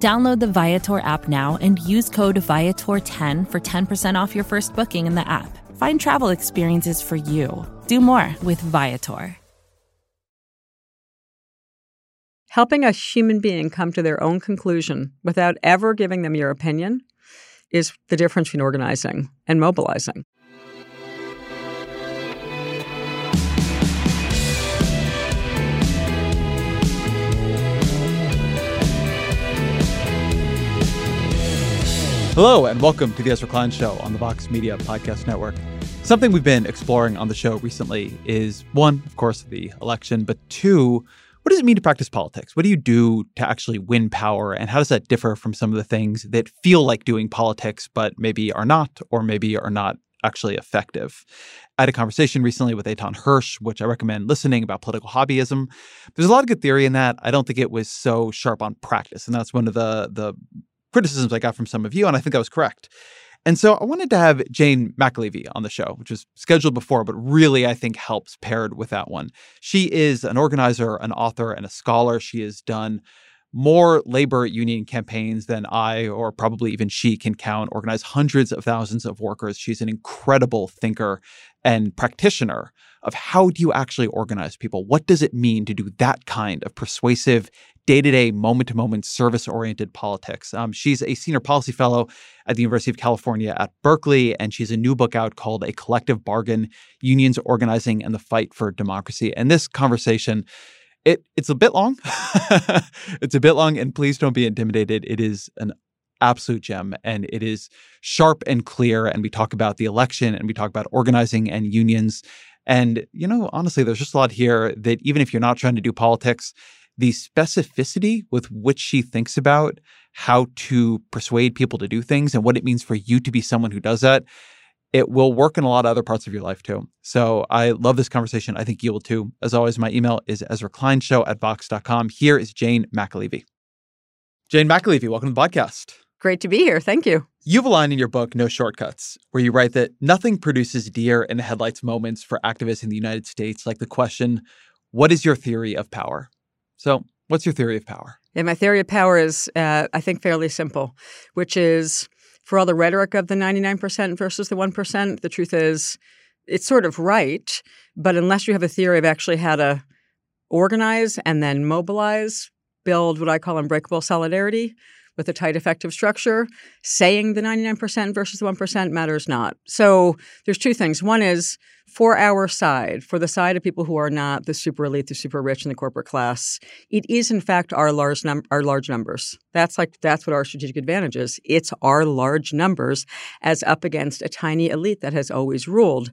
Download the Viator app now and use code Viator10 for 10% off your first booking in the app. Find travel experiences for you. Do more with Viator. Helping a human being come to their own conclusion without ever giving them your opinion is the difference between organizing and mobilizing. Hello, and welcome to the Ezra Klein Show on the Vox Media Podcast Network. Something we've been exploring on the show recently is one, of course, the election, but two, what does it mean to practice politics? What do you do to actually win power? And how does that differ from some of the things that feel like doing politics, but maybe are not, or maybe are not actually effective? I had a conversation recently with Eitan Hersh, which I recommend listening about political hobbyism. There's a lot of good theory in that. I don't think it was so sharp on practice. And that's one of the the criticisms I got from some of you, and I think I was correct. And so I wanted to have Jane McAlevey on the show, which was scheduled before, but really I think helps paired with that one. She is an organizer, an author, and a scholar. She has done more labor union campaigns than I or probably even she can count, organized hundreds of thousands of workers. She's an incredible thinker and practitioner of how do you actually organize people? What does it mean to do that kind of persuasive, day to day, moment to moment, service oriented politics? Um, she's a senior policy fellow at the University of California at Berkeley, and she's a new book out called A Collective Bargain Unions Organizing and the Fight for Democracy. And this conversation, it it's a bit long. it's a bit long, and please don't be intimidated. It is an absolute gem and it is sharp and clear and we talk about the election and we talk about organizing and unions and you know honestly there's just a lot here that even if you're not trying to do politics the specificity with which she thinks about how to persuade people to do things and what it means for you to be someone who does that it will work in a lot of other parts of your life too. So I love this conversation. I think you will too. As always, my email is Ezra Klein Show at Vox.com. Here is Jane McAlevey. Jane McAlevey, welcome to the podcast. Great to be here. Thank you. You have a line in your book, No Shortcuts, where you write that nothing produces deer in the headlights moments for activists in the United States like the question, What is your theory of power? So, what's your theory of power? Yeah, my theory of power is, uh, I think, fairly simple, which is for all the rhetoric of the 99% versus the 1%, the truth is it's sort of right, but unless you have a theory of actually how to organize and then mobilize, build what I call unbreakable solidarity with a tight effective structure, saying the 99% versus the 1% matters not. So there's two things. One is for our side, for the side of people who are not the super elite, the super rich, and the corporate class, it is in fact our large num- our large numbers. That's like that's what our strategic advantage is. It's our large numbers as up against a tiny elite that has always ruled.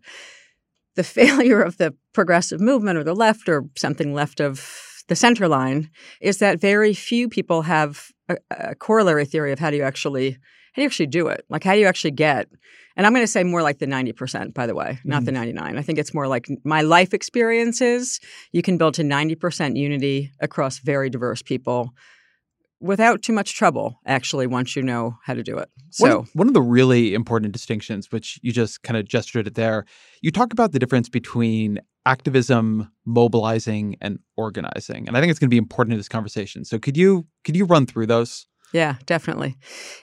The failure of the progressive movement or the left or something left of the center line is that very few people have a, a corollary theory of how do you actually how do you actually do it? Like how do you actually get and I'm going to say more like the 90%, by the way, not mm-hmm. the 99. I think it's more like my life experiences. You can build to 90% unity across very diverse people without too much trouble, actually, once you know how to do it. So, one of, one of the really important distinctions, which you just kind of gestured at there, you talk about the difference between activism, mobilizing, and organizing. And I think it's going to be important in this conversation. So, could you could you run through those? Yeah, definitely.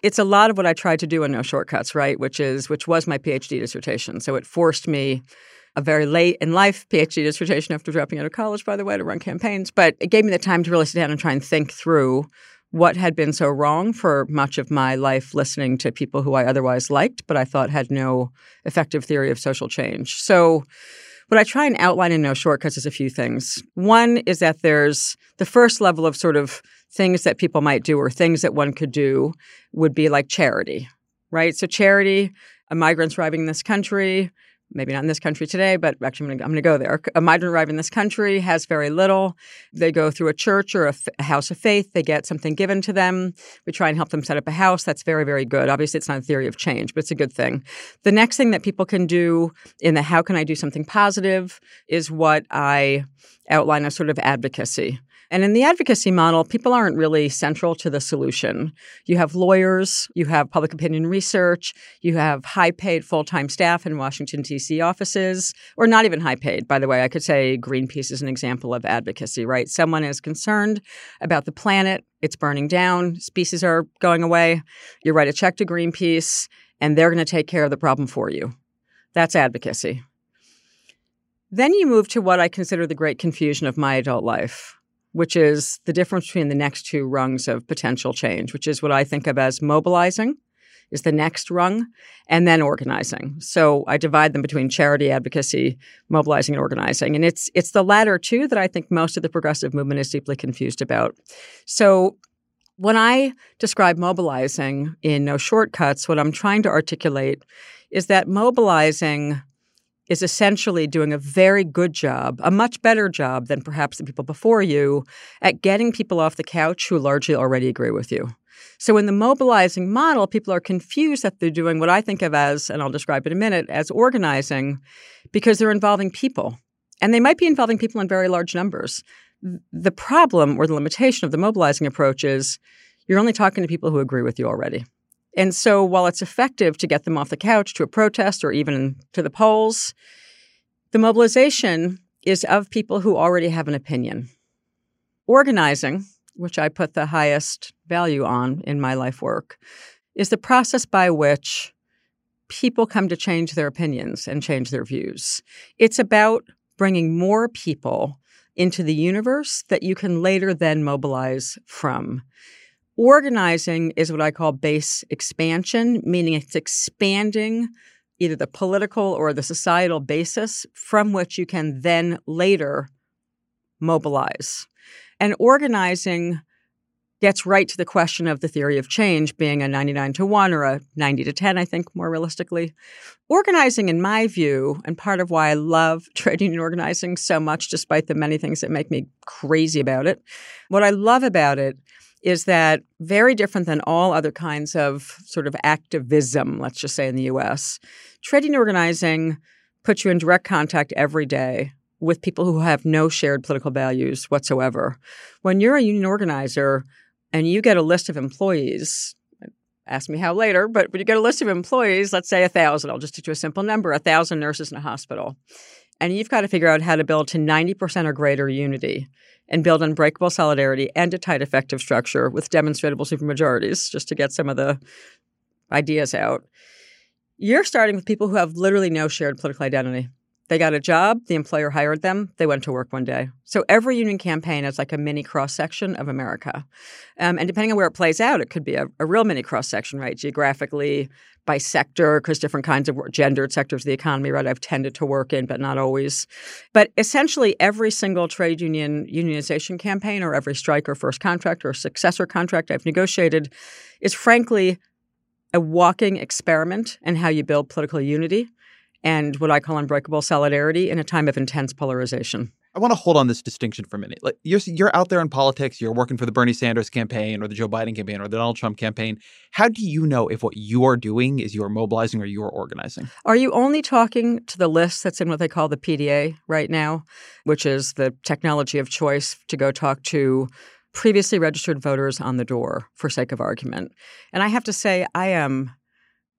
It's a lot of what I tried to do in No Shortcuts, right? Which is which was my PhD dissertation. So it forced me a very late in life PhD dissertation after dropping out of college, by the way, to run campaigns. But it gave me the time to really sit down and try and think through what had been so wrong for much of my life listening to people who I otherwise liked, but I thought had no effective theory of social change. So, what I try and outline in No Shortcuts is a few things. One is that there's the first level of sort of things that people might do or things that one could do would be like charity, right? So, charity, a migrants arriving in this country, maybe not in this country today, but actually I'm going to go there. A migrant arriving in this country has very little. They go through a church or a, f- a house of faith. They get something given to them. We try and help them set up a house. That's very, very good. Obviously, it's not a theory of change, but it's a good thing. The next thing that people can do in the how can I do something positive is what I outline as sort of advocacy. And in the advocacy model, people aren't really central to the solution. You have lawyers, you have public opinion research, you have high paid full time staff in Washington, D.C. offices, or not even high paid, by the way. I could say Greenpeace is an example of advocacy, right? Someone is concerned about the planet, it's burning down, species are going away. You write a check to Greenpeace, and they're going to take care of the problem for you. That's advocacy. Then you move to what I consider the great confusion of my adult life which is the difference between the next two rungs of potential change, which is what I think of as mobilizing is the next rung, and then organizing. So I divide them between charity, advocacy, mobilizing, and organizing. And it's it's the latter two that I think most of the progressive movement is deeply confused about. So when I describe mobilizing in No Shortcuts, what I'm trying to articulate is that mobilizing is essentially doing a very good job, a much better job than perhaps the people before you at getting people off the couch who largely already agree with you. So in the mobilizing model, people are confused that they're doing what I think of as, and I'll describe it in a minute, as organizing because they're involving people. And they might be involving people in very large numbers. The problem or the limitation of the mobilizing approach is you're only talking to people who agree with you already. And so while it's effective to get them off the couch to a protest or even to the polls, the mobilization is of people who already have an opinion. Organizing, which I put the highest value on in my life work, is the process by which people come to change their opinions and change their views. It's about bringing more people into the universe that you can later then mobilize from. Organizing is what I call base expansion, meaning it's expanding either the political or the societal basis from which you can then later mobilize. And organizing gets right to the question of the theory of change being a 99 to 1 or a 90 to 10, I think, more realistically. Organizing, in my view, and part of why I love trade union organizing so much, despite the many things that make me crazy about it, what I love about it is that very different than all other kinds of sort of activism, let's just say in the US. Trade union organizing puts you in direct contact every day with people who have no shared political values whatsoever. When you're a union organizer and you get a list of employees, ask me how later, but when you get a list of employees, let's say a thousand, I'll just to a simple number, a thousand nurses in a hospital. And you've got to figure out how to build to 90% or greater unity and build unbreakable solidarity and a tight effective structure with demonstrable supermajorities, just to get some of the ideas out. You're starting with people who have literally no shared political identity. They got a job, the employer hired them, they went to work one day. So every union campaign is like a mini cross section of America. Um, and depending on where it plays out, it could be a, a real mini cross section, right? Geographically, by sector, because different kinds of gendered sectors of the economy, right, I've tended to work in, but not always. But essentially, every single trade union unionization campaign or every strike or first contract or successor contract I've negotiated is frankly a walking experiment in how you build political unity and what I call unbreakable solidarity in a time of intense polarization. I want to hold on this distinction for a minute. Like you're you're out there in politics, you're working for the Bernie Sanders campaign or the Joe Biden campaign or the Donald Trump campaign. How do you know if what you are doing is you're mobilizing or you're organizing? Are you only talking to the list that's in what they call the PDA right now, which is the technology of choice to go talk to previously registered voters on the door for sake of argument? And I have to say I am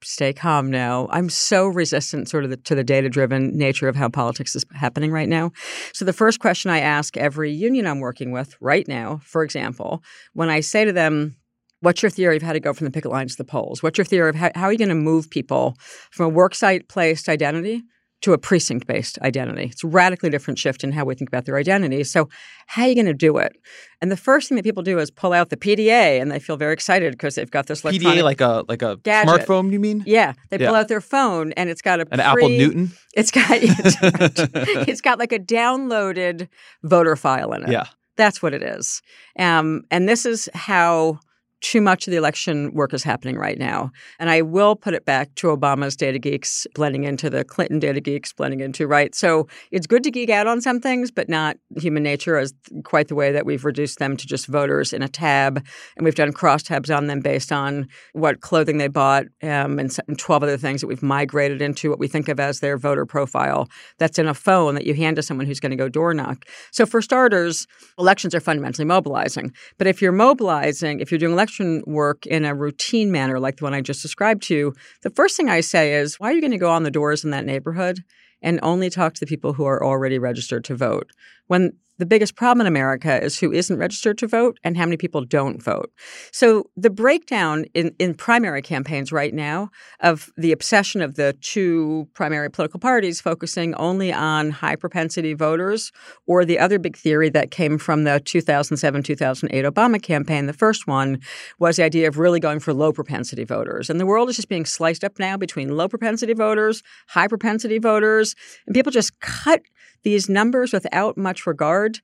stay calm now. I'm so resistant sort of the, to the data driven nature of how politics is happening right now. So the first question I ask every union I'm working with right now, for example, when I say to them, What's your theory of how to go from the picket lines to the polls? What's your theory of how, how are you going to move people from a worksite placed identity to a precinct based identity. It's a radically different shift in how we think about their identity. So, how are you going to do it? And the first thing that people do is pull out the PDA and they feel very excited because they've got this like PDA like a like a gadget. smartphone, you mean? Yeah, they pull Yeah. out their phone and it's got a An pre- Apple Newton? It's got it's, it's got like a downloaded voter file in it. Yeah. That's what it is. Um, and this is how too much of the election work is happening right now. And I will put it back to Obama's data geeks blending into the Clinton data geeks blending into, right? So it's good to geek out on some things, but not human nature as quite the way that we've reduced them to just voters in a tab. And we've done crosstabs on them based on what clothing they bought um, and, and 12 other things that we've migrated into what we think of as their voter profile that's in a phone that you hand to someone who's going to go door knock. So for starters, elections are fundamentally mobilizing. But if you're mobilizing, if you're doing election work in a routine manner like the one I just described to you, the first thing I say is, why are you going to go on the doors in that neighborhood and only talk to the people who are already registered to vote? When the biggest problem in America is who isn't registered to vote and how many people don't vote. So the breakdown in, in primary campaigns right now of the obsession of the two primary political parties focusing only on high propensity voters, or the other big theory that came from the 2007 2008 Obama campaign, the first one was the idea of really going for low propensity voters. And the world is just being sliced up now between low propensity voters, high propensity voters, and people just cut these numbers without much regard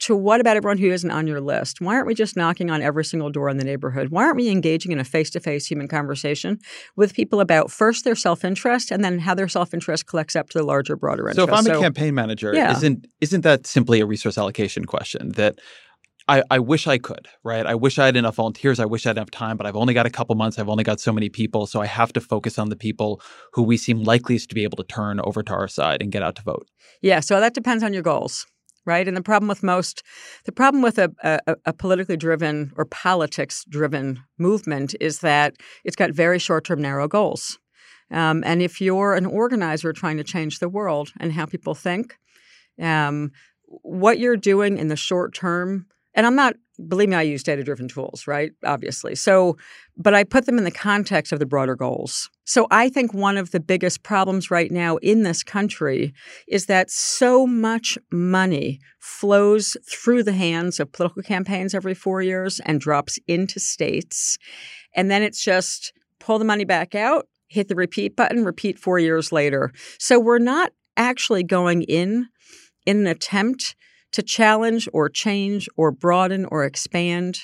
to what about everyone who isn't on your list? Why aren't we just knocking on every single door in the neighborhood? Why aren't we engaging in a face to face human conversation with people about first their self interest and then how their self interest collects up to the larger, broader interest? So if I'm a campaign manager, Yeah. isn't isn't that simply a resource allocation question that I, I wish I could, right? I wish I had enough volunteers. I wish I had enough time, but I've only got a couple months. I've only got so many people. So I have to focus on the people who we seem likeliest to be able to turn over to our side and get out to vote. Yeah, so that depends on your goals, right? And the problem with most, the problem with a, a, a politically driven or politics driven movement is that it's got very short term, narrow goals. Um, and if you're an organizer trying to change the world and how people think, um, what you're doing in the short term, and I'm not, believe me, I use data driven tools, right? Obviously. So, but I put them in the context of the broader goals. So I think one of the biggest problems right now in this country is that so much money flows through the hands of political campaigns every four years and drops into states. And then it's just pull the money back out, hit the repeat button, repeat four years later. So we're not actually going in in an attempt to challenge or change or broaden or expand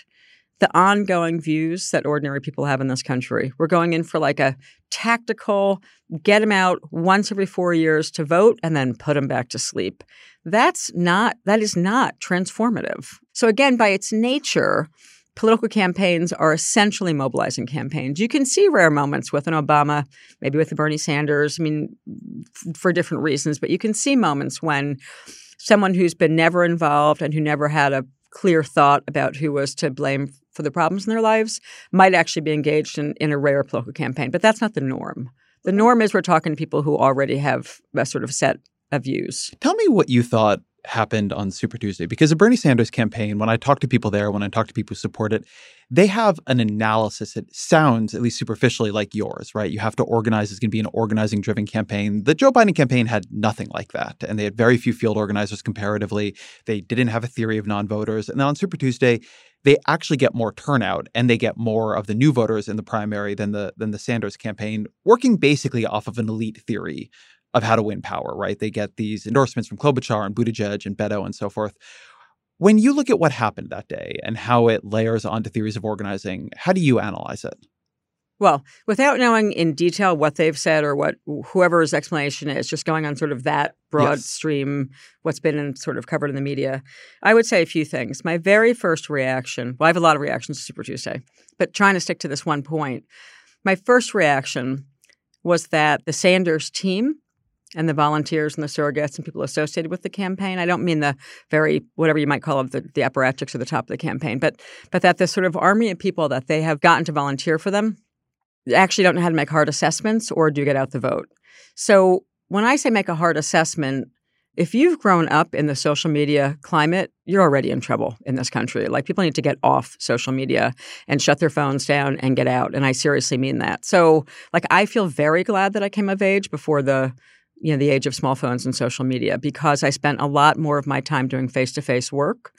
the ongoing views that ordinary people have in this country. We're going in for like a tactical get them out once every 4 years to vote and then put them back to sleep. That's not that is not transformative. So again by its nature Political campaigns are essentially mobilizing campaigns. You can see rare moments with an Obama, maybe with the Bernie Sanders, I mean, f- for different reasons, but you can see moments when someone who's been never involved and who never had a clear thought about who was to blame for the problems in their lives might actually be engaged in, in a rare political campaign. But that's not the norm. The norm is we're talking to people who already have a sort of set of views. Tell me what you thought happened on Super Tuesday because the Bernie Sanders campaign, when I talk to people there, when I talk to people who support it, they have an analysis that sounds, at least superficially, like yours, right? You have to organize. It's going to be an organizing driven campaign. The Joe Biden campaign had nothing like that. And they had very few field organizers comparatively. They didn't have a theory of non voters. And then on Super Tuesday, they actually get more turnout and they get more of the new voters in the primary than the than the Sanders campaign, working basically off of an elite theory of how to win power, right? They get these endorsements from Klobuchar and Buttigieg and Beto and so forth. When you look at what happened that day and how it layers onto theories of organizing, how do you analyze it? Well, without knowing in detail what they've said or what whoever's explanation is, just going on sort of that broad Yes. stream, what's been in, sort of covered in the media, I would say a few things. My very first reaction, well, I have a lot of reactions to Super Tuesday, but trying to stick to this one point, my first reaction was that the Sanders team and the volunteers and the surrogates and people associated with the campaign. I don't mean the very whatever you might call it, the, the apparatchiks at the top of the campaign, but but that the sort of army of people that they have gotten to volunteer for them actually don't know how to make hard assessments or do get out the vote. So when I say make a hard assessment, if you've grown up in the social media climate, you're already in trouble in this country. Like people need to get off social media and shut their phones down and get out. And I seriously mean that. So like I feel very glad that I came of age before the you know the age of small phones and social media because I spent a lot more of my time doing face to face work,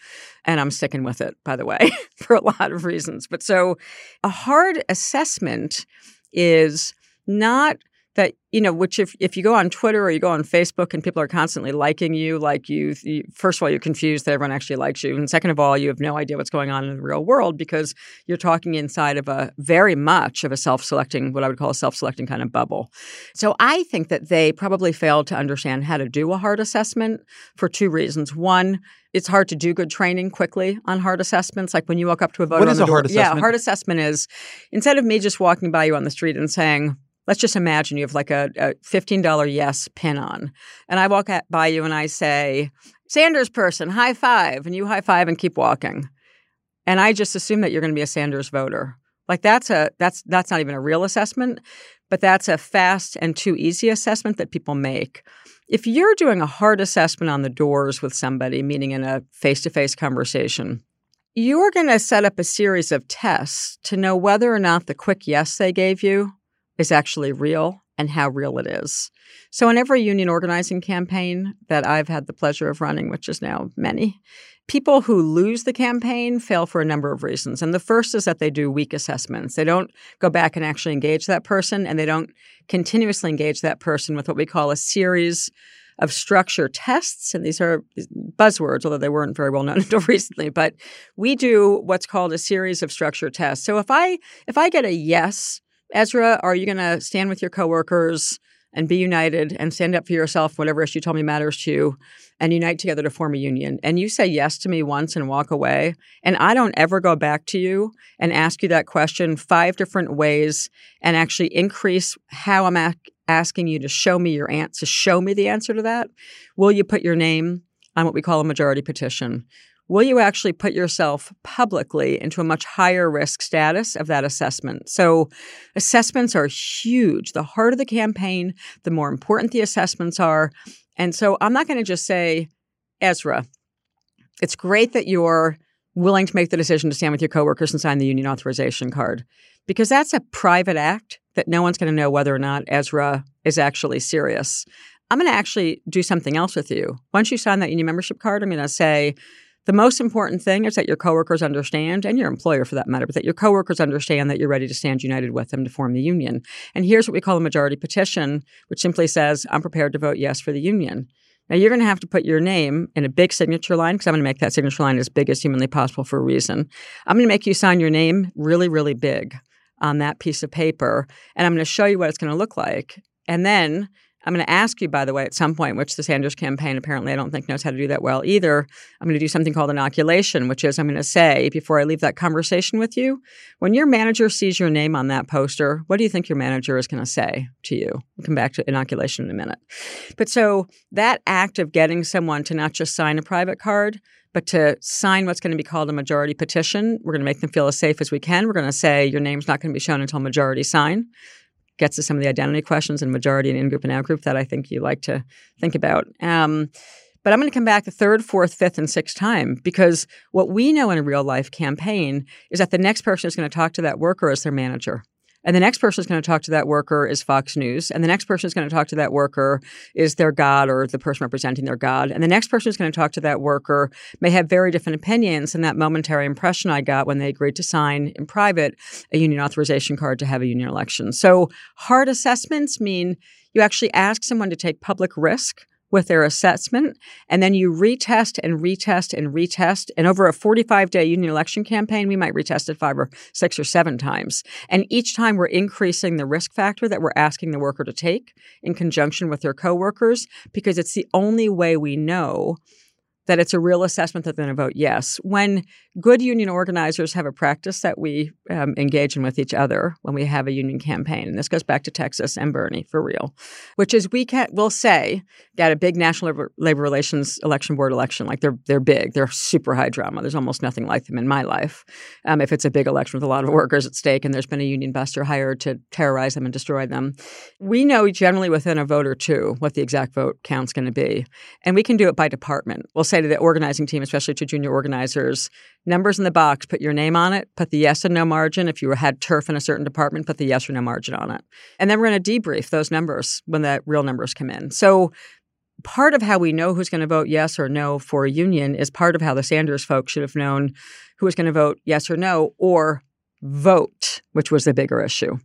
and I'm sticking with it by the way for a lot of reasons. But so a hard assessment is not that you know which if, if you go on twitter or you go on facebook and people are constantly liking you like you, you, first of all you're confused that everyone actually likes you and second of all you have no idea what's going on in the real world because you're talking inside of a very much of a self-selecting what i would call a self-selecting kind of bubble so i think that they probably failed to understand how to do a hard assessment for two reasons one it's hard to do good training quickly on hard assessments. Like when you walk up to a voter, what is a hard assessment? Yeah, hard assessment is instead of me just walking by you on the street and saying, let's just imagine you have like a, a $15 yes pin on. And I walk by you and I say, Sanders person, high five. And you high five and keep walking. And I just assume that you're going to be a Sanders voter. Like that's a that's that's not even a real assessment, but that's a fast and too easy assessment that people make. If you're doing a hard assessment on the doors with somebody, meaning in a face-to-face conversation, you're going to set up a series of tests to know whether or not the quick yes they gave you is actually real and how real it is. So, in every union organizing campaign that I've had the pleasure of running, which is now many, people who lose the campaign fail for a number of reasons. And the first is that they do weak assessments. They don't go back and actually engage that person, and they don't continuously engage that person with what we call a series of structure tests. And these are buzzwords, although they weren't very well known until recently. But we do what's called a series of structure tests. So if I if I get a yes Ezra, are you going to stand with your coworkers and be united and stand up for yourself, whatever issue you told me matters to you, and unite together to form a union? And you say yes to me once and walk away, and I don't ever go back to you and ask you that question five different ways and actually increase how I'm ac- asking you to show me your answer, to show me the answer to that. Will you put your name on what we call a majority petition? Will you actually put yourself publicly into a much higher risk status of that assessment? So, assessments are huge. The harder the campaign, the more important the assessments are. And so, I'm not going to just say, Ezra, it's great that you're willing to make the decision to stand with your coworkers and sign the union authorization card because that's a private act that no one's going to know whether or not Ezra is actually serious. I'm going to actually do something else with you. Once you sign that union membership card, I'm going to say, the most important thing is that your coworkers understand, and your employer for that matter, but that your coworkers understand that you're ready to stand united with them to form the union. And here's what we call a majority petition, which simply says, I'm prepared to vote yes for the union. Now, you're going to have to put your name in a big signature line because I'm going to make that signature line as big as humanly possible for a reason. I'm going to make you sign your name really, really big on that piece of paper, and I'm going to show you what it's going to look like. And then I'm going to ask you, by the way, at some point, which the Sanders campaign apparently I don't think knows how to do that well either. I'm going to do something called inoculation, which is I'm going to say, before I leave that conversation with you, when your manager sees your name on that poster, what do you think your manager is going to say to you? We'll come back to inoculation in a minute. But so that act of getting someone to not just sign a private card, but to sign what's going to be called a majority petition, we're going to make them feel as safe as we can. We're going to say your name's not going to be shown until majority sign gets to some of the identity questions and majority and in group and out group that I think you like to think about. Um, but I'm going to come back the third, fourth, fifth, and sixth time because what we know in a real life campaign is that the next person is going to talk to that worker as their manager. And the next person is going to talk to that worker is Fox News. And the next person is going to talk to that worker is their God or the person representing their God. And the next person is going to talk to that worker may have very different opinions than that momentary impression I got when they agreed to sign in private a union authorization card to have a union election. So hard assessments mean you actually ask someone to take public risk with their assessment. And then you retest and retest and retest. And over a 45 day union election campaign, we might retest it five or six or seven times. And each time we're increasing the risk factor that we're asking the worker to take in conjunction with their coworkers because it's the only way we know that it's a real assessment that they're to vote yes. When good union organizers have a practice that we um, engage in with each other when we have a union campaign, and this goes back to Texas and Bernie for real, which is we can't. we'll say got a big national labor, labor, relations election board election, like they're they're big, they're super high drama. There's almost nothing like them in my life. Um, if it's a big election with a lot of workers at stake, and there's been a union buster hired to terrorize them and destroy them, we know generally within a vote or two what the exact vote count's going to be, and we can do it by department. We'll say to the organizing team, especially to junior organizers, numbers in the box, put your name on it, put the yes and no margin. If you had turf in a certain department, put the yes or no margin on it. And then we're going to debrief those numbers when the real numbers come in. So part of how we know who's going to vote yes or no for a union is part of how the Sanders folks should have known who was going to vote yes or no or vote, which was the bigger issue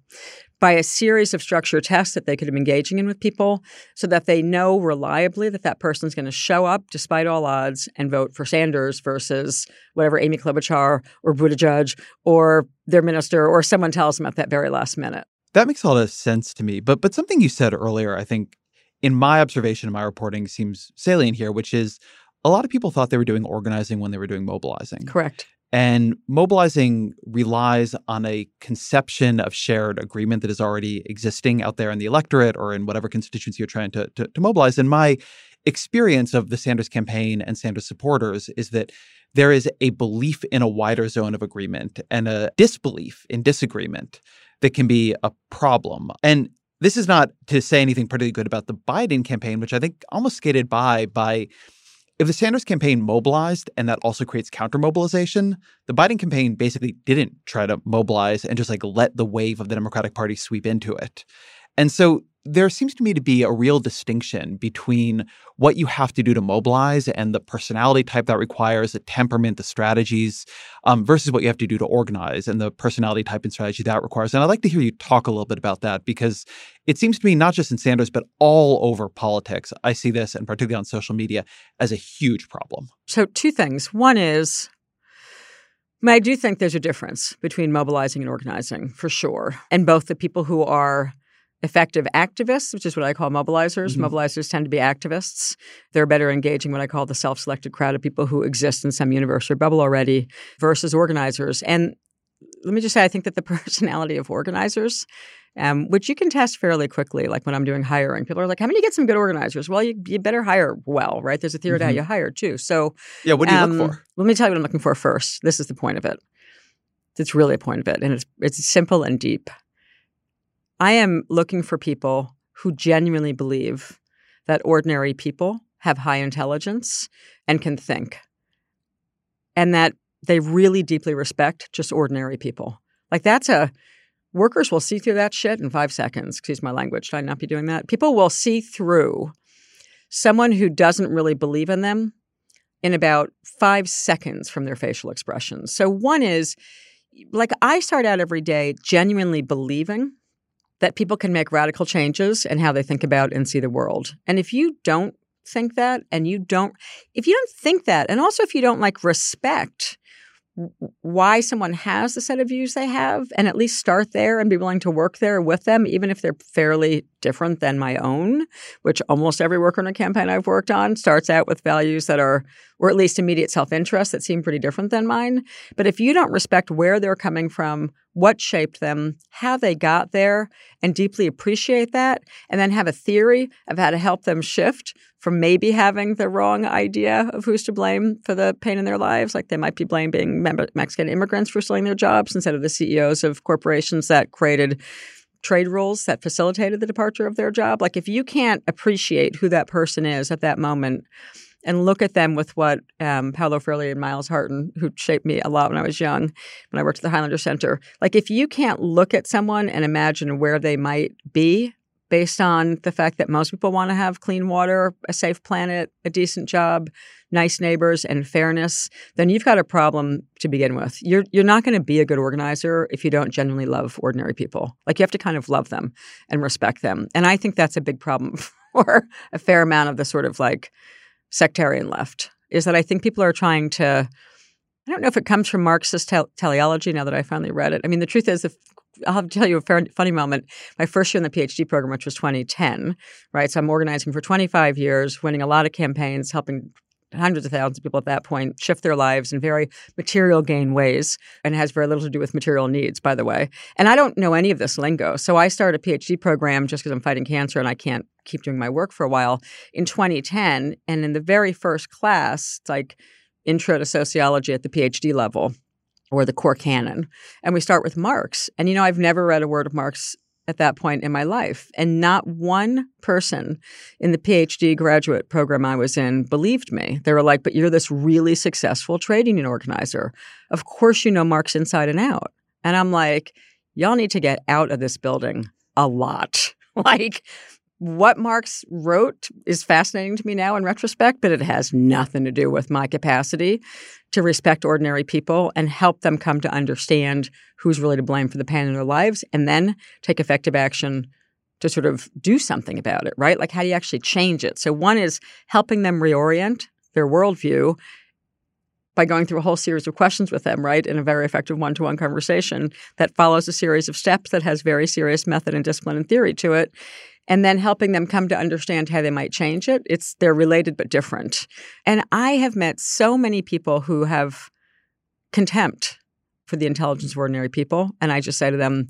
by a series of structured tests that they could have been engaging in with people so that they know reliably that that person's going to show up despite all odds and vote for Sanders versus whatever Amy Klobuchar or Buttigieg or their minister or someone tells them at that very last minute. That makes a lot of sense to me. But but something you said earlier, I think in my observation and my reporting seems salient here, which is a lot of people thought they were doing organizing when they were doing mobilizing. Correct. And mobilizing relies on a conception of shared agreement that is already existing out there in the electorate or in whatever constituency you're trying to, to, to mobilize. And my experience of the Sanders campaign and Sanders supporters is that there is a belief in a wider zone of agreement and a disbelief in disagreement that can be a problem. And this is not to say anything particularly good about the Biden campaign, which I think almost skated by by if the Sanders campaign mobilized and that also creates counter mobilization, the Biden campaign basically didn't try to mobilize and just like let the wave of the Democratic Party sweep into it. And so there seems to me to be a real distinction between what you have to do to mobilize and the personality type that requires, the temperament, the strategies, um, versus what you have to do to organize and the personality type and strategy that requires. And I'd like to hear you talk a little bit about that because it seems to me, not just in Sanders, but all over politics, I see this, and particularly on social media, as a huge problem. So, two things. One is, I do think there's a difference between mobilizing and organizing for sure. And both the people who are effective activists, which is what I call mobilizers. Mm-hmm. Mobilizers tend to be activists. They're better engaging what I call the self selected crowd of people who exist in some universe or bubble already versus organizers. And let me just say, I think that the personality of organizers, um, which you can test fairly quickly, like when I'm doing hiring, people are like, how many get some good organizers? Well, you, you better hire well, right? There's a theory mm-hmm. to how you hire too. So, yeah, what do you um, look for? Let me tell you what I'm looking for first. This is the point of it. It's really a point of it, and it's it's simple and deep. I am looking for people who genuinely believe that ordinary people have high intelligence and can think, and that they really deeply respect just ordinary people. Like that's a workers will see through that shit in five seconds. Excuse my language. Should I not be doing that? People will see through someone who doesn't really believe in them in about five seconds from their facial expressions. So, one is like I start out every day genuinely believing that people can make radical changes in how they think about and see the world. And if you don't think that and you don't if you don't think that and also if you don't like respect why someone has the set of views they have and at least start there and be willing to work there with them even if they're fairly different than my own which almost every worker in a campaign I've worked on starts out with values that are or at least immediate self-interest that seem pretty different than mine but if you don't respect where they're coming from what shaped them, how they got there, and deeply appreciate that, and then have a theory of how to help them shift from maybe having the wrong idea of who's to blame for the pain in their lives. Like they might be blaming being Mexican immigrants for stealing their jobs instead of the CEOs of corporations that created trade rules that facilitated the departure of their job. Like if you can't appreciate who that person is at that moment, and look at them with what um, Paulo Freire and Myles Horton, who shaped me a lot when I was young, when I worked at the Highlander Center. Like, if you can't look at someone and imagine where they might be based on the fact that most people want to have clean water, a safe planet, a decent job, nice neighbors, and fairness, then you've got a problem to begin with. You're you're not going to be a good organizer if you don't genuinely love ordinary people. Like you have to kind of love them and respect them. And I think that's a big problem for a fair amount of the sort of like sectarian left is that I think people are trying to. I don't know if it comes from Marxist teleology now that I finally read it. I mean, the truth is, if I'll have to tell you a fair, funny moment. My first year in the PhD program, which was 2010, right? So I'm organizing for 25 years, winning a lot of campaigns, helping hundreds of thousands of people at that point shift their lives in very material gain ways and has very little to do with material needs, by the way. And I don't know any of this lingo. So I started a PhD program just because I'm fighting cancer and I can't keep doing my work for a while in 2010. And in the very first class, it's like intro to sociology at the PhD level or the core canon. And we start with Marx. And you know, I've never read a word of Marx at that point in my life. And not one person in the PhD graduate program I was in believed me. They were like, but you're this really successful trade union organizer. Of course, you know Marx inside and out. And I'm like, y'all need to get out of this building a lot. like, what Marx wrote is fascinating to me now in retrospect, but it has nothing to do with my capacity to respect ordinary people and help them come to understand who's really to blame for the pain in their lives and then take effective action to sort of do something about it, right? Like, how do you actually change it? So, one is helping them reorient their worldview by going through a whole series of questions with them, right, in a very effective one to one conversation that follows a series of steps that has very serious method and discipline and theory to it. And then helping them come to understand how they might change it. It's they're related but different. And I have met so many people who have contempt for the intelligence of ordinary people. And I just say to them,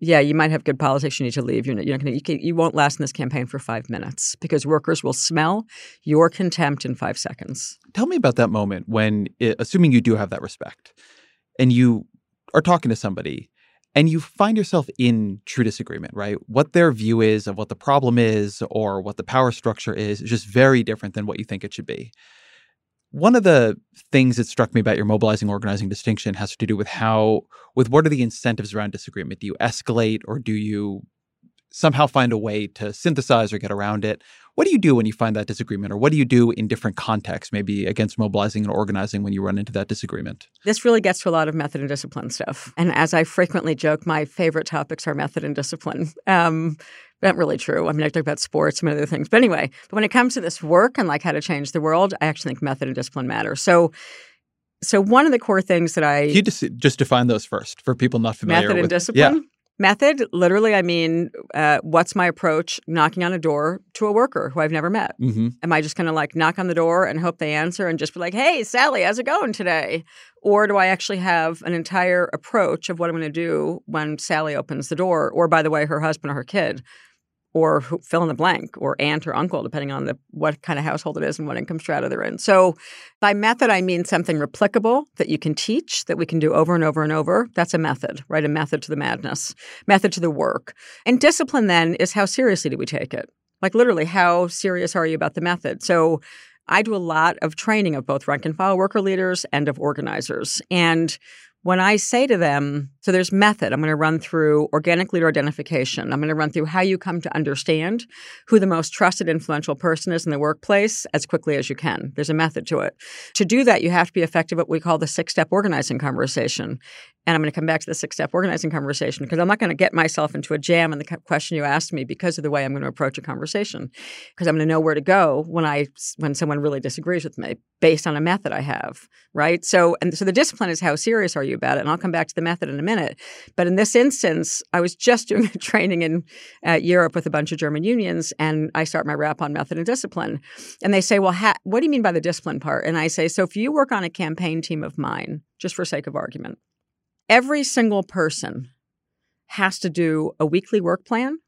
yeah, you might have good politics. You need to leave. You're not, you're not gonna, you, can, you won't last in this campaign for five minutes because workers will smell your contempt in five seconds. Tell me about that moment when, it, assuming you do have that respect, and you are talking to somebody and you find yourself in true disagreement, right? What their view is of what the problem is or what the power structure is is just very different than what you think it should be. One of the things that struck me about your mobilizing organizing distinction has to do with how, with what are the incentives around disagreement? Do you escalate or do you somehow find a way to synthesize or get around it? What do you do when you find that disagreement, or what do you do in different contexts, maybe against mobilizing and organizing when you run into that disagreement? This really gets to a lot of method and discipline stuff. And as I frequently joke, my favorite topics are method and discipline. Um, not really true. I mean, I talk about sports and other things. But anyway, but when it comes to this work and like how to change the world, I actually think method and discipline matter. So so one of the core things that I you just just define those first for people not familiar method and discipline. Yeah. Method, literally, I mean, uh, what's my approach knocking on a door to a worker who I've never met? hmm Am I just going to like knock on the door and hope they answer and just be like, hey, Sally, how's it going today? Or do I actually have an entire approach of what I'm going to do when Sally opens the door? Or, by the way, her husband or her kid? Or who, fill in the blank, or aunt or uncle, depending on the what kind of household it is and what income strata they're in. So, by method, I mean something replicable that you can teach, that we can do over and over and over. That's a method, right? A method to the madness, method to the work. And discipline then is how seriously do we take it? Like literally, how serious are you about the method? So, I do a lot of training of both rank and file worker leaders and of organizers. And when I say to them, so there's method, I'm going to run through organic leader identification. I'm going to run through how you come to understand who the most trusted, influential person is in the workplace as quickly as you can. There's a method to it. To do that, you have to be effective at what we call the six step organizing conversation. And I'm going to come back to the six step organizing conversation because I'm not going to get myself into a jam in the question you asked me because of the way I'm going to approach a conversation. Because I'm going to know where to go when I when someone really disagrees with me based on a method I have, right? So and so the discipline is how serious are you about it? And I'll come back to the method in a minute. But in this instance, I was just doing a training in uh, Europe with a bunch of German unions, and I start my rap on method and discipline. And they say, "Well, ha- what do you mean by the discipline part?" And I say, "So if you work on a campaign team of mine, just for sake of argument." every single person has to do a weekly work plan.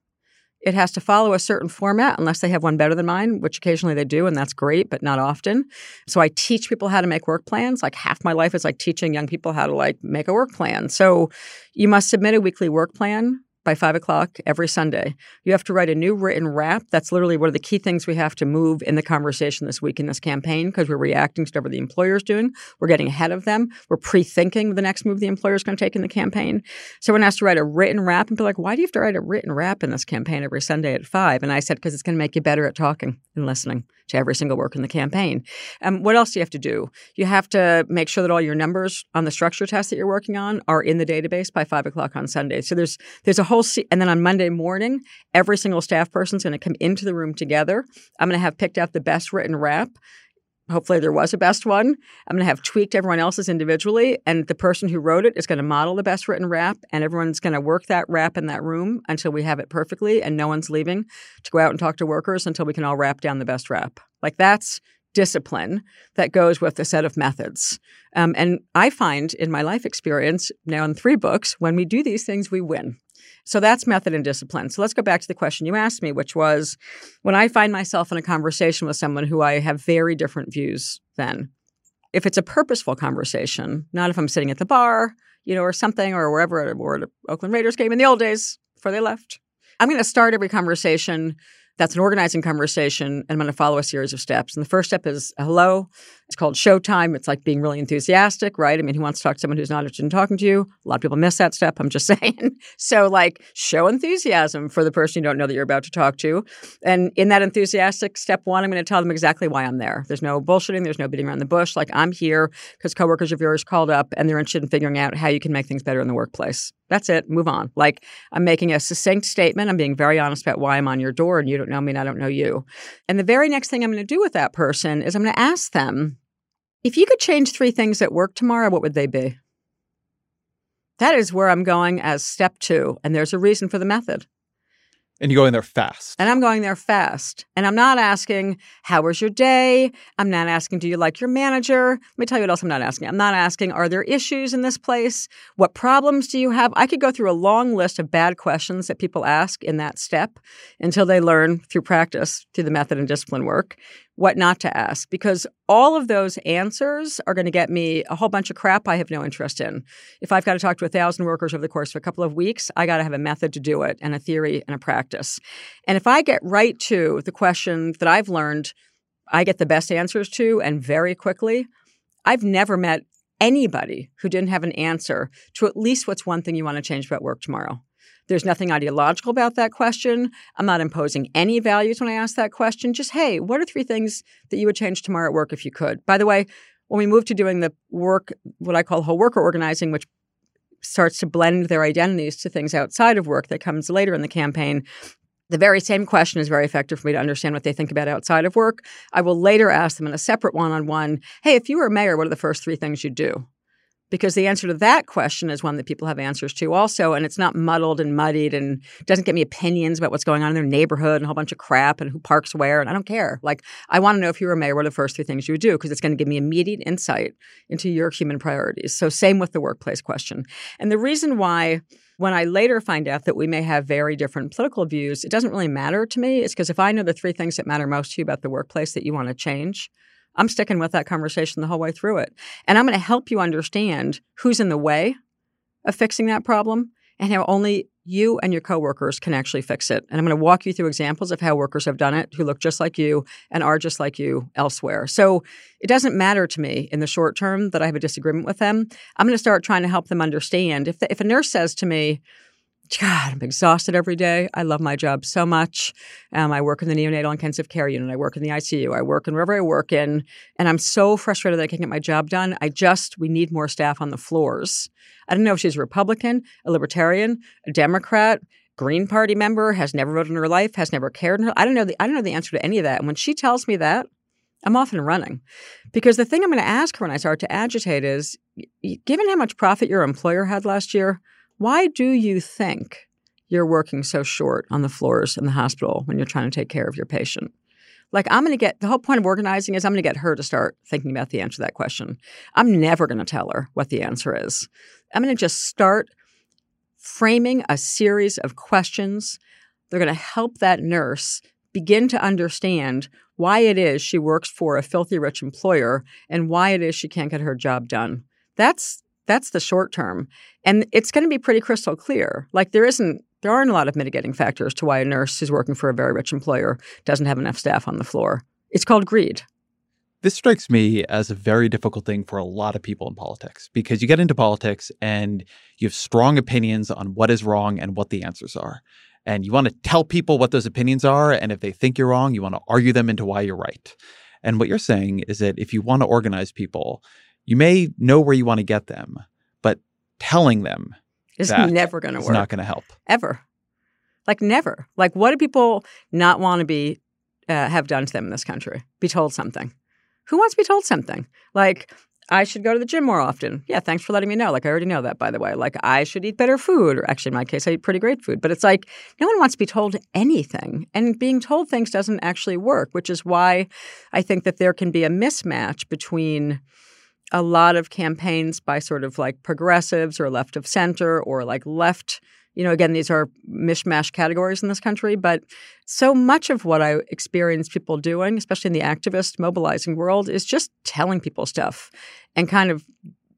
It has to follow a certain format unless they have one better than mine, which occasionally they do, and that's great, but not often. So I teach people how to make work plans. Like half my life is like teaching young people how to like make a work plan. So you must submit a weekly work plan by five o'clock every Sunday. You have to write a new written rap. That's literally one of the key things we have to move in the conversation this week in this campaign because we're reacting to whatever the employer is doing. We're getting ahead of them. We're pre-thinking the next move the employer is going to take in the campaign. So one has to write a written rap and be like, why do you have to write a written rap in this campaign every Sunday at five? And I said, because it's going to make you better at talking and listening to every single work in the campaign. Um, what else do you have to do? You have to make sure that all your numbers on the structure test that you're working on are in the database by five o'clock on Sunday. So there's there's a whole se- and then on Monday morning, every single staff person is going to come into the room together. I'm going to have picked out the best written rap. Hopefully, there was a best one. I'm going to have tweaked everyone else's individually, and the person who wrote it is going to model the best written rap, and everyone's going to work that rap in that room until we have it perfectly, and no one's leaving to go out and talk to workers until we can all rap down the best rap. Like that's discipline that goes with a set of methods. Um, and I find in my life experience, now in three books, when we do these things, we win. So that's method and discipline. So let's go back to the question you asked me, which was when I find myself in a conversation with someone who I have very different views than, if it's a purposeful conversation, not if I'm sitting at the bar, you know, or something, or wherever, or at an Oakland Raiders game in the old days before they left, I'm going to start every conversation that's an organizing conversation and I'm going to follow a series of steps. And the first step is hello. It's called showtime. It's like being really enthusiastic, right? I mean, who wants to talk to someone who's not interested in talking to you? A lot of people miss that step. I'm just saying. so, like, show enthusiasm for the person you don't know that you're about to talk to. And in that enthusiastic step one, I'm going to tell them exactly why I'm there. There's no bullshitting. There's no beating around the bush. Like, I'm here because coworkers of yours called up and they're interested in figuring out how you can make things better in the workplace. That's it. Move on. Like, I'm making a succinct statement. I'm being very honest about why I'm on your door and you don't know me and I don't know you. And the very next thing I'm going to do with that person is I'm going to ask them, if you could change three things at work tomorrow, what would they be? That is where I'm going as step two. And there's a reason for the method. And you're going there fast. And I'm going there fast. And I'm not asking, how was your day? I'm not asking, do you like your manager? Let me tell you what else I'm not asking. I'm not asking, are there issues in this place? What problems do you have? I could go through a long list of bad questions that people ask in that step until they learn through practice, through the method and discipline work, what not to ask because all of those answers are going to get me a whole bunch of crap I have no interest in. If I've got to talk to a thousand workers over the course of a couple of weeks, I got to have a method to do it and a theory and a practice. And if I get right to the question that I've learned, I get the best answers to and very quickly. I've never met anybody who didn't have an answer to at least what's one thing you want to change about work tomorrow. There's nothing ideological about that question. I'm not imposing any values when I ask that question. Just, hey, what are three things that you would change tomorrow at work if you could? By the way, when we move to doing the work, what I call whole worker organizing, which starts to blend their identities to things outside of work that comes later in the campaign, the very same question is very effective for me to understand what they think about outside of work. I will later ask them in a separate one on one, hey, if you were mayor, what are the first three things you'd do? Because the answer to that question is one that people have answers to also and it's not muddled and muddied and doesn't get me opinions about what's going on in their neighborhood and a whole bunch of crap and who parks where and i don't care. Like i want to know if you were mayor what are the first three things you would do? Because it's going to give me immediate insight into your human priorities. So same with the workplace question. And the reason why when I later find out that we may have very different political views, it doesn't really matter to me. It's because if I know the three things that matter most to you about the workplace that you want to change, I'm sticking with that conversation the whole way through it. And I'm going to help you understand who's in the way of fixing that problem and how only you and your coworkers can actually fix it. And I'm going to walk you through examples of how workers have done it who look just like you and are just like you elsewhere. So it doesn't matter to me in the short term that I have a disagreement with them. I'm going to start trying to help them understand. If, the, if a nurse says to me, God, I'm exhausted every day. I love my job so much. Um, I work in the neonatal intensive care unit. I work in the ICU. I work in wherever I work in. And I'm so frustrated that I can't get my job done. I just, we need more staff on the floors. I don't know if she's a Republican, a Libertarian, a Democrat, Green Party member, has never voted in her life, has never cared I don't know the I don't know the answer to any of that. And when she tells me that, I'm off and running. Because the thing I'm going to ask her when I start to agitate is given how much profit your employer had last year, why do you think you're working so short on the floors in the hospital when you're trying to take care of your patient? Like, I'm going to get the whole point of organizing is I'm going to get her to start thinking about the answer to that question. I'm never going to tell her what the answer is. I'm going to just start framing a series of questions. They're going to help that nurse begin to understand why it is she works for a filthy rich employer and why it is she can't get her job done. That's that's the short term. And it's going to be pretty crystal clear. Like there isn't there aren't a lot of mitigating factors to why a nurse who's working for a very rich employer doesn't have enough staff on the floor. It's called greed. This strikes me as a very difficult thing for a lot of people in politics because you get into politics and you have strong opinions on what is wrong and what the answers are. And you want to tell people what those opinions are. And if they think you're wrong, you want to argue them into why you're right. And what you're saying is that if you want to organize people, you may know where you want to get them, but telling them is never going to work. It's not going to help ever. Like never. Like what do people not want to be uh, have done to them in this country? Be told something. Who wants to be told something? Like I should go to the gym more often. Yeah, thanks for letting me know. Like I already know that by the way. Like I should eat better food or actually in my case I eat pretty great food. But it's like no one wants to be told anything. And being told things doesn't actually work, which is why I think that there can be a mismatch between a lot of campaigns by sort of like progressives or left of center or like left. You know, again, these are mishmash categories in this country, but so much of what I experience people doing, especially in the activist mobilizing world, is just telling people stuff and kind of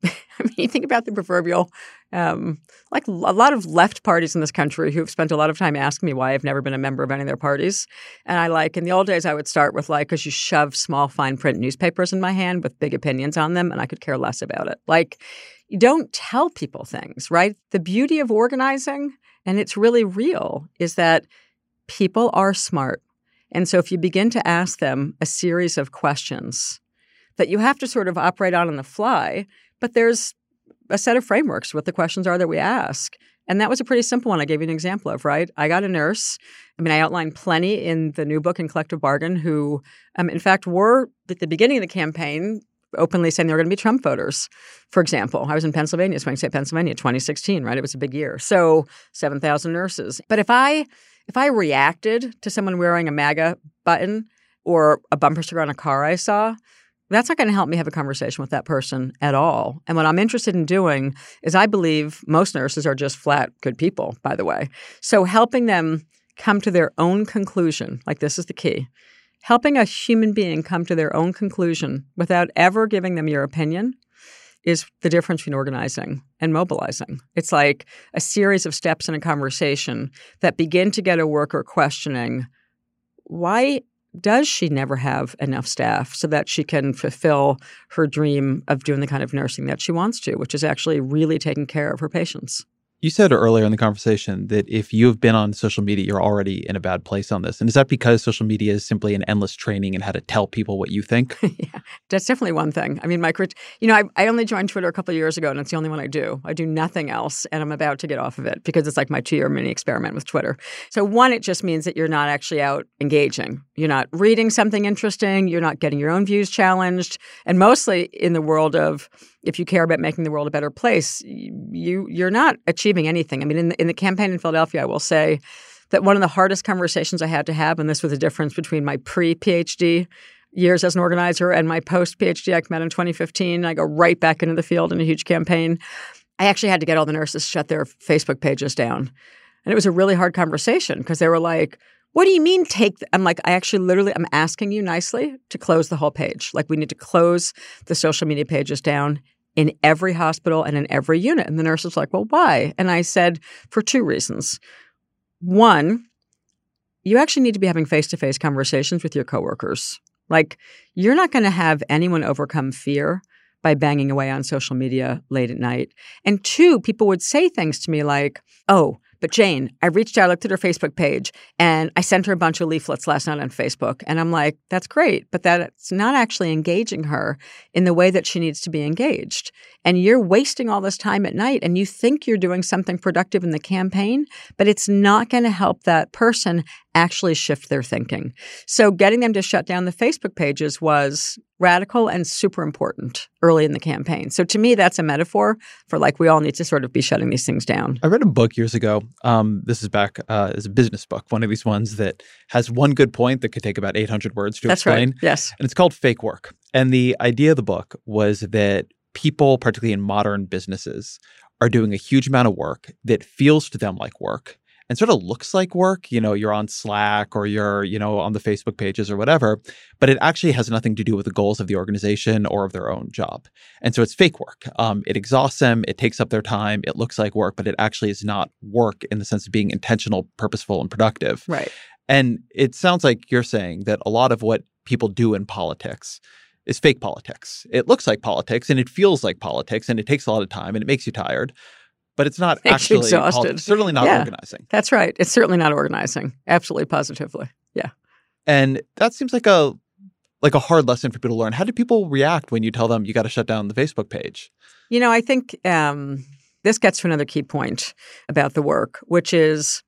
I mean, you think about the proverbial Um, like a lot of left parties in this country who've spent a lot of time asking me why I've never been a member of any of their parties. And I like, in the old days, I would start with like, because you shove small fine print newspapers in my hand with big opinions on them, and I could care less about it. Like, you don't tell people things, right? The beauty of organizing, and it's really real, is that people are smart. And so if you begin to ask them a series of questions that you have to sort of operate on on the fly, but there's a set of frameworks what the questions are that we ask. And that was a pretty simple one I gave you an example of, right? I got a nurse. I mean, I outlined plenty in the new book in Collective Bargain who, um, in fact, were at the beginning of the campaign openly saying they were going to be Trump voters. For example, I was in Pennsylvania, Swing State, Pennsylvania, 2016, right? It was a big year. So 7,000 nurses. But if I if I reacted to someone wearing a MAGA button or a bumper sticker on a car I saw, that's not going to help me have a conversation with that person at all. And what I'm interested in doing is I believe most nurses are just flat good people, by the way. So helping them come to their own conclusion, like this is the key. Helping a human being come to their own conclusion without ever giving them your opinion is the difference between organizing and mobilizing. It's like a series of steps in a conversation that begin to get a worker questioning why does she never have enough staff so that she can fulfill her dream of doing the kind of nursing that she wants to, which is actually really taking care of her patients? You said earlier in the conversation that if you have been on social media, you're already in a bad place on this. And is that because social media is simply an endless training in how to tell people what you think? yeah, that's definitely one thing. I mean, my, you know, I, I only joined Twitter a couple years ago, and it's the only one I do. I do nothing else, and I'm about to get off of it because it's like my two-year mini experiment with Twitter. So one, it just means that you're not actually out engaging. You're not reading something interesting. You're not getting your own views challenged, and mostly in the world of if you care about making the world a better place, you you're not achieving anything. I mean, in the, in the campaign in Philadelphia, I will say that one of the hardest conversations I had to have, and this was the difference between my pre PhD years as an organizer and my post PhD I out in 2015. I go right back into the field in a huge campaign. I actually had to get all the nurses shut their Facebook pages down. And it was a really hard conversation because they were like, what do you mean take? Th-? I'm like, I actually literally, I'm asking you nicely to close the whole page. Like, we need to close the social media pages down in every hospital and in every unit. And the nurse was like, well, why? And I said, for two reasons. One, you actually need to be having face to face conversations with your coworkers. Like, you're not going to have anyone overcome fear by banging away on social media late at night. And two, people would say things to me like, oh, but Jane, I reached out, I looked at her Facebook page, and I sent her a bunch of leaflets last night on Facebook. And I'm like, that's great, but that's not actually engaging her in the way that she needs to be engaged. And you're wasting all this time at night, and you think you're doing something productive in the campaign, but it's not going to help that person actually shift their thinking. So getting them to shut down the Facebook pages was radical and super important early in the campaign. So to me, that's a metaphor for like we all need to sort of be shutting these things down. I read a book years ago. Um, this is back uh, as a business book, one of these ones that has one good point that could take about 800 words to that's explain. Right. Yes. And it's called Fake Work. And the idea of the book was that people, particularly in modern businesses, are doing a huge amount of work that feels to them like work and sort of looks like work. You know, you're on Slack or you're, you know, on the Facebook pages or whatever, but it actually has nothing to do with the goals of the organization or of their own job. And so it's fake work. Um, it exhausts them, it takes up their time, it looks like work, but it actually is not work in the sense of being intentional, purposeful, and productive. Right. And it sounds like you're saying that a lot of what people do in politics is fake politics. It looks like politics and it feels like politics and it takes a lot of time and it makes you tired but it's not actually exhausted. certainly not yeah, organizing. That's right. It's certainly not organizing. Absolutely, positively. Yeah. And that seems like a like a hard lesson for people to learn. How do people react when you tell them you got to shut down the Facebook page? You know, I think um, this gets to another key point about the work, which is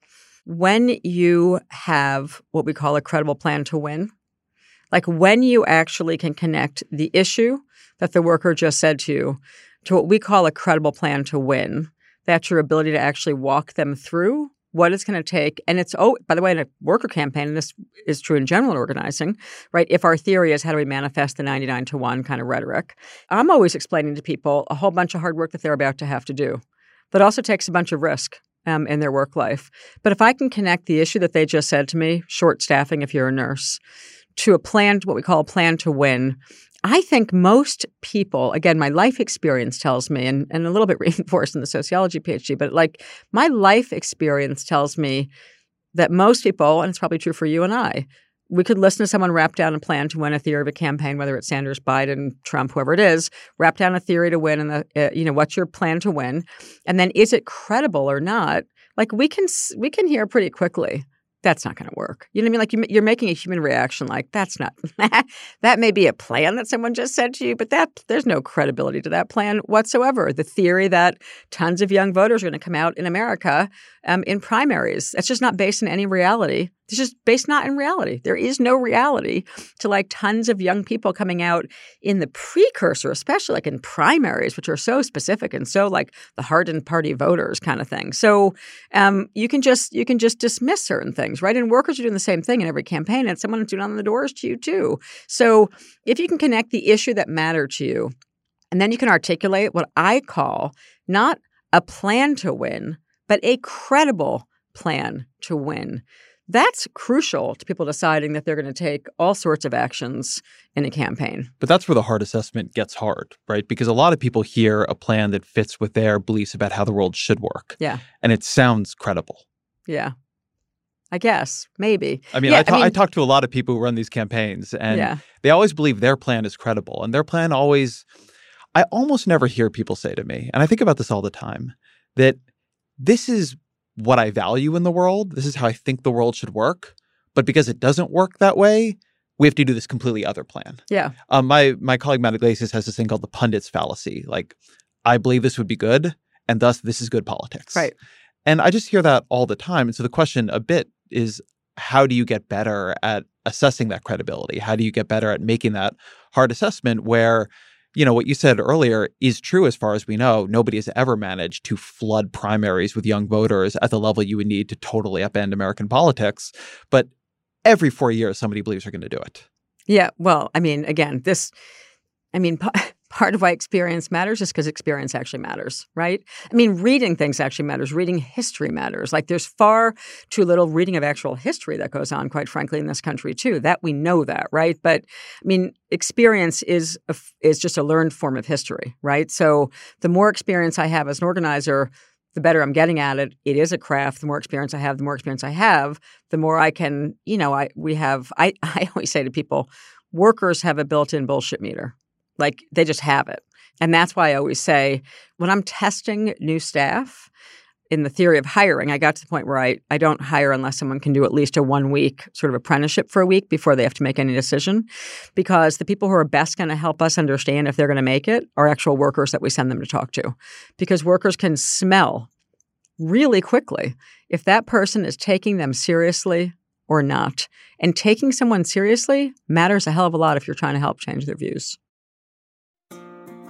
when you have what we call a credible plan to win, like when you actually can connect the issue that the worker just said to you to what we call a credible plan to win, that's your ability to actually walk them through what it's going to take. And it's, oh, by the way, in a worker campaign, and this is true in general organizing, right? If our theory is how do we manifest the 99 to 1 kind of rhetoric, I'm always explaining to people a whole bunch of hard work that they're about to have to do. That also takes a bunch of risk. Um, in their work life. But if I can connect the issue that they just said to me, short staffing if you're a nurse, to a plan, what we call a plan to win, I think most people, again, my life experience tells me, and, and a little bit reinforced in the sociology PhD, but like my life experience tells me that most people, and it's probably true for you and I, we could listen to someone wrap down a plan to win a theory of a campaign, whether it's Sanders, Biden, Trump, whoever it is, wrap down a theory to win, and the uh, you know what's your plan to win, and then is it credible or not? Like we can we can hear pretty quickly that's not going to work. You know what I mean? Like you, you're making a human reaction. Like that's not that may be a plan that someone just said to you, but that there's no credibility to that plan whatsoever. The theory that tons of young voters are going to come out in America um, in primaries that's just not based in any reality. It's just based not in reality. There is no reality to like tons of young people coming out in the precursor, especially like in primaries, which are so specific and so like the hardened party voters kind of thing. So um, you can just you can just dismiss certain things, right? And workers are doing the same thing in every campaign, and someone's doing on the doors to you too. So if you can connect the issue that mattered to you, and then you can articulate what I call not a plan to win, but a credible plan to win that's crucial to people deciding that they're going to take all sorts of actions in a campaign. But that's where the hard assessment gets hard, right? Because a lot of people hear a plan that fits with their beliefs about how the world should work. Yeah. And it sounds credible. Yeah. I guess, maybe. I mean, yeah, I, ta- I, mean I talk to a lot of people who run these campaigns, and Yeah. they always believe their plan is credible. And their plan always, I almost never hear people say to me, and I think about this all the time, that this is what I value in the world. This is how I think the world should work. But because it doesn't work that way, we have to do this completely other plan. yeah. Um, my my colleague Matt Yglesias has this thing called the pundits fallacy. Like, I believe this would be good, and thus this is good politics. Right. And I just hear that all the time. And so the question a bit is, how do you get better at assessing that credibility? How do you get better at making that hard assessment where, you know, what you said earlier is true as far as we know. Nobody has ever managed to flood primaries with young voters at the level you would need to totally upend American politics. But every four years, somebody believes they're going to do it. Yeah. Well, I mean, again, this, I mean, p- part of why experience matters is because experience actually matters, right? I mean, reading things actually matters. Reading history matters. Like, there's far too little reading of actual history that goes on, quite frankly, in this country too. That we know that, right? But I mean, experience is a is just a learned form of history, right? So the more experience I have as an organizer, the better I'm getting at it. It is a craft. The more experience I have, the more experience I have, the more I can, you know, I we have I, I always say to people, workers have a built-in bullshit meter. Like they just have it. And that's why I always say when I'm testing new staff in the theory of hiring, I got to the point where I, I don't hire unless someone can do at least a one week sort of apprenticeship for a week before they have to make any decision. Because the people who are best going to help us understand if they're going to make it are actual workers that we send them to talk to. Because workers can smell really quickly if that person is taking them seriously or not. And taking someone seriously matters a hell of a lot if you're trying to help change their views.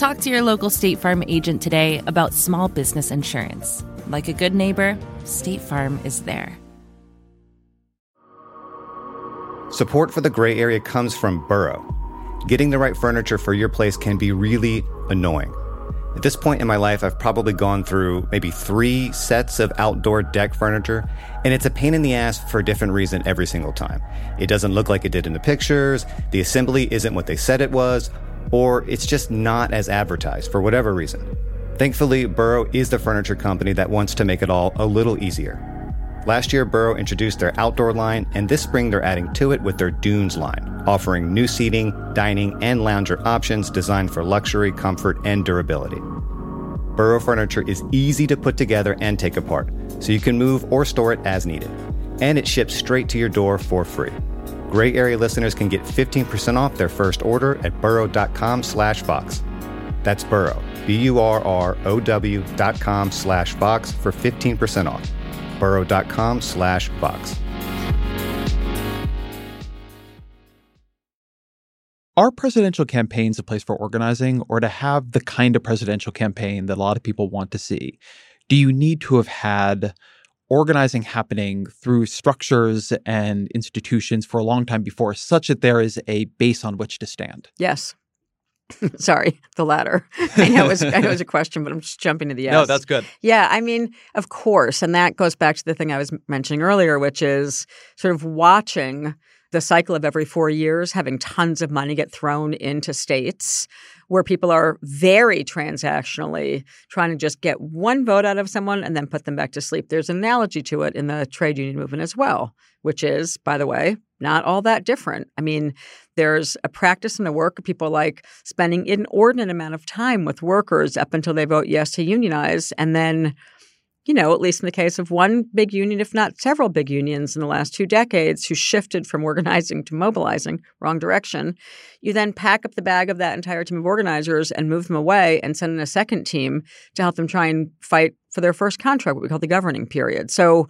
Talk to your local State Farm agent today about small business insurance. Like a good neighbor, State Farm is there. Support for the gray area comes from Burrow. Getting the right furniture for your place can be really annoying. At this point in my life, I've probably gone through maybe three sets of outdoor deck furniture, and it's a pain in the ass for a different reason every single time. It doesn't look like it did in the pictures, the assembly isn't what they said it was, or it's just not as advertised for whatever reason. Thankfully, Burrow is the furniture company that wants to make it all a little easier. Last year, Burrow introduced their outdoor line, and this spring they're adding to it with their Dunes line, offering new seating, dining, and lounger options designed for luxury, comfort, and durability. Burrow furniture is easy to put together and take apart, so you can move or store it as needed. And it ships straight to your door for free. Gray Area listeners can get 15% off their first order at burrow.com slash box. That's burrow, B-U-R-R-O-W dot com slash box for 15% off. burrow.com slash box. Are presidential campaigns a place for organizing, or to have the kind of presidential campaign that a lot of people want to see? Do you need to have had organizing happening through structures and institutions for a long time before, such that there is a base on which to stand? Yes. Sorry, the latter. I know, it was, I know it was a question, but I'm just jumping to the yes. No, that's good. Yeah, I mean, of course. And that goes back to the thing I was mentioning earlier, which is sort of watching the cycle of every four years having tons of money get thrown into states where people are very transactionally trying to just get one vote out of someone and then put them back to sleep. There's an analogy to it in the trade union movement as well, which is, by the way, not all that different. I mean, there's a practice in the work of people like spending inordinate amount of time with workers up until they vote yes to unionize and then you know, at least in the case of one big union, if not several big unions in the last two decades who shifted from organizing to mobilizing, wrong direction, you then pack up the bag of that entire team of organizers and move them away and send in a second team to help them try and fight for their first contract, what we call the governing period. So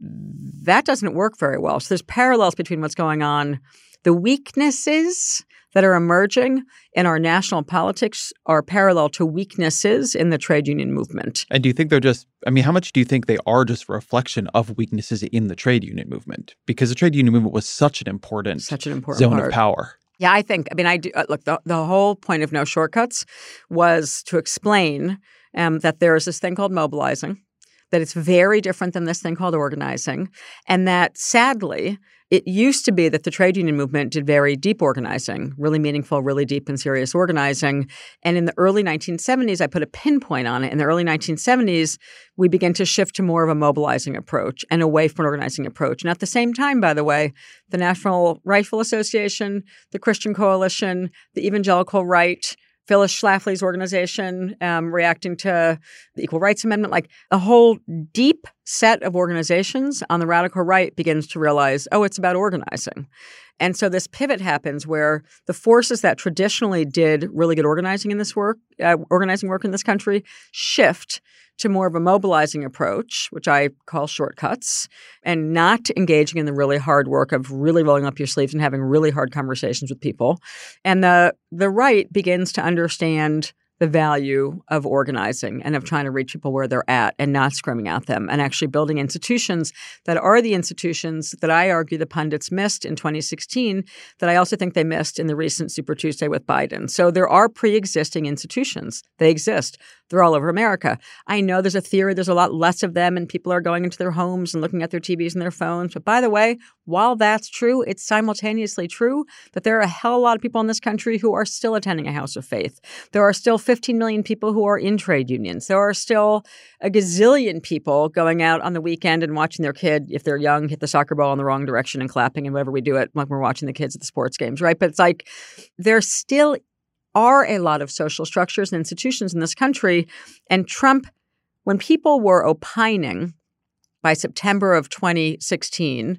that doesn't work very well. So there's parallels between what's going on, the weaknesses that are emerging in our national politics are parallel to weaknesses in the trade union movement. And do you think they're just, I mean, how much do you think they are just a reflection of weaknesses in the trade union movement? Because the trade union movement was such an important, such an important zone part. of power. Yeah, I think, I mean, I do, uh, look, the, the whole point of no shortcuts was to explain um, that there is this thing called mobilizing, that it's very different than this thing called organizing, and that sadly, it used to be that the trade union movement did very deep organizing, really meaningful, really deep and serious organizing. And in the early 1970s, I put a pinpoint on it. In the early 1970s, we began to shift to more of a mobilizing approach and away from an organizing approach. And at the same time, by the way, the National Rifle Association, the Christian Coalition, the Evangelical Right, Phyllis Schlafly's organization um, reacting to the Equal Rights Amendment, like a whole deep set of organizations on the radical right begins to realize, oh, it's about organizing. And so this pivot happens where the forces that traditionally did really good organizing in this work, uh, organizing work in this country, shift to more of a mobilizing approach, which I call shortcuts, and not engaging in the really hard work of really rolling up your sleeves and having really hard conversations with people. And the the right begins to understand the value of organizing and of trying to reach people where they're at and not screaming at them and actually building institutions that are the institutions that I argue the pundits missed in 2016 that I also think they missed in the recent Super Tuesday with Biden. So there are pre-existing institutions. They exist. They're all over America. I know there's a theory there's a lot less of them and people are going into their homes and looking at their TVs and their phones. But by the way, while that's true, it's simultaneously true that there are a hell of a lot of people in this country who are still attending a house of faith. There are still 15 million people who are in trade unions. There are still a gazillion people going out on the weekend and watching their kid, if they're young, hit the soccer ball in the wrong direction and clapping and whatever we do it when we're watching the kids at the sports games, right? But it's like there still are a lot of social structures and institutions in this country. And Trump, when people were opining by September of 2016,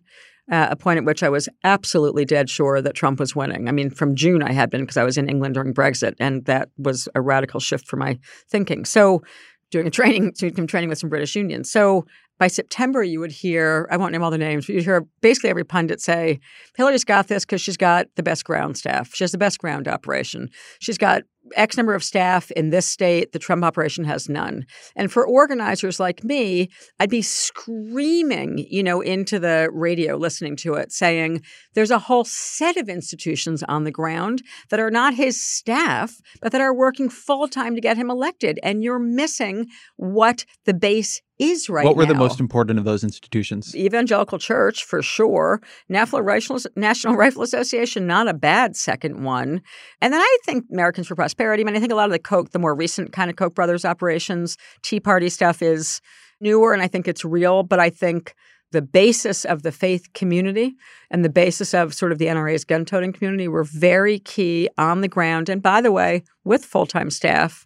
a point at which I was absolutely dead sure that Trump was winning. I mean, from June I had been because I was in England during Brexit, and that was a radical shift for my thinking. So, doing a training, doing some training with some British unions. So by September, you would hear, I won't name all the names, but you'd hear basically every pundit say, Hillary's got this because she's got the best ground staff. She has the best ground operation. She's got X number of staff in this state. The Trump operation has none. And for organizers like me, I'd be screaming, you know, into the radio, listening to it, saying, there's a whole set of institutions on the ground that are not his staff, but that are working full time to get him elected. And you're missing what the base is right What were now. the most important of those institutions? Evangelical Church, for sure. National Rifle, National Rifle Association, not a bad second one. And then I think Americans for Prosperity. I mean, I think a lot of the Koch, the more recent kind of Koch brothers operations, Tea Party stuff is newer and I think it's real. But I think the basis of the faith community and the basis of sort of the NRA's gun toting community were very key on the ground. And by the way, with full time staff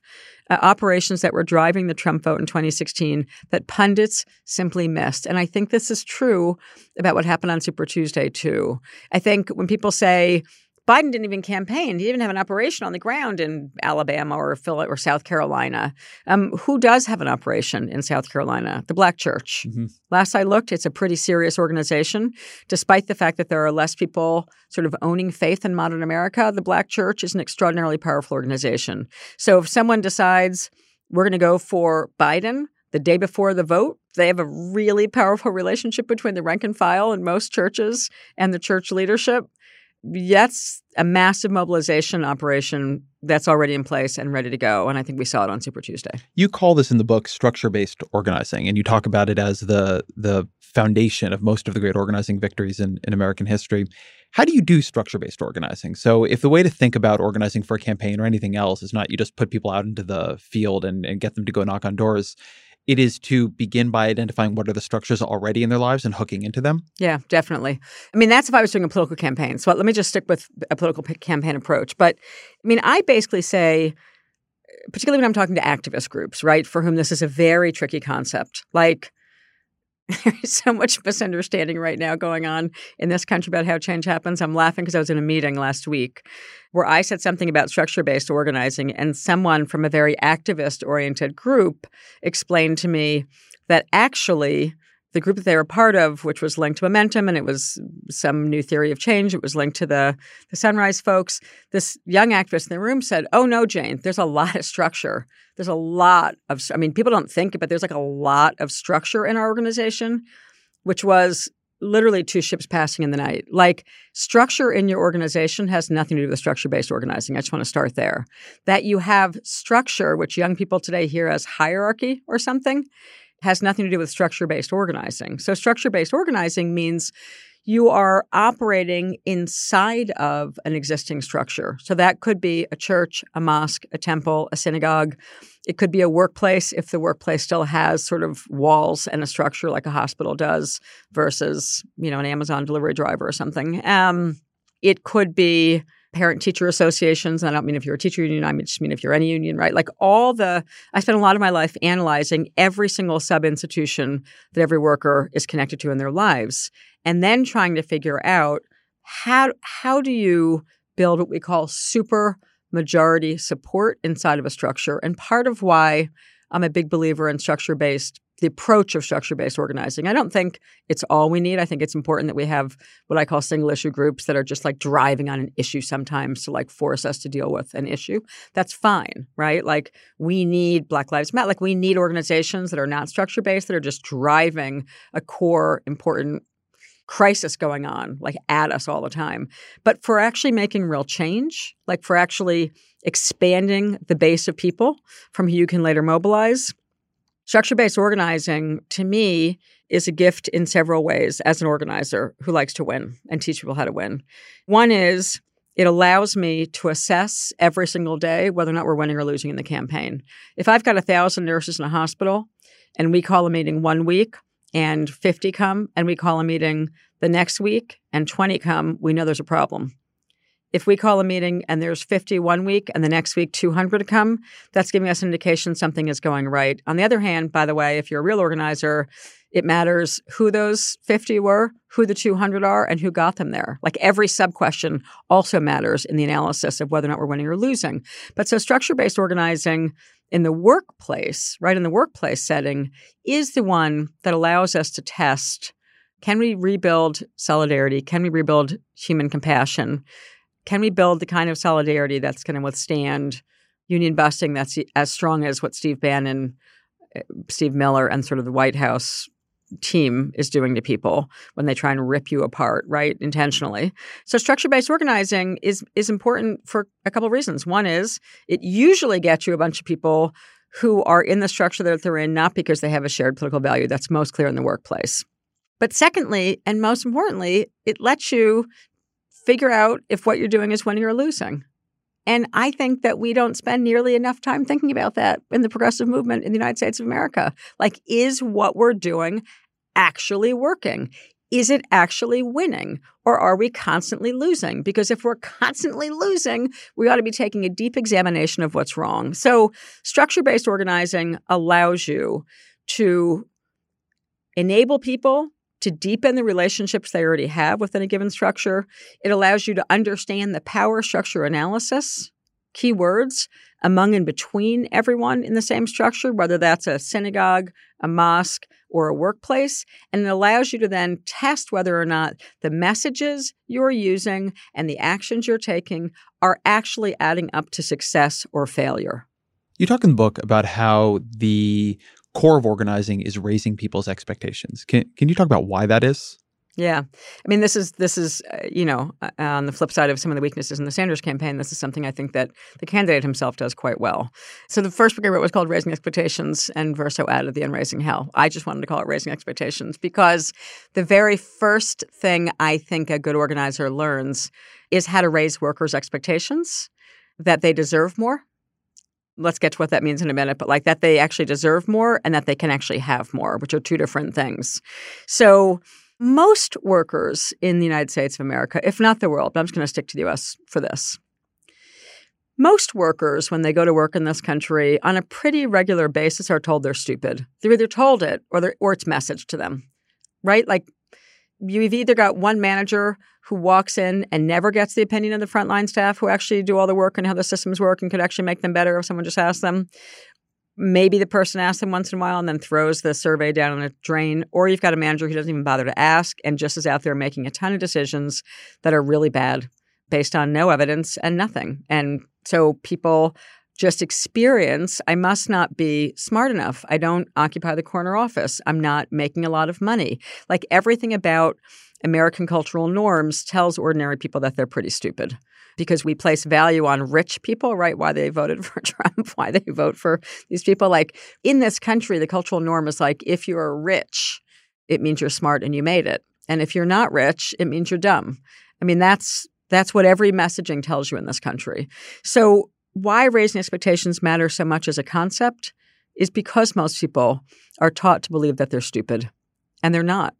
uh, operations that were driving the Trump vote in 2016 that pundits simply missed. And I think this is true about what happened on Super Tuesday, too. I think when people say, Biden didn't even campaign. He didn't have an operation on the ground in Alabama or Philly or South Carolina. Um, who does have an operation in South Carolina? The Black Church. Mm-hmm. Last I looked, it's a pretty serious organization. Despite the fact that there are less people sort of owning faith in modern America, the Black Church is an extraordinarily powerful organization. So if someone decides we're going to go for Biden, the day before the vote. They have a really powerful relationship between the rank and file in most churches and the church leadership that's a massive mobilization operation that's already in place and ready to go. And I think we saw it on Super Tuesday. You call this in the book structure-based organizing, and you talk about it as the the foundation of most of the great organizing victories in, in American history. How do you do structure-based organizing? So if the way to think about organizing for a campaign or anything else is not you just put people out into the field and, and get them to go knock on doors, it is to begin by identifying what are the structures already in their lives and hooking into them. Yeah, definitely. I mean, that's if I was doing a political campaign. So let me just stick with a political campaign approach. But I mean, I basically say, particularly when I'm talking to activist groups, right, for whom this is a very tricky concept, like there's so much misunderstanding right now going on in this country about how change happens. I'm laughing because I was in a meeting last week where I said something about structure based organizing, and someone from a very activist oriented group explained to me that actually the group that they were part of, which was linked to Momentum, and it was some new theory of change. It was linked to the the Sunrise folks. This young activist in the room said, "Oh no, Jane, there's a lot of structure. There's a lot of. I mean, people don't think it, but there's like a lot of structure in our organization, which was." Literally two ships passing in the night. Like structure in your organization has nothing to do with structure based organizing. I just want to start there. That you have structure, which young people today hear as hierarchy or something, has nothing to do with structure based organizing. So, structure based organizing means you are operating inside of an existing structure. So, that could be a church, a mosque, a temple, a synagogue. It could be a workplace if the workplace still has sort of walls and a structure like a hospital does versus, you know, an Amazon delivery driver or something. Um, it could be parent teacher associations. I don't mean if you're a teacher union, I just mean if you're any union, right? Like all the, I spent a lot of my life analyzing every single sub institution that every worker is connected to in their lives, and then trying to figure out how how do you build what we call super majority support inside of a structure. And part of why I'm a big believer in structure based the approach of structure based organizing. I don't think it's all we need. I think it's important that we have what I call single issue groups that are just like driving on an issue sometimes to like force us to deal with an issue. That's fine, right? Like we need Black Lives Matter. Like we need organizations that are not structure based that are just driving a core important crisis going on like at us all the time. But for actually making real change, like for actually expanding the base of people from who you can later mobilize Structure based organizing, to me, is a gift in several ways as an organizer who likes to win and teach people how to win. One is it allows me to assess every single day whether or not we're winning or losing in the campaign. If I've got a thousand nurses in a hospital and we call a meeting one week and 50 come and we call a meeting the next week and 20 come, we know there's a problem. If we call a meeting and there's 50 one week and the next week 200 come, that's giving us an indication something is going right. On the other hand, by the way, if you're a real organizer, it matters who those 50 were, who the 200 are, and who got them there. Like every sub question also matters in the analysis of whether or not we're winning or losing. But so structure based organizing in the workplace, right, in the workplace setting, is the one that allows us to test can we rebuild solidarity? Can we rebuild human compassion? Can we build the kind of solidarity that's going to withstand union busting that's as strong as what Steve Bannon, eh, Steve Miller, and sort of the White House team is doing to people when they try and rip you apart, right? Intentionally. So structure-based organizing is is important for a couple of reasons. One is it usually gets you a bunch of people who are in the structure that they're in not because they have a shared political value that's most clear in the workplace. But secondly, and most importantly, it lets you figure out if what you're doing is winning or losing. And I think that we don't spend nearly enough time thinking about that in the progressive movement in the United States of America. Like, is what we're doing actually working? Is it actually winning? Or are we constantly losing? Because if we're constantly losing, we ought to be taking a deep examination of what's wrong. So, structure based organizing allows you to enable people to deepen the relationships they already have within a given structure. It allows you to understand the power structure analysis, keywords among and between everyone in the same structure, whether that's a synagogue, a mosque, or a workplace. And it allows you to then test whether or not the messages you're using and the actions you're taking are actually adding up to success or failure. You talk in the book about how the core of organizing is raising people's expectations. Can, can you talk about why that is? Yeah, I mean, this is this is uh, you know uh, on the flip side of some of the weaknesses in the Sanders campaign. This is something I think that the candidate himself does quite well. So the first book I wrote was called "Raising Expectations," and Verso added the end "Raising Hell." I just wanted to call it "Raising Expectations" because the very first thing I think a good organizer learns is how to raise workers' expectations that they deserve more let's get to what that means in a minute, but like that they actually deserve more and that they can actually have more, which are two different things. So, most workers in the United States of America, if not the world, but I'm just going to stick to the US for this. Most workers, when they go to work in this country, on a pretty regular basis, are told they're stupid. They're either told it or, or it's messaged to them, right? Like you've either got one manager who walks in and never gets the opinion of the frontline staff who actually do all the work and how the systems work and could actually make them better if someone just asked them. Maybe the person asks them once in a while and then throws the survey down in a drain, or you've got a manager who doesn't even bother to ask and just is out there making a ton of decisions that are really bad based on no evidence and nothing. And so people just experience I must not be smart enough. I don't occupy the corner office. I'm not making a lot of money. Like everything about American cultural norms tells ordinary people that they're pretty stupid because we place value on rich people, right? Why they voted for Trump, why they vote for these people. Like in this country, the cultural norm is like if you're rich, it means you're smart and you made it. And if you're not rich, it means you're dumb. I mean, that's that's what every messaging tells you in this country. So why raising expectations matters so much as a concept is because most people are taught to believe that they're stupid and they're not.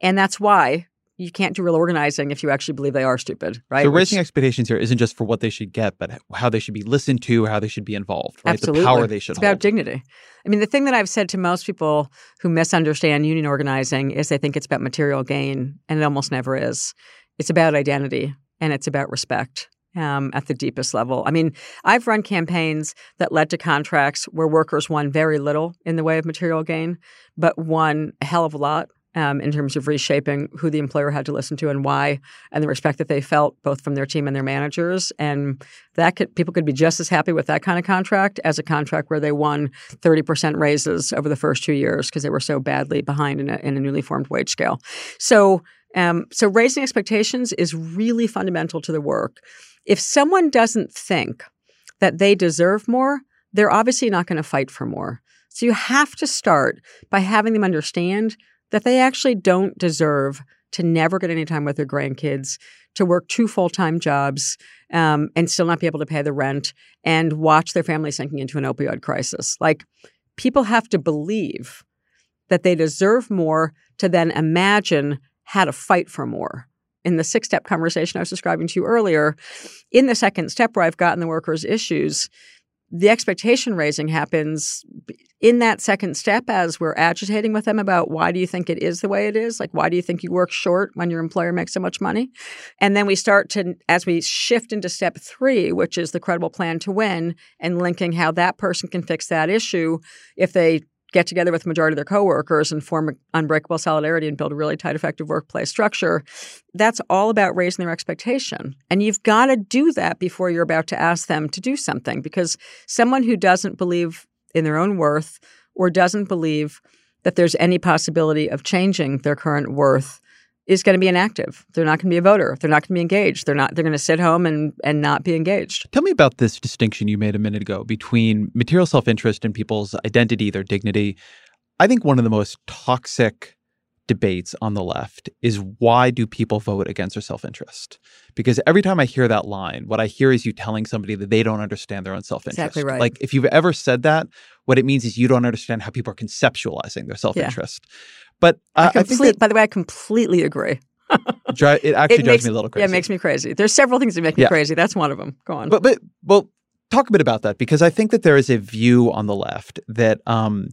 And that's why you can't do real organizing if you actually believe they are stupid, right? So raising Which, expectations here isn't just for what they should get, but how they should be listened to, how they should be involved, right? Absolutely. The power they should it's hold. about dignity. I mean, the thing that I've said to most people who misunderstand union organizing is they think it's about material gain, and it almost never is. It's about identity and it's about respect um, at the deepest level. I mean, I've run campaigns that led to contracts where workers won very little in the way of material gain, but won a hell of a lot um, in terms of reshaping who the employer had to listen to and why, and the respect that they felt both from their team and their managers. And that could, people could be just as happy with that kind of contract as a contract where they won 30% raises over the first two years because they were so badly behind in a, in a newly formed wage scale. So, um, so raising expectations is really fundamental to the work. If someone doesn't think that they deserve more, they're obviously not going to fight for more. So you have to start by having them understand that they actually don't deserve to never get any time with their grandkids, to work two full time jobs, um, and still not be able to pay the rent and watch their family sinking into an opioid crisis. Like, people have to believe that they deserve more to then imagine how to fight for more in the six step conversation I was describing to you earlier, in the second step where I've gotten the workers' issues, the expectation raising happens in that second step as we're agitating with them about why do you think it is the way it is? Like, why do you think you work short when your employer makes so much money? And then we start to, as we shift into step three, which is the credible plan to win and linking how that person can fix that issue if they get together with the majority of their coworkers and form unbreakable solidarity and build a really tight, effective workplace structure. That's all about raising their expectation. And you've got to do that before you're about to ask them to do something because someone who doesn't believe in their own worth or doesn't believe that there's any possibility of changing their current worth is going to be inactive. They're not going to be a voter. They're not going to be engaged. They're not. They're going to sit home and and not be engaged. Tell me about this distinction you made a minute ago between material self-interest and people's identity, their dignity. I think one of the most toxic debates on the left is why do people vote against their self-interest? Because every time I hear that line, what I hear is you telling somebody that they don't understand their own self-interest. Exactly right. Like if you've ever said that, what it means is you don't understand how people are conceptualizing their self-interest. Yeah. But uh, I, complete, I that, by the way, I completely agree. it actually it drives makes, me a little crazy. Yeah, it makes me crazy. There's several things that make me yeah. crazy. That's one of them. Go on. But but well, talk a bit about that because I think that there is a view on the left that um,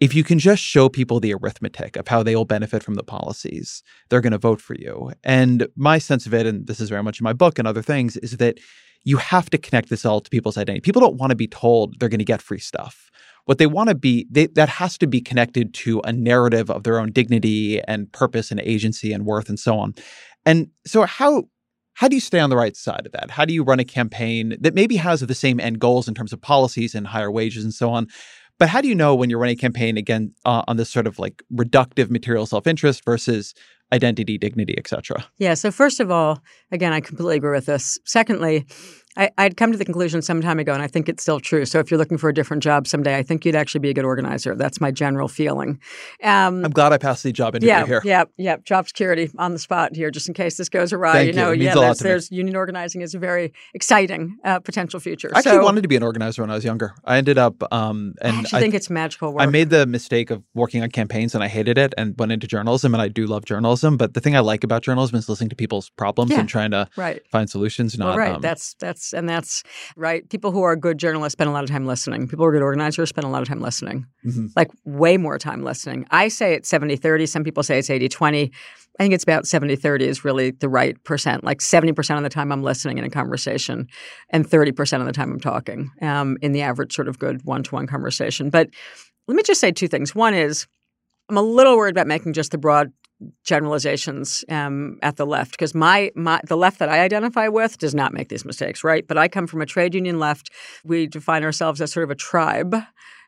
if you can just show people the arithmetic of how they will benefit from the policies, they're going to vote for you. And my sense of it, and this is very much in my book and other things, is that you have to connect this all to people's identity. People don't want to be told they're going to get free stuff. What they want to be, they, that has to be connected to a narrative of their own dignity and purpose and agency and worth and so on. And so, how how do you stay on the right side of that? How do you run a campaign that maybe has the same end goals in terms of policies and higher wages and so on, but how do you know when you're running a campaign again uh, on this sort of like reductive material self-interest versus identity, dignity, etc.? Yeah. So first of all, again, I completely agree with this. Secondly, I, would come to the conclusion some time ago, and I think it's still true. So if you're looking for a different job someday, I think you'd actually be a good organizer. That's my general feeling. Um, I'm glad I passed the job interview yeah, here. Yeah, yeah, job security on the spot here, just in case this goes awry. Thank you know, you. yeah, there's, there's union organizing is a very exciting uh, potential future. I actually so, wanted to be an organizer when I was younger. I ended up, um, and I actually think it's magical work. I made the mistake of working on campaigns, and I hated it, and went into journalism, and I do love journalism. But the thing I like about journalism is listening to people's problems yeah, and trying to right. find solutions. Not well, right. Um, that's that's and that's right? People who are good journalists spend a lot of time listening. People who are good organizers spend a lot of time listening, mm-hmm. like way more time listening. I say it's 70 30. Some people say it's 80 20. I think it's about 70 30 is really the right percent. Like 70% of the time I'm listening in a conversation, and 30% of the time I'm talking um, in the average sort of good one to one conversation. But let me just say two things. One is, I'm a little worried about making just the broad generalizations um, at the left because my, my the left that I identify with does not make these mistakes, right? But I come from a trade union left. We define ourselves as sort of a tribe.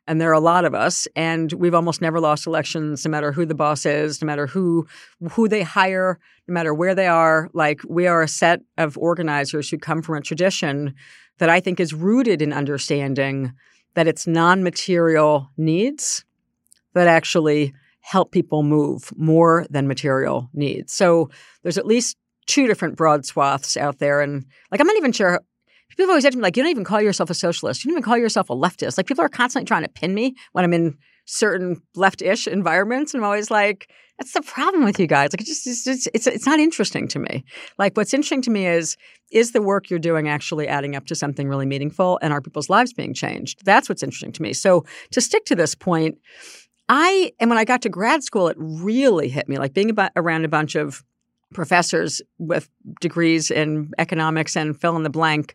And there are a lot of us, and we've almost never lost elections, no matter who the boss is, no matter who who they hire, no matter where they are. Like we are a set of organizers who come from a tradition that I think is rooted in understanding that it's non-material needs that actually help people move more than material needs. So there's at least two different broad swaths out there. And like, I'm not even sure. People always to me, like, you don't even call yourself a socialist. You don't even call yourself a leftist. Like, people are constantly trying to pin me when I'm in certain left-ish environments, and I'm always like, "That's the problem with you guys. Like, just it's, it's it's it's not interesting to me. Like, what's interesting to me is is the work you're doing actually adding up to something really meaningful, and are people's lives being changed? That's what's interesting to me. So, to stick to this point, I and when I got to grad school, it really hit me. Like being about, around a bunch of professors with degrees in economics and fill in the blank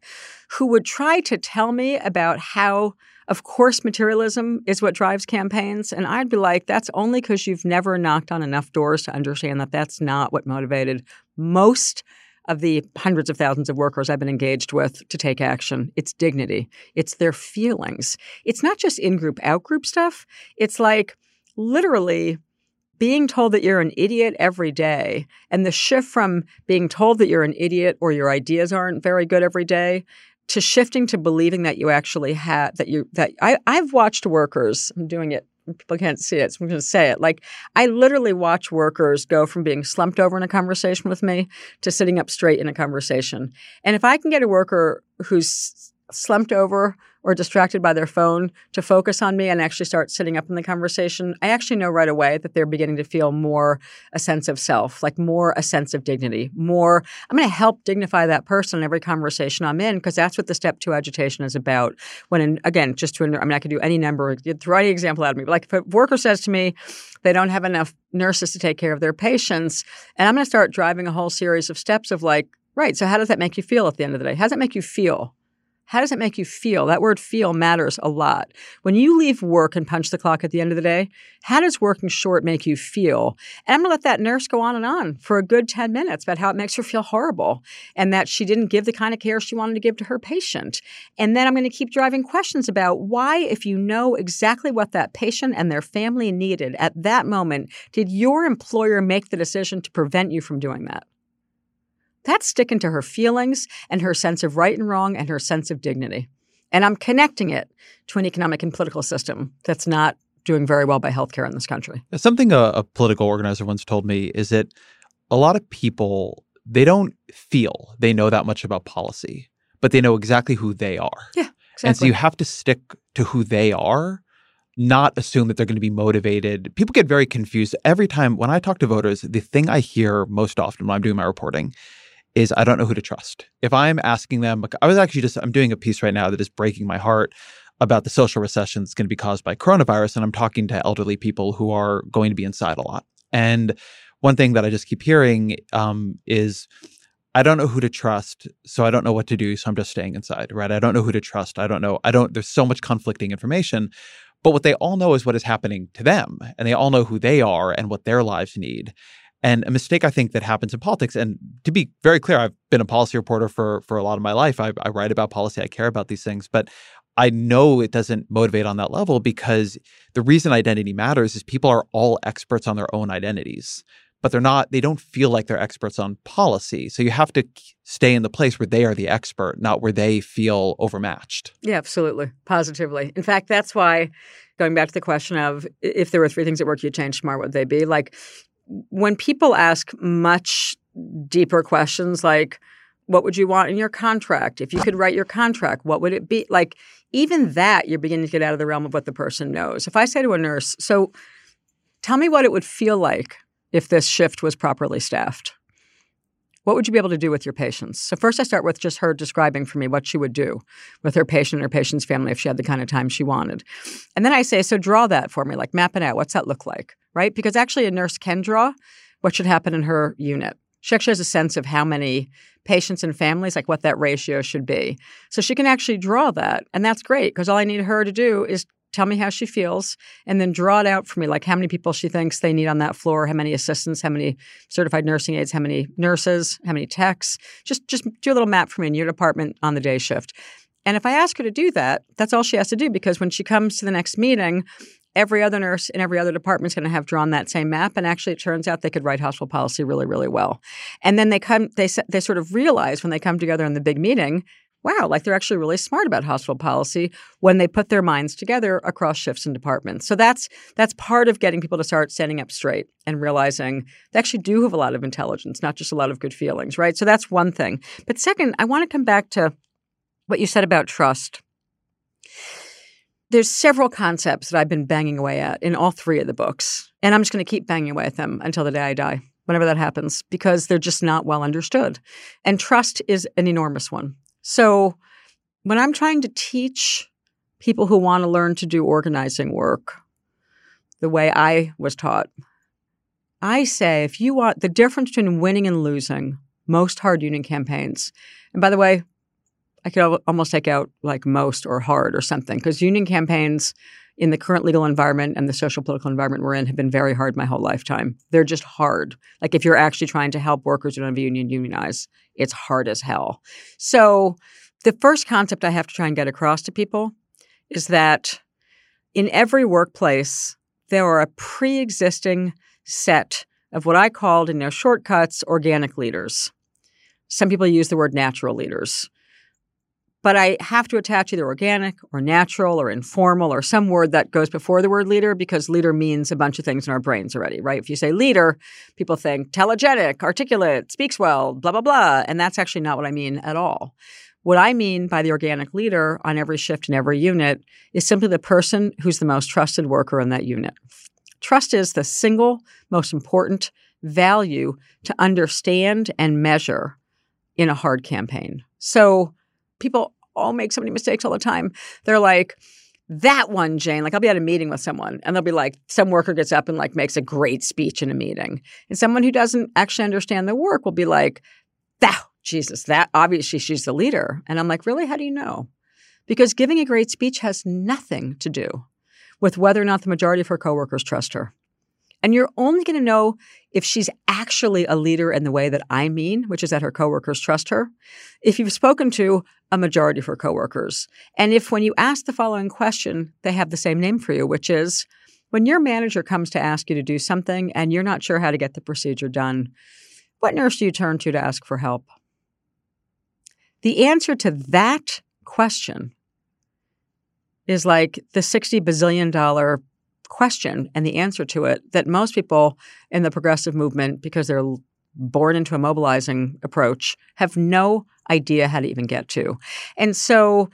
who would try to tell me about how of course materialism is what drives campaigns and i'd be like that's only because you've never knocked on enough doors to understand that that's not what motivated most of the hundreds of thousands of workers I've been engaged with to take action. It's dignity. It's their feelings. It's not just in group, out group stuff. It's like literally being told that you're an idiot every day and the shift from being told that you're an idiot or your ideas aren't very good every day to shifting to believing that you actually have that you that I, I've watched workers I'm doing it people can't see it so I'm going to say it like I literally watch workers go from being slumped over in a conversation with me to sitting up straight in a conversation. And if I can get a worker who's slumped over or distracted by their phone to focus on me and actually start sitting up in the conversation, I actually know right away that they're beginning to feel more a sense of self, like more a sense of dignity, more I'm going to help dignify that person in every conversation I'm in because that's what the step two agitation is about. When, in, again, just to, I'm mean, I could do any number, throw any example of me, but like if a worker says to me, they don't have enough nurses to take care of their patients, and I'm going to start driving a whole series of steps of like, right, so how does that make you feel at the end of the day? How does that make you feel? How does it make you feel? That word feel matters a lot. When you leave work and punch the clock at the end of the day, how does working short make you feel? And I'm going to let that nurse go on and on for a good 10 minutes about how it makes her feel horrible and that she didn't give the kind of care she wanted to give to her patient. And then I'm going to keep driving questions about why, if you know exactly what that patient and their family needed at that moment, did your employer make the decision to prevent you from doing that? That's sticking to her feelings and her sense of right and wrong and her sense of dignity. And I'm connecting it to an economic and political system that's not doing very well by healthcare in this country. Something a, a political organizer once told me is that a lot of people they don't feel they know that much about policy, but they know exactly who they are. Yeah, exactly. And so you have to stick to who they are, not assume that they're going to be motivated. People get very confused every time when I talk to voters. The thing I hear most often when I'm doing my reporting is I don't know who to trust. If I'm asking them, I was actually just, I'm doing a piece right now that is breaking my heart about the social recession that's going to be caused by coronavirus. And I'm talking to elderly people who are going to be inside a lot. And one thing that I just keep hearing um, is, I don't know who to trust, so I don't know what to do, so I'm just staying inside, right? I don't know who to trust. I don't know. I don't, there's so much conflicting information. But what they all know is what is happening to them, and they all know who they are and what their lives need. And a mistake I think that happens in politics, and to be very clear, I've been a policy reporter for for a lot of my life. I, I write about policy. I care about these things, but I know it doesn't motivate on that level because the reason identity matters is people are all experts on their own identities, but they're not, they don't feel like they're experts on policy. So you have to stay in the place where they are the expert, not where they feel overmatched. Yeah, absolutely. Positively. In fact, that's why, going back to the question of if there were three things at work you'd change tomorrow, what would they be? Like when people ask much deeper questions like, what would you want in your contract? If you could write your contract, what would it be? Like, even that, you're beginning to get out of the realm of what the person knows. If I say to a nurse, so tell me what it would feel like if this shift was properly staffed. What would you be able to do with your patients? So, first, I start with just her describing for me what she would do with her patient and her patient's family if she had the kind of time she wanted. And then I say, so draw that for me, like map it out. What's that look like? Right? Because actually, a nurse can draw what should happen in her unit. She actually has a sense of how many patients and families, like what that ratio should be. So she can actually draw that. And that's great because all I need her to do is tell me how she feels and then draw it out for me like how many people she thinks they need on that floor how many assistants how many certified nursing aides how many nurses how many techs. Just just do a little map for me in your department on the day shift. And if i ask her to do that that's all she has to do because when she comes to the next meeting every other nurse in every other department is going to have drawn that same map and actually it turns out they could write hospital policy really really well. And then they come they they sort of realize when they come together in the big meeting wow like they're actually really smart about hospital policy when they put their minds together across shifts and departments so that's that's part of getting people to start standing up straight and realizing they actually do have a lot of intelligence not just a lot of good feelings right so that's one thing but second i want to come back to what you said about trust there's several concepts that I've been banging away at in all three of the books. And I'm just going to keep banging away at them until the day I die, whenever that happens, because they're just not well understood. And trust is an enormous one. So when I'm trying to teach people who want to learn to do organizing work the way I was taught, I say if you want the difference between winning and losing most hard union campaigns, and by the way, I could almost take out like most or hard or something because union campaigns in the current legal environment and the social political environment we're in have been very hard my whole lifetime. They're just hard. Like if you're actually trying to help workers who don't have a union unionize, it's hard as hell. So the first concept I have to try and get across to people is that in every workplace, there are a pre-existing set of what I called in their shortcuts organic leaders. Some people use the word natural leaders but I have to attach either organic or natural or informal or some word that goes before the word leader because leader means a bunch of things in our brains already, right? If you say leader, people think telegenic, articulate, speaks well, blah, blah, blah. And that's actually not what I mean at all. What I mean by the organic leader on every shift in every unit is simply the person who's the most trusted worker in that unit. Trust is the single most important value to understand and measure in a hard campaign. So people all make so many mistakes all the time. They're like, that one, Jane, like I'll be at a meeting with someone and they'll be like, some worker gets up and like makes a great speech in a meeting. And someone who doesn't actually understand the work will be like, that, Jesus, that obviously she's the leader. And I'm like, really? How do you know? Because giving a great speech has nothing to do with whether or not the majority of her coworkers trust her. And you're only going to know if she's actually a leader in the way that I mean, which is that her coworkers trust her, if you've spoken to a majority of her coworkers, and if when you ask the following question, they have the same name for you, which is when your manager comes to ask you to do something and you're not sure how to get the procedure done, what nurse do you turn to to ask for help? The answer to that question is like the $60 bazillion question and the answer to it that most people in the progressive movement, because they're born into a mobilizing approach, have no idea how to even get to. And so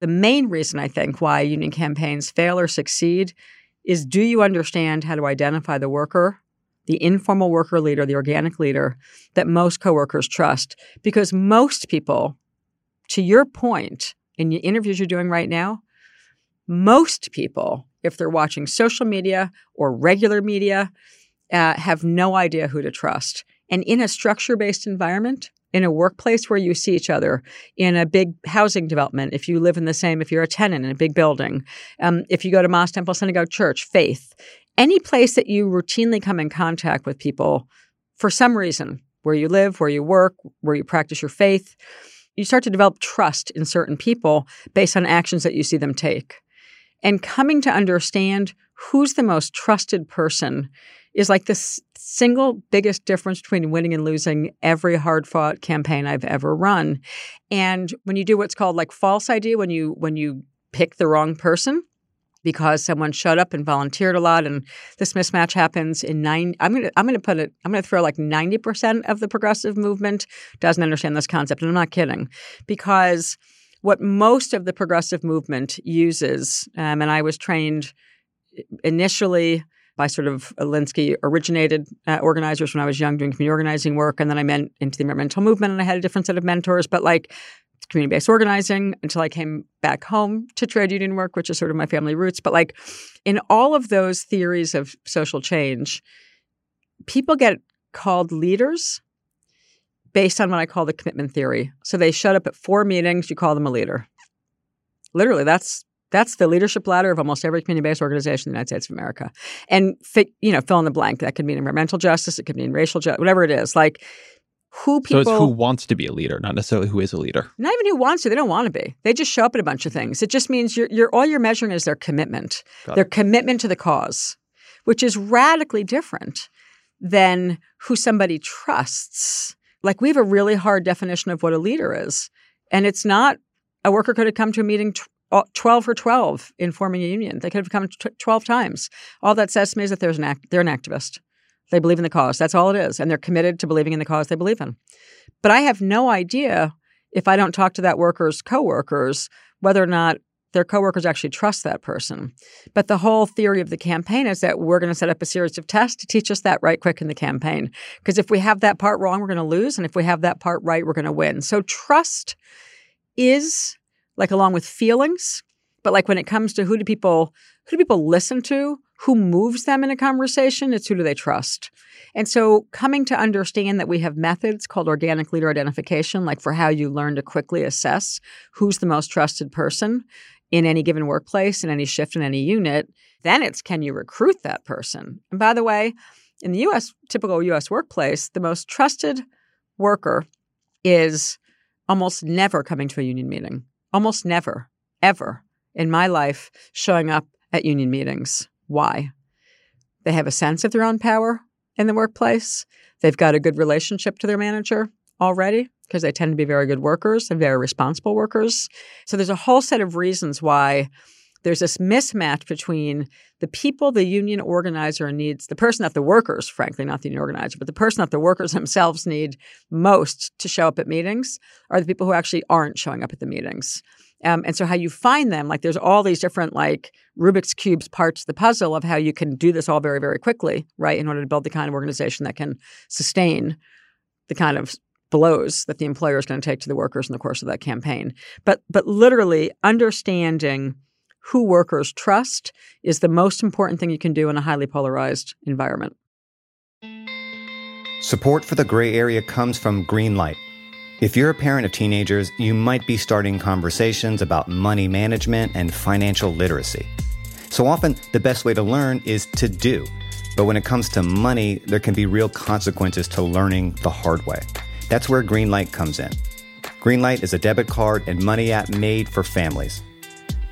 the main reason I think why union campaigns fail or succeed is do you understand how to identify the worker, the informal worker leader, the organic leader that most coworkers trust? Because most people, to your point, in the interviews you're doing right now, most people, if they're watching social media or regular media, uh, have no idea who to trust. And in a structure based environment, in a workplace where you see each other, in a big housing development, if you live in the same, if you're a tenant in a big building, um, if you go to Mosque Temple Synagogue Church, faith, any place that you routinely come in contact with people for some reason, where you live, where you work, where you practice your faith, you start to develop trust in certain people based on actions that you see them take. And coming to understand who's the most trusted person is like the single biggest difference between winning and losing every hard fought campaign I've ever run. And when you do what's called like false ID, when you when you pick the wrong person, because someone showed up and volunteered a lot and this mismatch happens in nine I'm gonna I'm gonna put it I'm gonna throw like 90% of the progressive movement doesn't understand this concept. And I'm not kidding. Because what most of the progressive movement uses, um, and I was trained initially by sort of Alinsky originated uh, organizers when I was young doing community organizing work. And then I went into the environmental movement and I had a different set of mentors. But like community based organizing until I came back home to trade union work, which is sort of my family roots. But like in all of those theories of social change, people get called leaders based on what I call the commitment theory. So they showed up at four meetings, you call them a leader. Literally, that's that's the leadership ladder of almost every community-based organization in the United States of America. And fit, you know, fill in the blank. That could mean environmental justice, it could mean racial justice, whatever it is. Like who people So it's who wants to be a leader, not necessarily who is a leader. Not even who wants to, they don't want to be. They just show up at a bunch of things. It just means you're, you're all you're measuring is their commitment. Got their it. commitment to the cause, which is radically different than who somebody trusts. Like we have a really hard definition of what a leader is. And it's not a worker could have come to a meeting uh, 12 for 12 in forming a union. They could have come t- 12 times. All that says to me is that there's an act, they're an activist. They believe in the cause. That's all it is. And they're committed to believing in the cause they believe in. But I have no idea if I don't talk to that worker's coworkers whether or not their coworkers actually trust that person. But the whole theory of the campaign is that we're going to set up a series of tests to teach us that right quick in the campaign. Because if we have that part wrong, we're going to lose. And if we have that part right, we're going to win. So trust is like along with feelings, but like when it comes to who do people who do people listen to, who moves them in a conversation, it's who do they trust. And so coming to understand that we have methods called organic leader identification, like for how you learn to quickly assess who's the most trusted person in any given workplace, in any shift in any unit, then it's can you recruit that person? And by the way, in the US, typical US workplace, the most trusted worker is almost never coming to a union meeting. Almost never, ever in my life showing up at union meetings. Why? They have a sense of their own power in the workplace. They've got a good relationship to their manager already because they tend to be very good workers and very responsible workers. So there's a whole set of reasons why there's this mismatch between the people the union organizer needs, the person that the workers, frankly, not the union organizer, but the person that the workers themselves need most to show up at meetings are the people who actually aren't showing up at the meetings. Um, and so how you find them, like there's all these different like Rubik's cubes parts of the puzzle of how you can do this all very, very quickly, right? In order to build the kind of organization that can sustain the kind of blows that the employer is going to take to the workers in the course of that campaign. But but literally understanding who workers trust is the most important thing you can do in a highly polarized environment. Support for the gray area comes from Greenlight. If you're a parent of teenagers, you might be starting conversations about money management and financial literacy. So often, the best way to learn is to do. But when it comes to money, there can be real consequences to learning the hard way. That's where Greenlight comes in. Greenlight is a debit card and money app made for families.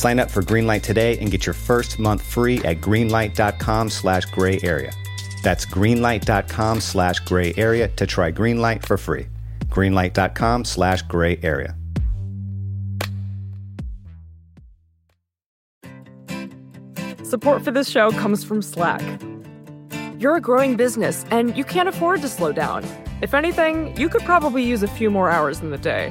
Sign up for Greenlight today and get your first month free at greenlight.com slash gray area. That's greenlight.com slash gray area to try Greenlight for free. Greenlight.com slash gray area. Support for this show comes from Slack. You're a growing business and you can't afford to slow down. If anything, you could probably use a few more hours in the day.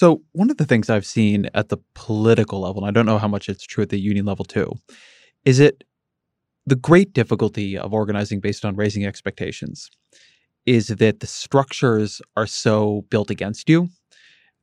So, one of the things I've seen at the political level, and I don't know how much it's true at the union level too, is it the great difficulty of organizing based on raising expectations is that the structures are so built against you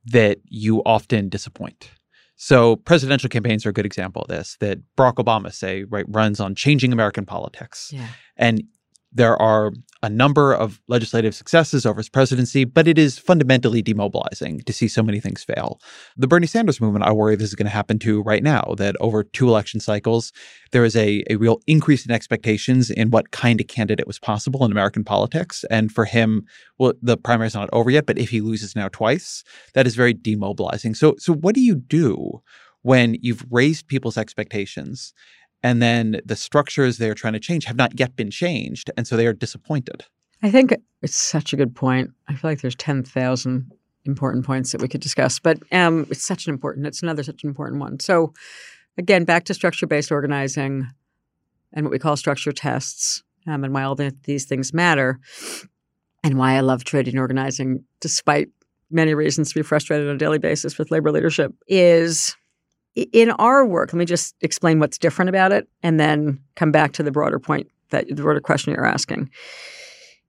that you often disappoint. So presidential campaigns are a good example of this. That Barack Obama, say, right, runs on changing American politics, Yeah. and there are a number of legislative successes over his presidency, but it is fundamentally demobilizing to see so many things fail. The Bernie Sanders movement, I worry this is going to happen to right now, that over two election cycles, there is a, a real increase in expectations in what kind of candidate was possible in American politics. And for him, well, the primary's not over yet, but if he loses now twice, that is very demobilizing. So, so what do you do when you've raised people's expectations and then the structures they're trying to change have not yet been changed, and so they are disappointed. I think it's such a good point. I feel like there's 10,000 important points that we could discuss, but um, it's such an important, it's another such an important one. So, again, back to structure based organizing and what we call structure tests um, and why all the, these things matter and why I love trade union organizing, despite many reasons to be frustrated on a daily basis with labor leadership, is in our work, let me just explain what's different about it and then come back to the broader point that the broader question you're asking.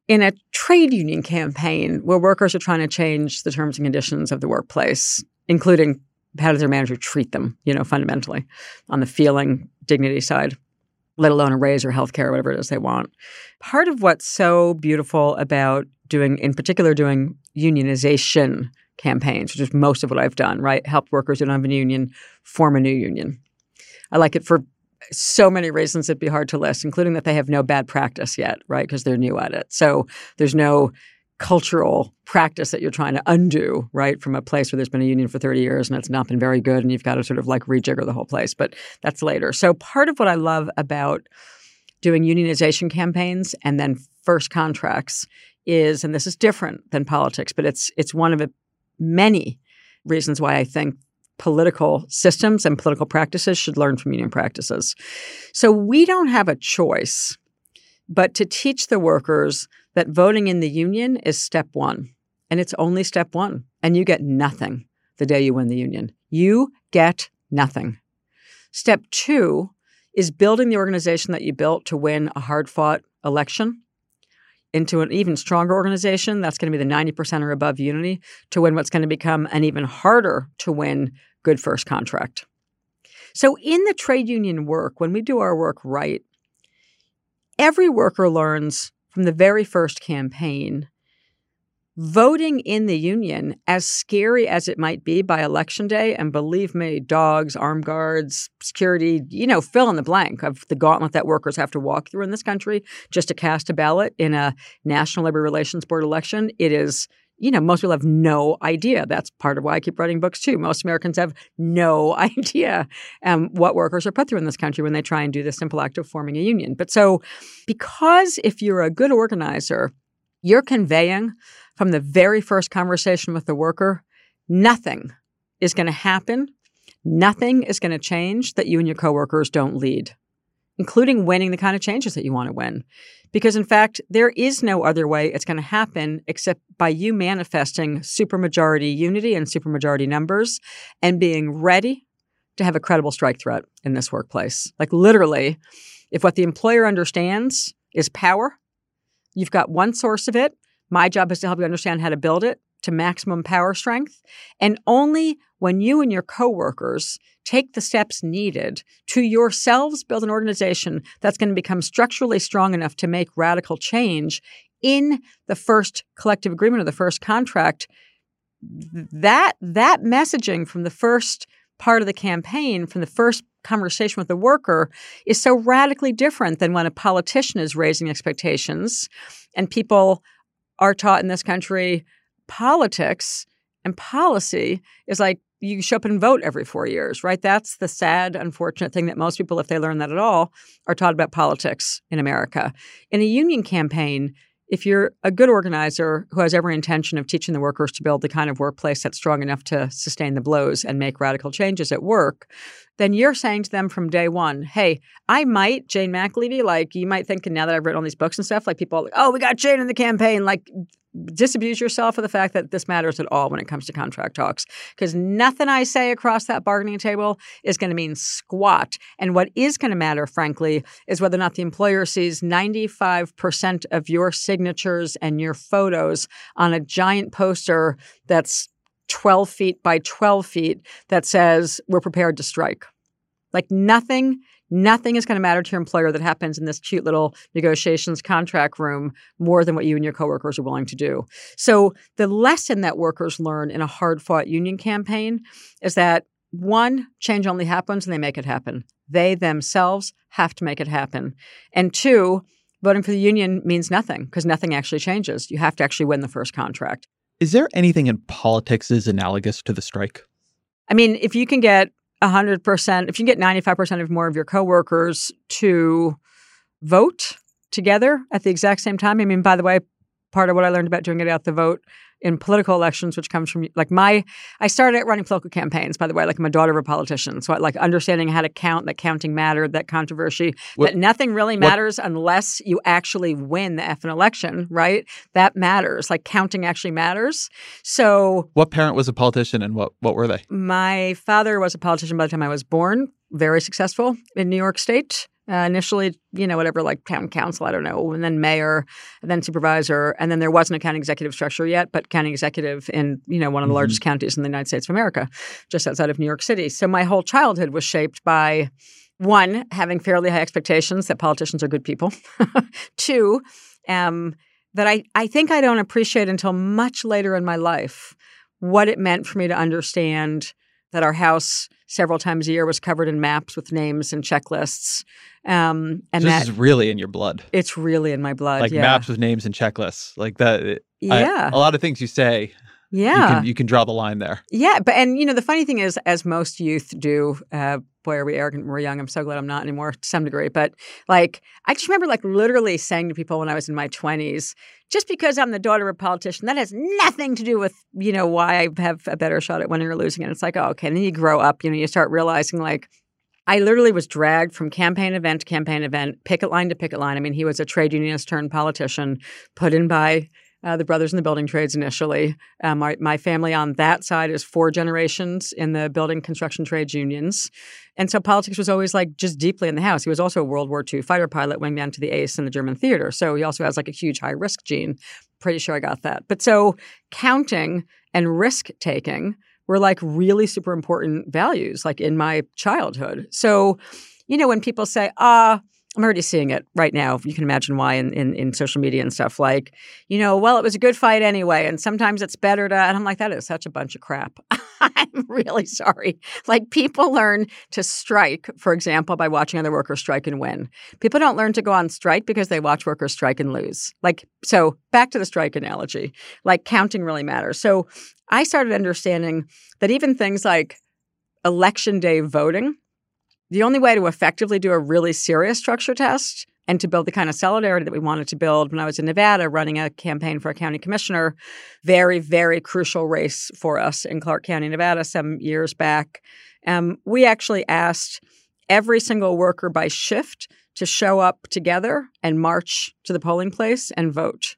In a trade union campaign where workers are trying to change the terms and conditions of the workplace, including how does their manager treat them, you know, fundamentally on the feeling, dignity side, let alone a raise or health care, or whatever it is they want. Part of what's so beautiful about doing, in particular, doing unionization campaigns, which is most of what I've done, right? Help workers who don't have a union form a new union. I like it for so many reasons it'd be hard to list, including that they have no bad practice yet, right? Because they're new at it. So there's no cultural practice that you're trying to undo, right? From a place where there's been a union for 30 years and it's not been very good and you've got to sort of like rejigger the whole place. But that's later. So part of what I love about doing unionization campaigns and then first contracts is, and this is different than politics, but it's it's one of the many reasons why I think political systems and political practices should learn from union practices. So we don't have a choice but to teach the workers that voting in the union is step one. And it's only step one. And you get nothing the day you win the union. You get nothing. Step two is building the organization that you built to win a hard fought election into an even stronger organization that's going to be the 90% or above unity to win what's going to become an even harder to win good first contract. So, in the trade union work, when we do our work right, every worker learns from the very first campaign voting in the union, as scary as it might be by election day, and believe me, dogs, armed guards, security, you know, fill in the blank of the gauntlet that workers have to walk through in this country just to cast a ballot in a National Labor Relations Board election. It is you know, most people have no idea. That's part of why I keep writing books too. Most Americans have no idea um, what workers are put through in this country when they try and do the simple act of forming a union. But so, because if you're a good organizer, you're conveying from the very first conversation with the worker, nothing is going to happen, nothing is going to change that you and your coworkers don't lead, including winning the kind of changes that you want to win. Because in fact, there is no other way it's going to happen except by you manifesting supermajority unity and supermajority numbers and being ready to have a credible strike threat in this workplace. Like literally, if what the employer understands is power, you've got one source of it. My job is to help you understand how to build it to maximum power strength. And only when you and your coworkers take the steps needed to yourselves build an organization that's going to become structurally strong enough to make radical change in the first collective agreement or the first contract that that messaging from the first part of the campaign from the first conversation with the worker is so radically different than when a politician is raising expectations and people are taught in this country politics and policy is like you show up and vote every four years, right? That's the sad, unfortunate thing that most people, if they learn that at all, are taught about politics in America. In a union campaign, if you're a good organizer who has every intention of teaching the workers to build the kind of workplace that's strong enough to sustain the blows and make radical changes at work, then you're saying to them from day one, hey, I might, Jane McAlevey, like you might think and now that I've written all these books and stuff, like people, like, oh, we got Jane in the campaign, like disabuse yourself of the fact that this matters at all when it comes to contract talks because nothing I say across that bargaining table is going to mean squat. And what is going to matter, frankly, is whether or not the employer sees 95% of your signatures and your photos on a giant poster that's 12 feet by 12 feet that says, We're prepared to strike. Like nothing Nothing is going to matter to your employer that happens in this cute little negotiations contract room more than what you and your coworkers are willing to do. So, the lesson that workers learn in a hard fought union campaign is that one, change only happens when they make it happen. They themselves have to make it happen. And two, voting for the union means nothing because nothing actually changes. You have to actually win the first contract. Is there anything in politics is analogous to the strike? I mean, if you can get 100%, if you get 95% of more of your coworkers to vote together at the exact same time, I mean, by the way, part of what I learned about doing it out the vote in political elections, which comes from like my, I started running political campaigns, by the way, like I'm a daughter of a politician. So I, like understanding how to count, that counting mattered, that controversy, what, that nothing really matters what, unless you actually win the effing election, right? That matters. Like counting actually matters. So what parent was a politician and what, what were they? My father was a politician by the time I was born, very successful in New York State. Uh, initially, you know, whatever, like town council, I don't know, and then mayor, and then supervisor, and then there wasn't a county executive structure yet, but county executive in, you know, one of the mm-hmm. largest counties in the United States of America, just outside of New York City. So my whole childhood was shaped by one, having fairly high expectations that politicians are good people. Two, um, that I, I think I don't appreciate until much later in my life what it meant for me to understand that our house several times a year was covered in maps with names and checklists. Um, and so this that, is really in your blood. It's really in my blood. Like yeah. maps with names and checklists, like that. Yeah, I, a lot of things you say. Yeah, you can, you can, draw the line there. Yeah, but and you know the funny thing is, as most youth do, uh, boy, are we arrogant when we're young. I'm so glad I'm not anymore to some degree. But like, I just remember like literally saying to people when I was in my 20s, just because I'm the daughter of a politician, that has nothing to do with, you know, why I have a better shot at winning or losing. And it's like, oh, okay. And then you grow up, you know, you start realizing like, I literally was dragged from campaign event to campaign event, picket line to picket line. I mean, he was a trade unionist turned politician put in by uh, the brothers in the building trades initially. Uh, my, family on that side is four generations in the building construction trades unions. And so politics was always like just deeply in the house. He was also a World War II fighter pilot, wingman to the ace in the German theater. So he also has like a huge high risk gene. Pretty sure I got that. But so counting and risk taking were like really super important values, like in my childhood. So, you know, when people say, ah, I'm already seeing it right now. You can imagine why in, in, in, social media and stuff. Like, you know, well, it was a good fight anyway, and sometimes it's better to. And I'm like, that is such a bunch of crap. I'm really sorry. Like, people learn to strike, for example, by watching other workers strike and win. People don't learn to go on strike because they watch workers strike and lose. Like, so back to the strike analogy. Like, counting really matters. So I started understanding that even things like election day voting the only way to effectively do a really serious structure test and to build the kind of solidarity that we wanted to build when I was in Nevada running a campaign for a county commissioner, very, very crucial race for us in Clark County, Nevada, some years back. Um, we actually asked every single worker by shift to show up together and march to the polling place and vote.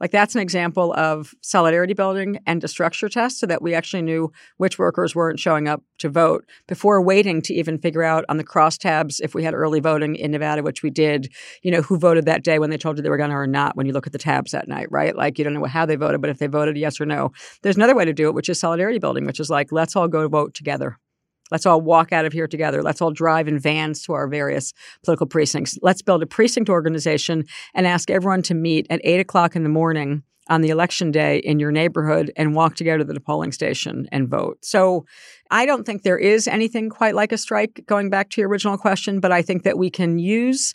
Like that's an example of solidarity building and a structure test so that we actually knew which workers weren't showing up to vote before waiting to even figure out on the crosstabs if we had early voting in Nevada, which we did, you know, who voted that day when they told you they were going to or not when you look at the tabs that night, right? Like you don't know how they voted, but if they voted yes or no. There's another way to do it, which is solidarity building, which is like, let's all go vote together. Let's all walk out of here together. Let's all drive in vans to our various political precincts. Let's build a precinct organization and ask everyone to meet at eight o'clock in the morning on the election day in your neighborhood and walk together to the polling station and vote. So I don't think there is anything quite like a strike, going back to your original question, but I think that we can use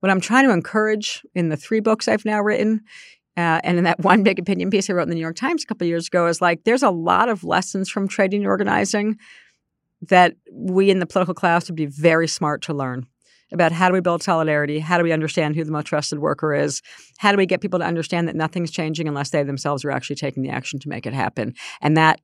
what I'm trying to encourage in the three books I've now written. Uh, and in that one big opinion piece I wrote in the New York Times a couple years ago, is like there's a lot of lessons from trade union organizing that we in the political class would be very smart to learn about how do we build solidarity? How do we understand who the most trusted worker is? How do we get people to understand that nothing's changing unless they themselves are actually taking the action to make it happen? And that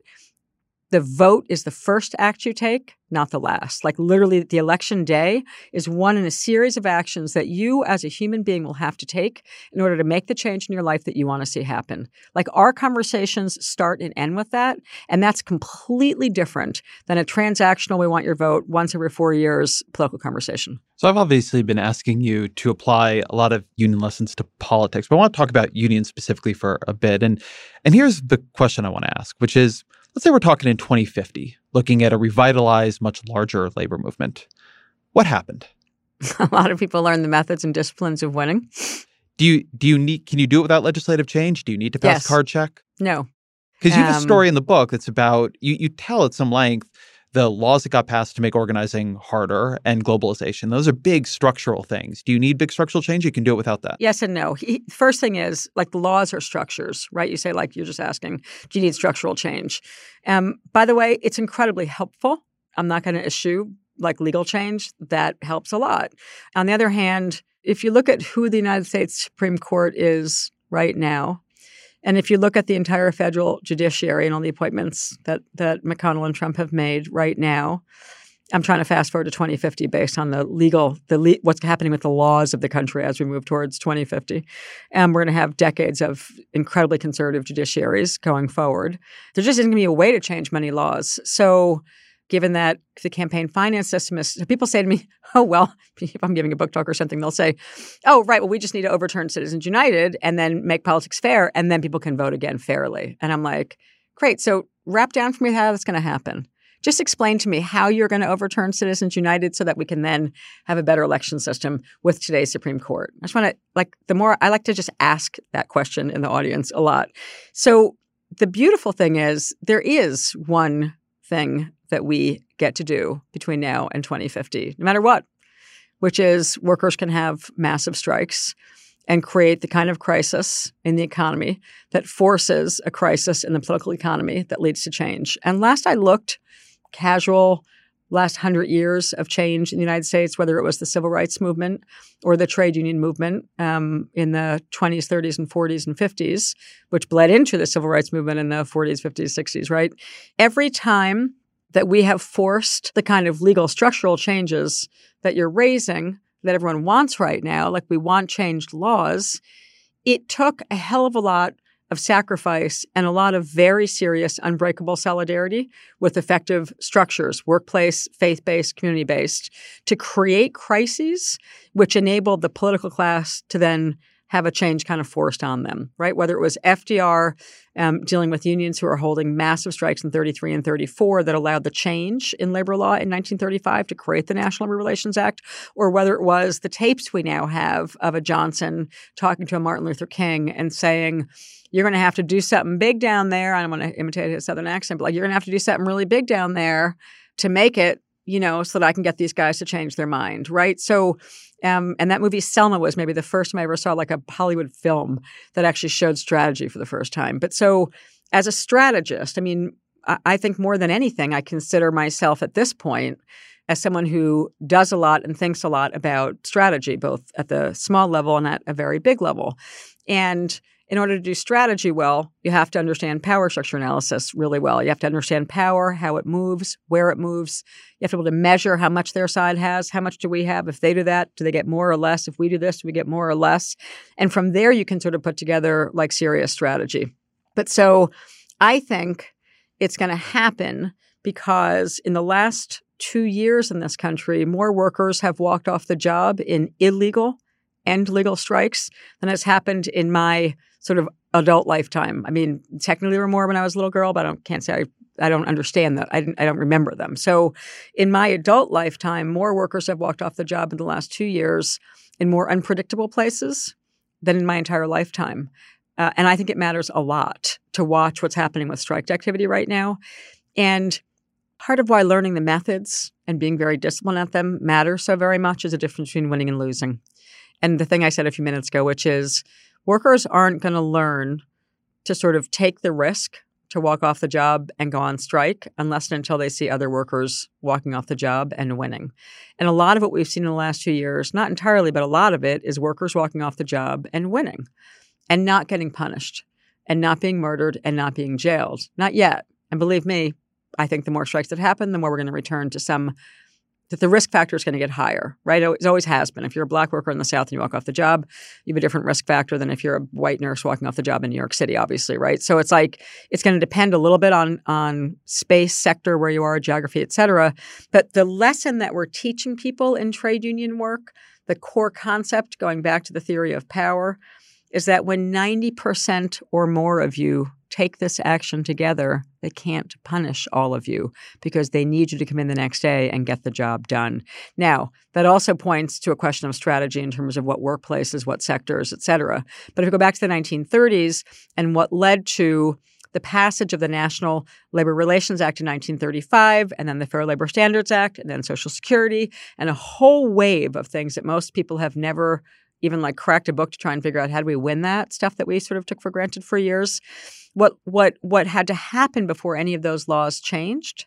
the vote is the first act you take, not the last. Like literally, the election day is one in a series of actions that you as a human being will have to take in order to make the change in your life that you want to see happen. Like our conversations start and end with that. And that's completely different than a transactional, we want your vote once every four years political conversation. So I've obviously been asking you to apply a lot of union lessons to politics, but I want to talk about unions specifically for a bit. And and here's the question I want to ask, which is Let's say we're talking in 2050, looking at a revitalized, much larger labor movement. What happened? a lot of people learn the methods and disciplines of winning. Do you do you need can you do it without legislative change? Do you need to pass yes. card check? No. Because you have um, a story in the book that's about you you tell at some length the laws that got passed to make organizing harder and globalization. Those are big structural things. Do you need big structural change? You can do it without that. Yes and no. He, first thing is like the laws are structures, right? You say like you're just asking, do you need structural change? Um, by the way, it's incredibly helpful. I'm not going to issue like legal change. That helps a lot. On the other hand, if you look at who the United States Supreme Court is right now, and if you look at the entire federal judiciary and all the appointments that that McConnell and Trump have made right now, I'm trying to fast forward to 2050 based on the legal, the le- what's happening with the laws of the country as we move towards 2050, and we're going to have decades of incredibly conservative judiciaries going forward. There just isn't going to be a way to change many laws. So given that the campaign finance system is people say to me, oh, well, if I'm giving a book talk or something, they'll say, oh, right, well, we just need to overturn Citizens United and then make politics fair, and then people can vote again fairly. And I'm like, great. So wrap down for me how that's going to happen. Just explain to me how you're going to overturn Citizens United so that we can then have a better election system with today's Supreme Court. I just want to, like, the more I like to just ask that question in the audience a lot. So the beautiful thing is there is one thing that we get to do between now and 2050, no matter what, which is workers can have massive strikes and create the kind of crisis in the economy that forces a crisis in the political economy that leads to change. And last I looked, casual last hundred years of change in the United States, whether it was the civil rights movement or the trade union movement um, in the 20s, 30s, and 40s and 50s, which bled into the civil rights movement in the 40s, 50s, 60s, right? Every time that we have forced the kind of legal structural changes that you're raising that everyone wants right now, like we want changed laws, it took a hell of a lot of sacrifice and a lot of very serious unbreakable solidarity with effective structures, workplace, faith based, community based, to create crises which enabled the political class to then have a change kind of forced on them, right? Whether it was FDR um, dealing with unions who are holding massive strikes in 33 and 34 that allowed the change in labor law in 1935 to create the National Labor Relations Act, or whether it was the tapes we now have of a Johnson talking to a Martin Luther King and saying, you're going to have to do something big down there. I don't want to imitate his Southern accent, but like, you're going to have to do something really big down there to make it you know, so that I can get these guys to change their mind, right? So, um, and that movie Selma was maybe the first time I ever saw like a Hollywood film that actually showed strategy for the first time. But so, as a strategist, I mean, I, I think more than anything, I consider myself at this point as someone who does a lot and thinks a lot about strategy, both at the small level and at a very big level. And in order to do strategy well, you have to understand power structure analysis really well. You have to understand power, how it moves, where it moves. You have to be able to measure how much their side has, how much do we have. If they do that, do they get more or less? If we do this, do we get more or less? And from there, you can sort of put together like serious strategy. But so I think it's going to happen because in the last two years in this country, more workers have walked off the job in illegal and legal strikes than has happened in my sort of adult lifetime. I mean, technically were more when I was a little girl, but I can't say I, I don't understand that. I, I don't remember them. So in my adult lifetime, more workers have walked off the job in the last two years in more unpredictable places than in my entire lifetime. Uh, and I think it matters a lot to watch what's happening with strike activity right now. And part of why learning the methods and being very disciplined at them matters so very much is the difference between winning and losing. And the thing I said a few minutes ago, which is workers aren't going to learn to sort of take the risk to walk off the job and go on strike unless and until they see other workers walking off the job and winning. And a lot of what we've seen in the last two years, not entirely, but a lot of it is workers walking off the job and winning and not getting punished and not being murdered and not being jailed. Not yet. And believe me, I think the more strikes that happen, the more we're going to return to some that the risk factor is going to get higher, right? It always has been. If you're a black worker in the South and you walk off the job, you have a different risk factor than if you're a white nurse walking off the job in New York City, obviously, right? So it's like it's going to depend a little bit on on space, sector, where you are, geography, et cetera. But the lesson that we're teaching people in trade union work, the core concept, going back to the theory of power, is that when 90% or more of you take this action together, they can't punish all of you because they need you to come in the next day and get the job done. Now, that also points to a question of strategy in terms of what workplaces, what sectors, et cetera. But if we go back to the 1930s and what led to the passage of the National Labor Relations Act in 1935, and then the Fair Labor Standards Act, and then Social Security, and a whole wave of things that most people have never even like cracked a book to try and figure out how do we win that stuff that we sort of took for granted for years. What what what had to happen before any of those laws changed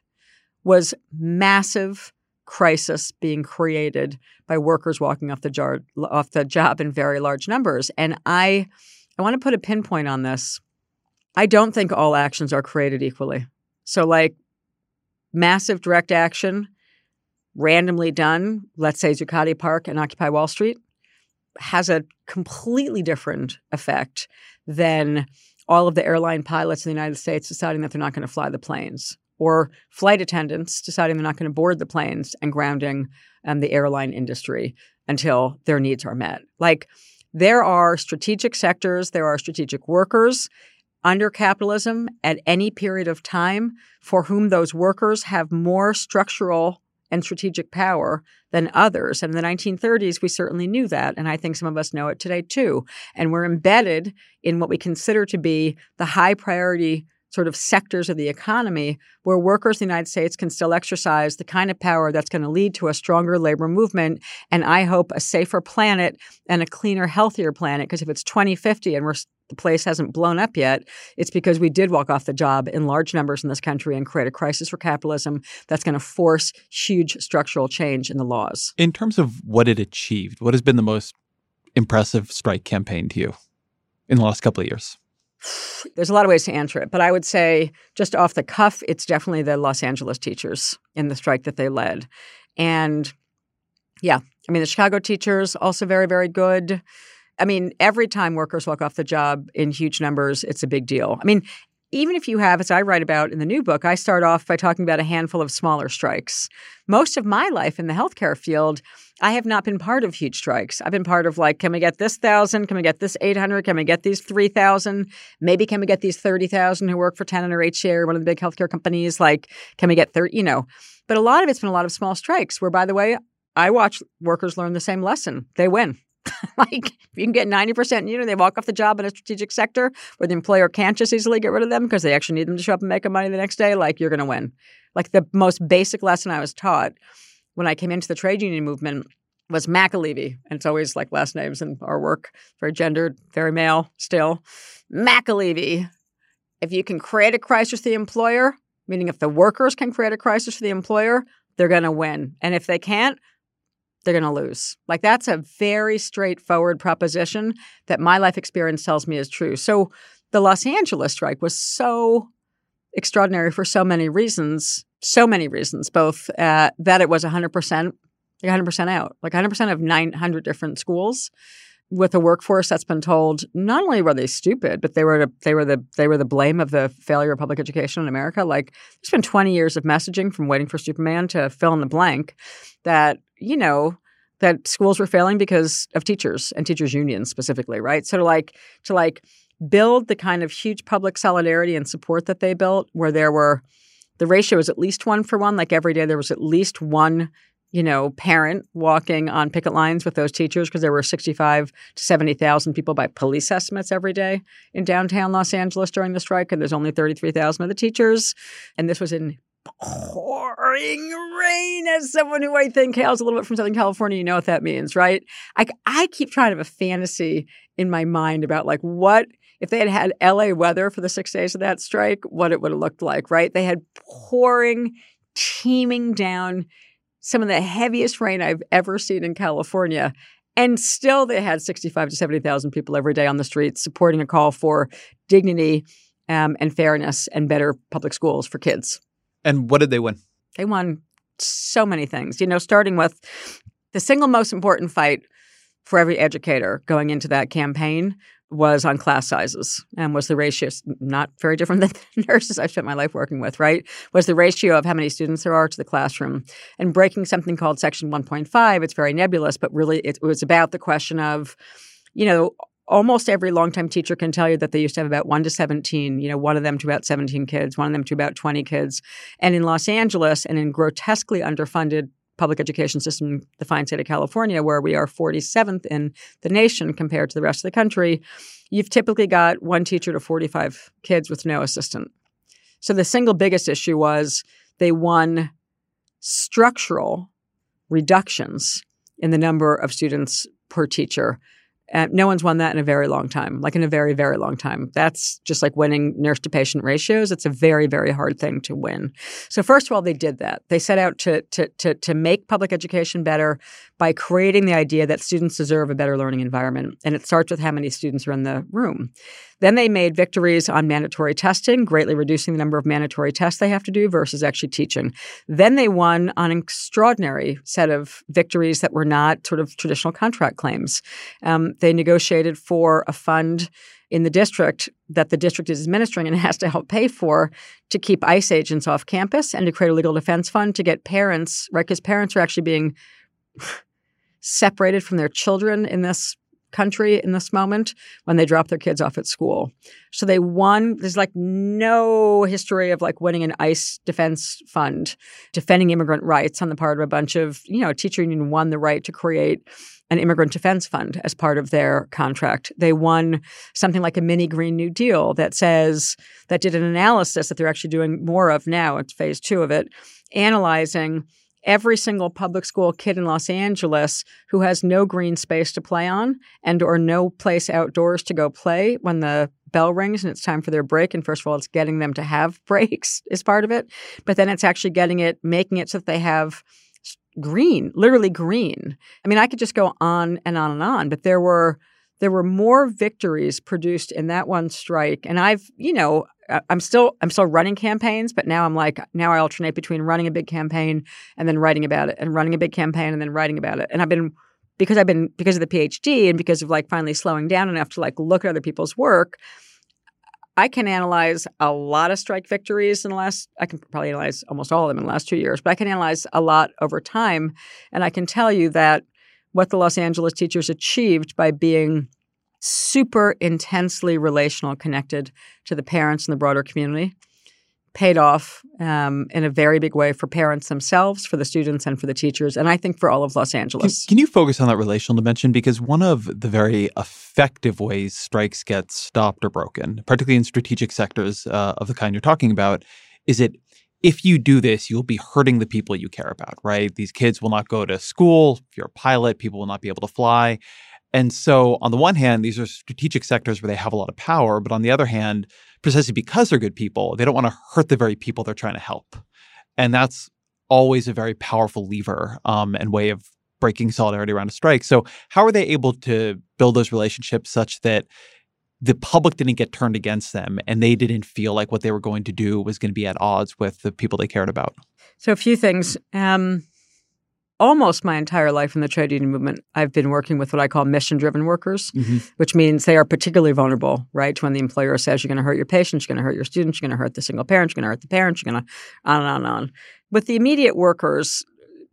was massive crisis being created by workers walking off the jar, off the job in very large numbers. And I I want to put a pinpoint on this. I don't think all actions are created equally. So like massive direct action randomly done, let's say Zuccotti Park and Occupy Wall Street, has a completely different effect than all of the airline pilots in the United States deciding that they're not going to fly the planes, or flight attendants deciding they're not going to board the planes and grounding um, the airline industry until their needs are met. Like, there are strategic sectors, there are strategic workers under capitalism at any period of time for whom those workers have more structural and strategic power than others. And in the 1930s, we certainly knew that. And I think some of us know it today too. And we're embedded in what we consider to be the high priority sort of sectors of the economy where workers in the United States can still exercise the kind of power that's going to lead to a stronger labor movement and I hope a safer planet and a cleaner, healthier planet. Because if it's 2050 and we're the place hasn't blown up yet, it's because we did walk off the job in large numbers in this country and create a crisis for capitalism that's going to force huge structural change in the laws. In terms of what it achieved, what has been the most impressive strike campaign to you in the last couple of years? There's a lot of ways to answer it, but I would say just off the cuff, it's definitely the Los Angeles teachers in the strike that they led. And yeah, I mean, the Chicago teachers also very, very good. I mean, every time workers walk off the job in huge numbers, it's a big deal. I mean, even if you have, as I write about in the new book, I start off by talking about a handful of smaller strikes. Most of my life in the healthcare field, I have not been part of huge strikes. I've been part of like, can we get this thousand? Can we get this 800? Can we get these 3,000? Maybe can we get these 30,000 who work for Tenet or HCA or one of the big healthcare companies? Like, can we get 30, you know? But a lot of it's been a lot of small strikes where, by the way, I watch workers learn the same lesson. They win. like if you can get 90% you know they walk off the job in a strategic sector where the employer can't just easily get rid of them because they actually need them to show up and make money the next day like you're going to win like the most basic lesson i was taught when i came into the trade union movement was McAlevey. And it's always like last names in our work, very gendered, very male still. McAlevey. If you can create a crisis for the employer, meaning if the workers can create a crisis for the employer, they're going to win. And if they can't, they're going to lose. Like that's a very straightforward proposition that my life experience tells me is true. So the Los Angeles strike was so extraordinary for so many reasons, so many reasons, both uh, that it was 100%, like 100% out, like 100% of 900 different schools with a workforce that's been told not only were they stupid, but they were they were the they were the blame of the failure of public education in America. Like there's been 20 years of messaging from waiting for Superman to fill in the blank that you know that schools were failing because of teachers and teachers unions specifically, right? So to like to like build the kind of huge public solidarity and support that they built where there were the ratio was at least one for one like every day there was at least one you know, parent walking on picket lines with those teachers because there were 65 to 70,000 people by police estimates every day in downtown Los Angeles during the strike, and there's only 33,000 of the teachers. And this was in pouring rain as someone who I think hails a little bit from Southern California, you know what that means, right? I, I keep trying to have a fantasy in my mind about like what if they had had LA weather for the six days of that strike, what it would have looked like, right? They had pouring, teeming down some of the heaviest rain I've ever seen in California. And still, they had 65 to 70,000 people every day on the streets supporting a call for dignity um, and fairness and better public schools for kids. And what did they win? They won so many things, you know, starting with the single most important fight for every educator going into that campaign was on class sizes and was the ratio not very different than the nurses I spent my life working with, right? Was the ratio of how many students there are to the classroom and breaking something called section 1.5. It's very nebulous, but really it was about the question of, you know, almost every longtime teacher can tell you that they used to have about 1 to 17 you know one of them to about 17 kids one of them to about 20 kids and in los angeles and in grotesquely underfunded public education system, the fine state of California, where we are 47th in the nation compared to the rest of the country, you've typically got one teacher to 45 kids with no assistant. So the single biggest issue was they won structural reductions in the number of students per teacher uh, no one's won that in a very long time, like in a very, very long time. That's just like winning nurse to patient ratios. It's a very, very hard thing to win. So first of all, they did that. They set out to to to, to make public education better by creating the idea that students deserve a better learning environment, and it starts with how many students are in the room. Then they made victories on mandatory testing, greatly reducing the number of mandatory tests they have to do versus actually teaching. Then they won on an extraordinary set of victories that were not sort of traditional contract claims. Um, they negotiated for a fund in the district that the district is administering and has to help pay for to keep ICE agents off campus and to create a legal defense fund to get parents, right? Because parents are actually being separated from their children in this country in this moment when they drop their kids off at school. So they won. There's like no history of like winning an ICE defense fund, defending immigrant rights on the part of a bunch of, you know, teacher union won the right to create an immigrant defense fund as part of their contract. They won something like a mini Green New Deal that says, that did an analysis that they're actually doing more of now. It's phase two of it, analyzing every single public school kid in Los Angeles who has no green space to play on and or no place outdoors to go play when the bell rings and it's time for their break. And first of all it's getting them to have breaks is part of it. But then it's actually getting it making it so that they have green literally green. I mean i could just go on and on and on but there were there were more victories produced in that one strike. And i've you know I'm still I'm still running campaigns, but now I'm like now I alternate between running a big campaign and then writing about it, and running a big campaign and then writing about it. And I've been because I've been because of the PhD and because of like finally slowing down enough to like look at other people's work. I can analyze a lot of strike victories in the last. I can probably analyze almost all of them in the last two years, but I can analyze a lot over time, and I can tell you that what the Los Angeles teachers achieved by being super intensely relational, connected to the parents and the broader community. Paid off um, in a very big way for parents themselves, for the students, and for the teachers, and I think for all of Los Angeles. Can, can you focus on that relational dimension? Because one of the very effective ways strikes get stopped or broken, particularly in strategic sectors uh, of the kind you're talking about, is it if you do this, you'll be hurting the people you care about, right? These kids will not go to school. If you're a pilot, people will not be able to fly. And so, on the one hand, these are strategic sectors where they have a lot of power. But on the other hand, precisely because they're good people, they don't want to hurt the very people they're trying to help. And that's always a very powerful lever um, and way of breaking solidarity around a strike. So, how are they able to build those relationships such that the public didn't get turned against them and they didn't feel like what they were going to do was going to be at odds with the people they cared about? So, a few things. Um, almost my entire life in the trade union movement, I've been working with what I call mission driven workers, mm-hmm. which means they are particularly vulnerable, right? To when the employer says you're going to hurt your patients, you're going to hurt your students, you're going to hurt the single parent, you're going to hurt the parents, you're going to on and on and on. With the immediate workers,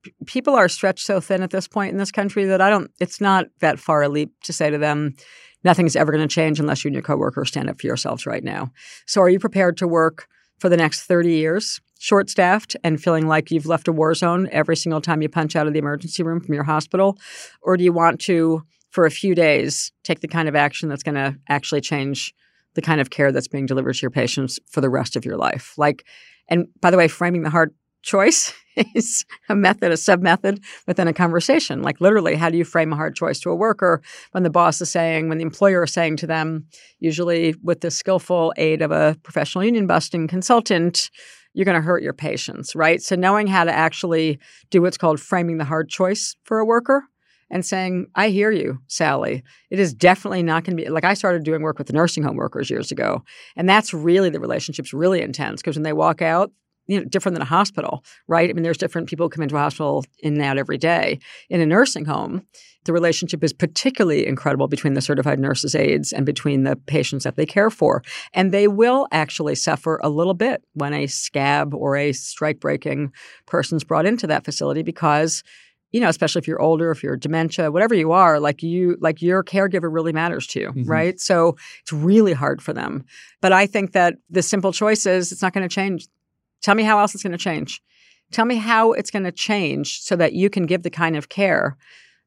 p- people are stretched so thin at this point in this country that I don't, it's not that far a leap to say to them, nothing's ever going to change unless you and your coworkers stand up for yourselves right now. So are you prepared to work for the next 30 years short staffed and feeling like you've left a war zone every single time you punch out of the emergency room from your hospital? Or do you want to, for a few days, take the kind of action that's going to actually change the kind of care that's being delivered to your patients for the rest of your life? Like, and by the way, framing the hard choice is a method, a sub method within a conversation. Like literally, how do you frame a hard choice to a worker when the boss is saying, when the employer is saying to them, usually with the skillful aid of a professional union busting consultant, you're going to hurt your patients, right? So knowing how to actually do what's called framing the hard choice for a worker and saying, I hear you, Sally. It is definitely not going to be like I started doing work with the nursing home workers years ago. And that's really the relationship's really intense because when they walk out, you know, different than a hospital, right? I mean, there's different people who come into a hospital in and out every day. In a nursing home, the relationship is particularly incredible between the certified nurses aides and between the patients that they care for. And they will actually suffer a little bit when a scab or a strike breaking person's brought into that facility because you know, especially if you're older, if you're dementia, whatever you are, like you, like your caregiver really matters to you, mm-hmm. right? So it's really hard for them. But I think that the simple choice is it's not going to change Tell me how else it's going to change. Tell me how it's going to change so that you can give the kind of care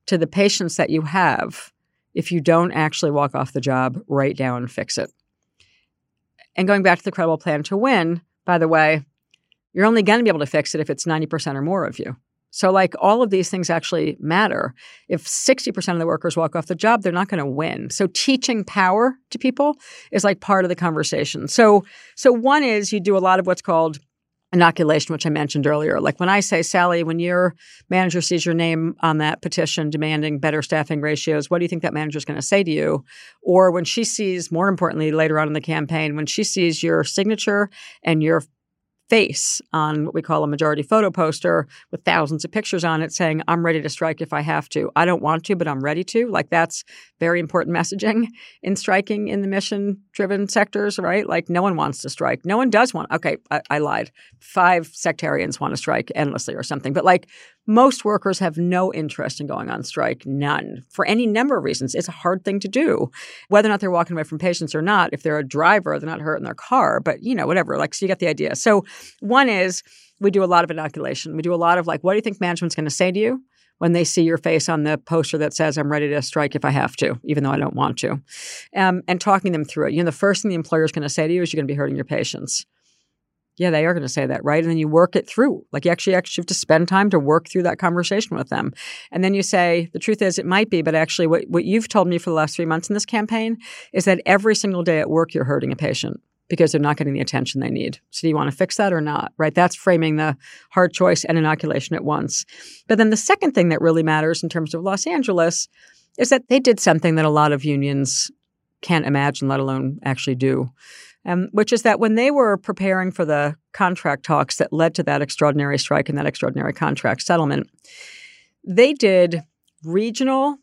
to the patients that you have if you don't actually walk off the job, write down, and fix it. And going back to the credible plan to win, by the way, you're only going to be able to fix it if it's 90% or more of you. So, like, all of these things actually matter. If 60% of the workers walk off the job, they're not going to win. So, teaching power to people is like part of the conversation. So, so one is you do a lot of what's called inoculation, which I mentioned earlier. Like when I say, Sally, when your manager sees your name on that petition demanding better staffing ratios, what do you think that manager is going to say to you? Or when she sees, more importantly, later on in the campaign, when she sees your signature and your face on what we call a majority photo poster with thousands of pictures on it saying, I'm ready to strike if I have to. I don't want to, but I'm ready to. Like that's very important messaging in striking in the mission driven sectors, right? Like no one wants to strike. No one does want, okay, I, I lied. Five sectarians want to strike endlessly or something. But like most workers have no interest in going on strike, none, for any number of reasons. It's a hard thing to do, whether or not they're walking away from patients or not. If they're a driver, they're not hurt in their car, but you know, whatever. Like, so you get the idea. So, one is we do a lot of inoculation. We do a lot of like, what do you think management's going to say to you? when they see your face on the poster that says "I'm ready to strike if I have to," even though I don't want to, um, and talking them through it. You know, the first thing the employer is going to say to you is you're going to be hurting your patients. Yeah, they are going to say that, right? And then you work it through. Like you actually actually have to spend time to work through that conversation with them. And then you say, the truth is it might be, but actually what, what you've told me for the last three months in this campaign is that every single day at work you're hurting a patient because they're not getting the attention they need. So do you want to fix that or not? Right? That's framing the hard choice and inoculation at once. But then the second thing that really matters in terms of Los Angeles is that they did something that a lot of unions can't imagine, let alone actually do um, which is that when they were preparing for the contract talks that led to that extraordinary strike and that extraordinary contract settlement, they did regional,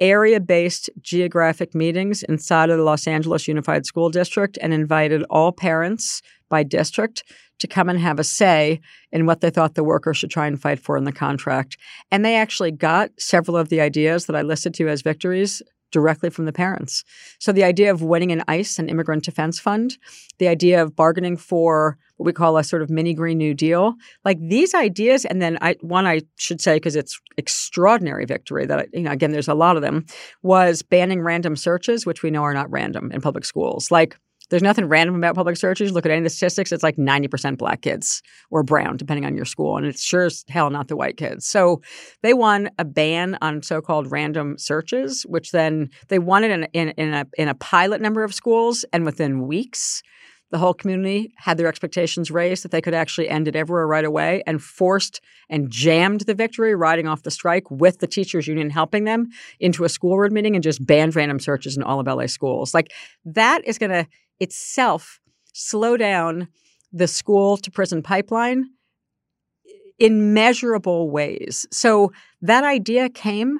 area based geographic meetings inside of the Los Angeles Unified School District and invited all parents by district to come and have a say in what they thought the workers should try and fight for in the contract. And they actually got several of the ideas that I listed to as victories directly from the parents. So the idea of winning an ICE, an immigrant defense fund, the idea of bargaining for what we call a sort of mini Green New Deal, like these ideas, and then I, one I should say because it's extraordinary victory that you know again there's a lot of them was banning random searches, which we know are not random in public schools, like there's nothing random about public searches. Look at any of the statistics. It's like 90% black kids or brown, depending on your school. And it's sure as hell not the white kids. So they won a ban on so called random searches, which then they won it in, in, in, a, in a pilot number of schools. And within weeks, the whole community had their expectations raised that they could actually end it everywhere right away and forced and jammed the victory riding off the strike with the teachers union helping them into a school board meeting and just banned random searches in all of LA schools. Like that is going to itself slow down the school to prison pipeline in measurable ways. So that idea came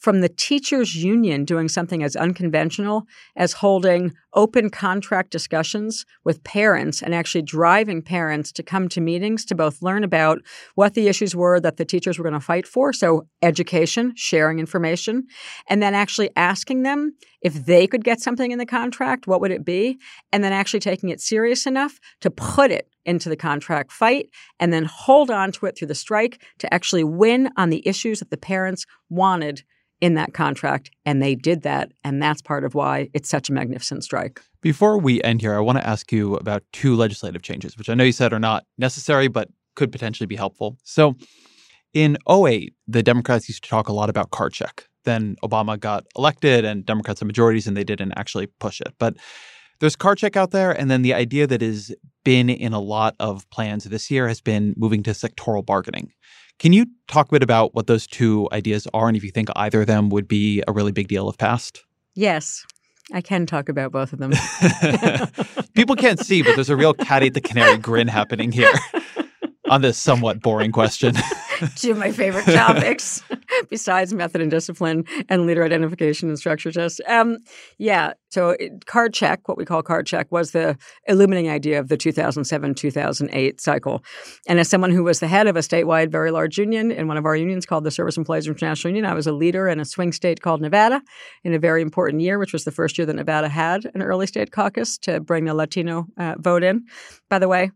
from the teachers union doing something as unconventional as holding open contract discussions with parents and actually driving parents to come to meetings to both learn about what the issues were that the teachers were going to fight for so education sharing information and then actually asking them if they could get something in the contract what would it be? And then actually taking it serious enough to put it into the contract fight and then hold on to it through the strike to actually win on the issues that the parents wanted in that contract. And they did that. And that's part of why it's such a magnificent strike. Before we end here, I want to ask you about two legislative changes, which I know you said are not necessary, but could potentially be helpful. So in 08, the Democrats used to talk a lot about card check. Then Obama got elected and Democrats had majorities and they didn't actually push it. But there's card check out there. And then the idea that has been in a lot of plans this year has been moving to sectoral bargaining. Can you talk a bit about what those two ideas are and if you think either of them would be a really big deal if passed? Yes. I can talk about both of them. People can't see, but there's a real Caddy the Canary grin happening here on this somewhat boring question. Two of my favorite topics, besides method and discipline and leader identification and structure tests. Um, yeah, so it, card check, what we call card check, was the illuminating idea of the 2007 2008 cycle. And as someone who was the head of a statewide, very large union in one of our unions called the Service Employees International Union, I was a leader in a swing state called Nevada in a very important year, which was the first year that Nevada had an early state caucus to bring the Latino uh, vote in. By the way,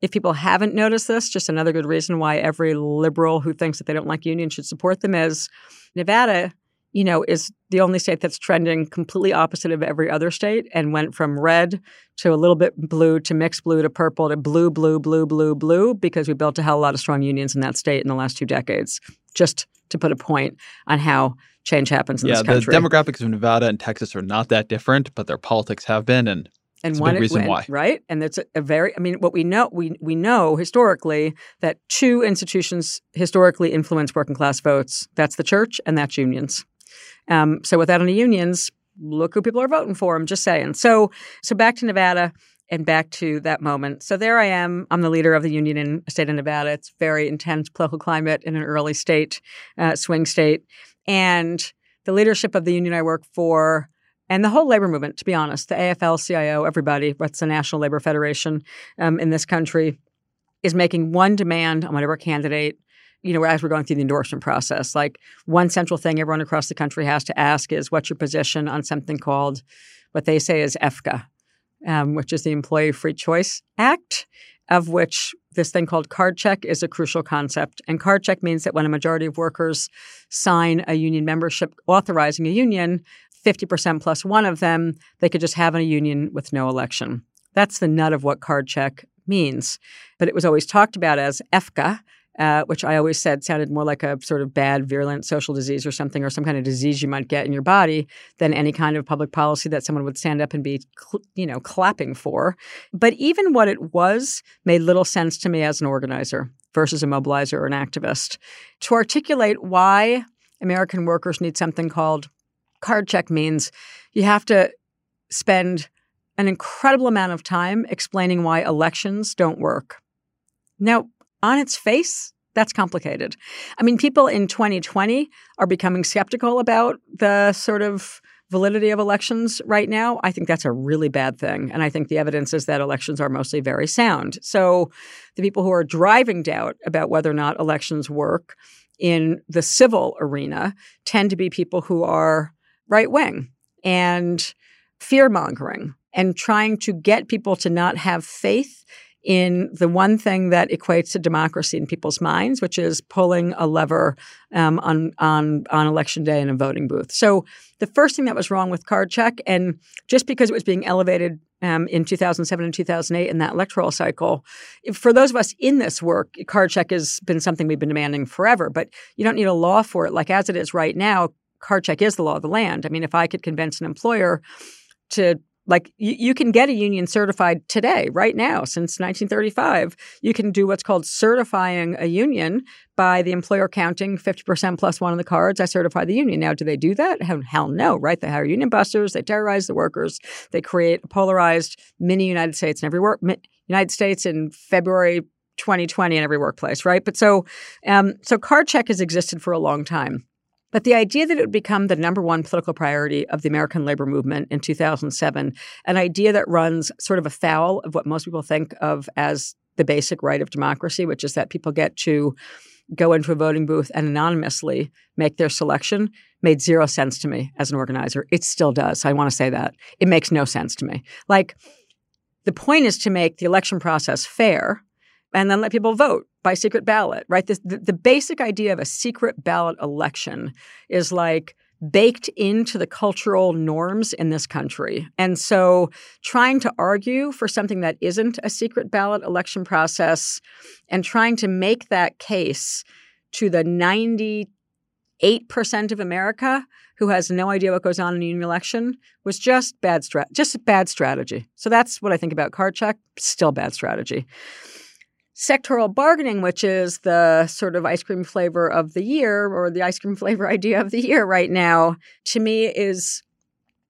if people haven't noticed this, just another good reason why every liberal who thinks that they don't like unions should support them is Nevada, you know, is the only state that's trending completely opposite of every other state and went from red to a little bit blue to mixed blue to purple to blue, blue, blue, blue, blue because we built a hell of a lot of strong unions in that state in the last two decades. Just to put a point on how change happens in yeah, this country. the demographics of Nevada and Texas are not that different, but their politics have been, and and It's a one reason went, why. right? And it's a, a very. I mean, what we know we we know historically that two institutions historically influence working class votes. That's the church and that's unions. Um, so without any unions, look who people are voting for. I'm just saying. So so back to Nevada and back to that moment. So there I am. I'm the leader of the union in the state of Nevada. It's very intense political climate in an early state, uh, swing state, and the leadership of the union I work for and the whole labor movement, to be honest, the AFL, CIO, everybody, what's the National Labor Federation um, in this country, is making one demand on whatever candidate, you know, as we're going through the endorsement process. Like one central thing everyone across the country has to ask is what's your position on something called what they say is EFCA, um, which is the Employee Free Choice Act, of which this thing called card check is a crucial concept. And card check means that when a majority of workers sign a union membership authorizing a union, 50% plus one of them, they could just have a union with no election. That's the nut of what card check means. But it was always talked about as EFCA, uh, which I always said sounded more like a sort of bad, virulent social disease or something, or some kind of disease you might get in your body than any kind of public policy that someone would stand up and be, cl- you know, clapping for. But even what it was made little sense to me as an organizer versus a mobilizer or an activist. To articulate why American workers need something called card check means you have to spend an incredible amount of time explaining why elections don't work. Now, on its face, that's complicated. I mean, people in 2020 are becoming skeptical about the sort of validity of elections right now. I think that's a really bad thing. And I think the evidence is that elections are mostly very sound. So the people who are driving doubt about whether or not elections work in the civil arena tend to be people who are right wing and fear mongering and trying to get people to not have faith in the one thing that equates to democracy in people's minds, which is pulling a lever um, on on on election day in a voting booth. So the first thing that was wrong with card check, and just because it was being elevated um, in 2007 and 2008 in that electoral cycle, for those of us in this work, card check has been something we've been demanding forever. But you don't need a law for it. Like as it is right now, card check is the law of the land. I mean, if I could convince an employer to like you, you, can get a union certified today, right now, since 1935. You can do what's called certifying a union by the employer counting 50% plus one of the cards. I certify the union. Now, do they do that? Hell, hell no, right? They hire union busters. They terrorize the workers. They create a polarized mini United States in every work, United States in February 2020 in every workplace, right? But so, um, so card check has existed for a long time. But the idea that it would become the number one political priority of the American labor movement in 2007, an idea that runs sort of afoul of what most people think of as the basic right of democracy, which is that people get to go into a voting booth and anonymously make their selection, made zero sense to me as an organizer. It still does. I want to say that. It makes no sense to me. Like, the point is to make the election process fair and then let people vote by secret ballot, right? the, the basic idea of a secret ballot election is like baked into the cultural norms in this country. And so trying to argue for something that isn't a secret ballot election process and trying to make that case to the 98% of America who has no idea what goes on in a union election was just bad just bad strategy. So that's what I think about card check, still bad strategy sectoral bargaining, which is the sort of ice cream flavor of the year or the ice cream flavor idea of the year right now, to me is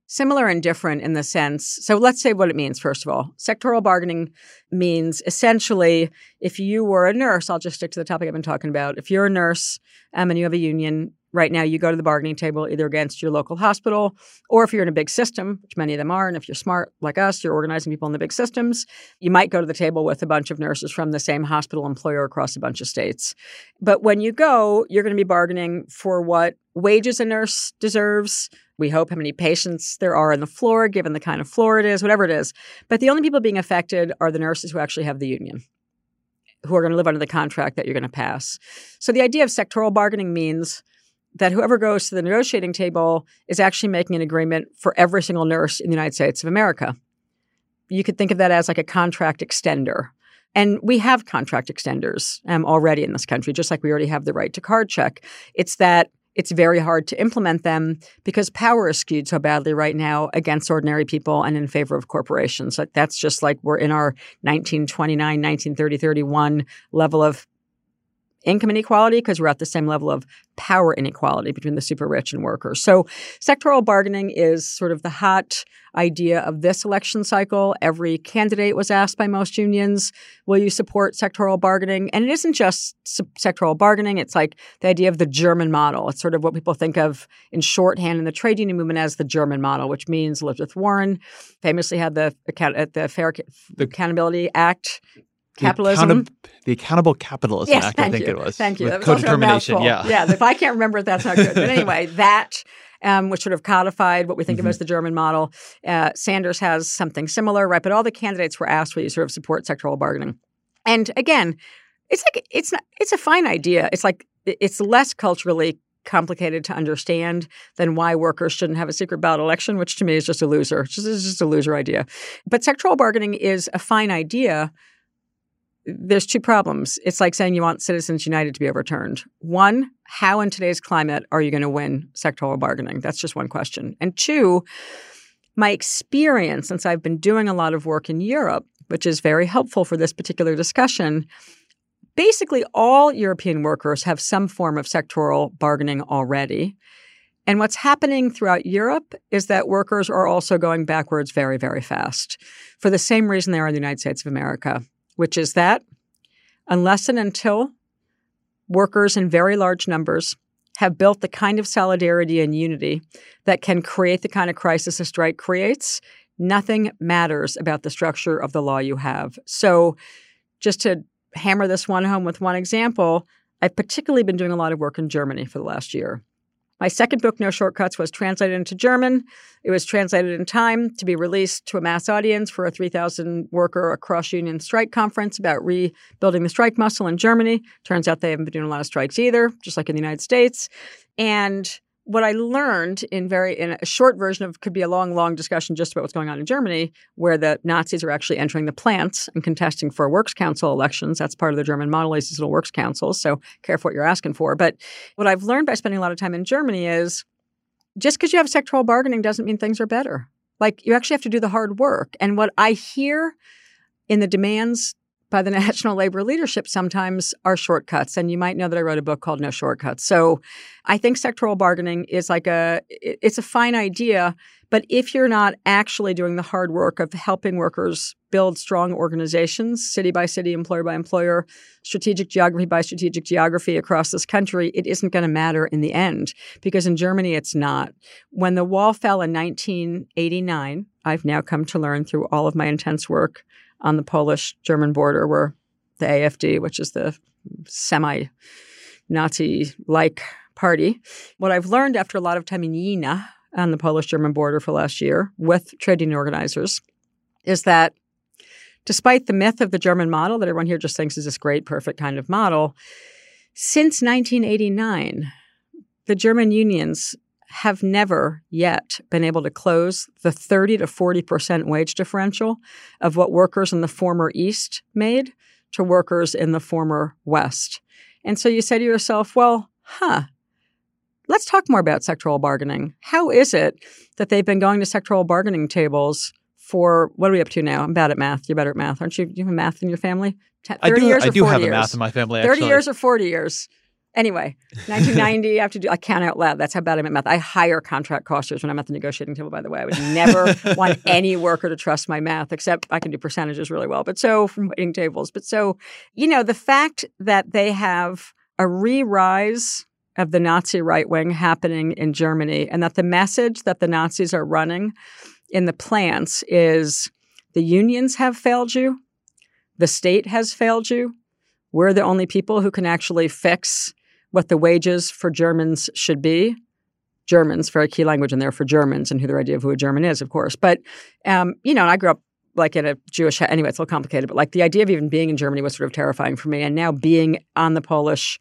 similar and different in the sense. So let's say what it means, first of all. Sectoral bargaining means essentially if you were a nurse, I'll just stick to the topic I've been talking about. If you're a nurse um, and you have a union, right now you go to the bargaining table either against your local hospital or if you're in a big system which many of them are and if you're smart like us you're organizing people in the big systems you might go to the table with a bunch of nurses from the same hospital employer across a bunch of states. But when you go you're going to be bargaining for what wages a nurse deserves. We hope how many patients there are on the floor given the kind of floor it is whatever it is. But the only people being affected are the nurses who actually have the union who are going to live under the contract that you're going to pass. So the idea of sectoral bargaining means that whoever goes to the negotiating table is actually making an agreement for every single nurse in the United States of America. You could think of that as like a contract extender. And we have contract extenders um, already in this country, just like we already have the right to card check. It's that it's very hard to implement them because power is skewed so badly right now against ordinary people and in favor of corporations. Like that's just like we're in our 1929, 1930, 31 level of income inequality because we're at the same level of power inequality between the super rich and workers. So, sectoral bargaining is sort of the hot idea of this election cycle. Every candidate was asked by most unions, Will you support sectoral bargaining? And it isn't just sectoral bargaining, it's like the idea of the German model. It's sort of what people think of in shorthand in the trade union movement as the German model, which means Elizabeth Warren famously had the, the uh, Fair the Accountability Act capitalism. The, the Accountable Capitalism yes, Act, I think you. it was. Thank you. That was co-determination, yeah. Yeah, if I can't remember it, that's not good. But anyway, that um, which sort of codified what we think mm-hmm. of as the German model. Uh, Sanders has something similar, right? But all the candidates were asked, will you sort of support sectoral bargaining? And again, it's like it's not it's a fine idea. It's like it's less culturally complicated to understand than why workers shouldn't have a secret ballot election, which to me is just a loser. It's just, it's just a loser idea. But sectoral bargaining is a fine idea there's two problems. It's like saying you want Citizens United to be overturned. One, how in today's climate are you going to win sectoral bargaining? That's just one question. And two, my experience since I've been doing a lot of work in Europe, which is very helpful for this particular discussion, basically all European workers have some form of sectoral bargaining already. And what's happening throughout Europe is that workers are also going backwards very, very fast for the same reason they are in the United States of America which is that unless and until workers in very large numbers have built the kind of solidarity and unity that can create the kind of crisis a strike creates, nothing matters about the structure of the law you have. So, just to hammer this one home with one example, I've particularly been doing a lot of work in Germany for the last year. My second book, No Shortcuts, was translated into German. It was translated in time to be released to a mass audience for a 3,000 worker across union strike conference about rebuilding the strike muscle in Germany. Turns out they haven't been doing a lot of strikes either, just like in the United States. And what I learned in very in a short version of could be a long, long discussion just about what's going on in Germany, where the Nazis are actually entering the plants and contesting for works council elections. That's part of the German model is these little works councils. So careful what you're asking for. But what I've learned by spending a lot of time in Germany is just because you have sectoral bargaining doesn't mean things are better. Like you actually have to do the hard work. And what I hear in the demands by the national labor leadership sometimes are shortcuts. And you might know that I wrote a book called No Shortcuts. So I think sectoral bargaining is like a it's a fine idea, but if you're not actually doing the hard work of helping workers build strong organizations, city by city, employer by employer, strategic geography by strategic geography across this country, it isn't going to matter in the end because in Germany it's not. When the wall fell in 1989, I've now come to learn through all of my intense work on the Polish German border where the AFD, which is the semi Nazi like party. What I've learned after a lot of time in Jena on the Polish German border for last year with trade union organizers is that despite the myth of the German model that everyone here just thinks is this great, perfect kind of model, since 1989, the German unions have never yet been able to close the 30 to 40% wage differential of what workers in the former East made to workers in the former West. And so you say to yourself, well, huh, let's talk more about sectoral bargaining. How is it that they've been going to sectoral bargaining tables for what are we up to now? I'm bad at math. You're better at math, aren't you? Do you have math in your family? 30 I do, years I do have years? a math in my family. 30 actually. years or 40 years? Anyway, 1990, I have to do, I count out loud. That's how bad I'm at math. I hire contract costers when I'm at the negotiating table, by the way. I would never want any worker to trust my math, except I can do percentages really well. But so from waiting tables. But so, you know, the fact that they have a re rise of the Nazi right wing happening in Germany and that the message that the Nazis are running in the plants is the unions have failed you, the state has failed you. We're the only people who can actually fix what the wages for Germans should be. Germans, very key language in there for Germans and who their idea of who a German is, of course. But, um, you know, I grew up like in a Jewish, anyway, it's a little complicated, but like the idea of even being in Germany was sort of terrifying for me. And now being on the Polish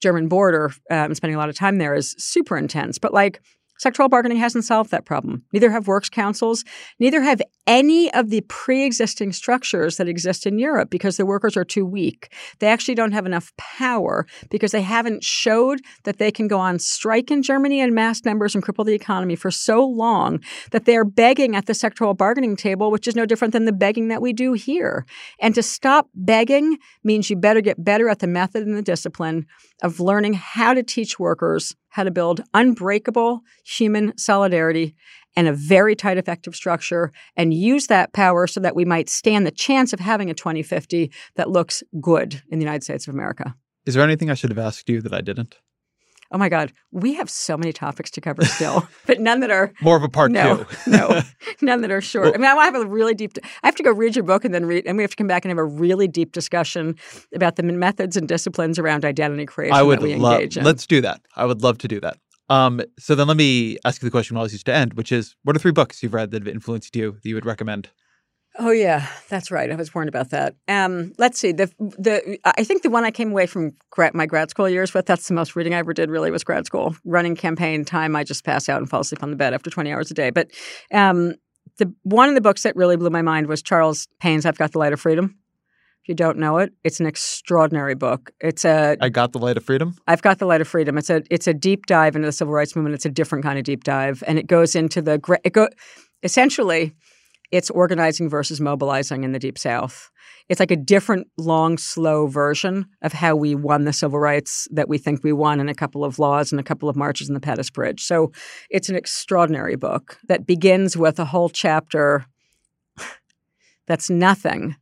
German border um, and spending a lot of time there is super intense. But like, Sectoral bargaining hasn't solved that problem. Neither have works councils, neither have any of the pre existing structures that exist in Europe because the workers are too weak. They actually don't have enough power because they haven't showed that they can go on strike in Germany and mass numbers and cripple the economy for so long that they're begging at the sectoral bargaining table, which is no different than the begging that we do here. And to stop begging means you better get better at the method and the discipline of learning how to teach workers how to build unbreakable human solidarity and a very tight effective structure and use that power so that we might stand the chance of having a 2050 that looks good in the United States of America. Is there anything I should have asked you that I didn't? Oh my God, we have so many topics to cover still, but none that are more of a part no, two. no, none that are short. Well, I mean, I want to have a really deep. I have to go read your book and then read, and we have to come back and have a really deep discussion about the methods and disciplines around identity creation. I would that we love. engage in. Let's do that. I would love to do that. Um, so then let me ask you the question we always used to end, which is, what are three books you've read that have influenced you that you would recommend? Oh yeah, that's right. I was warned about that. Um, let's see. The the I think the one I came away from grad, my grad school years with. That's the most reading I ever did. Really was grad school. Running campaign time, I just pass out and fall asleep on the bed after twenty hours a day. But um, the one of the books that really blew my mind was Charles Payne's "I've Got the Light of Freedom." If you don't know it, it's an extraordinary book. It's a I got the light of freedom. I've got the light of freedom. It's a it's a deep dive into the civil rights movement. It's a different kind of deep dive, and it goes into the it go essentially it's organizing versus mobilizing in the Deep South. It's like a different, long, slow version of how we won the civil rights that we think we won in a couple of laws and a couple of marches in the Pettus Bridge. So it's an extraordinary book that begins with a whole chapter that's nothing.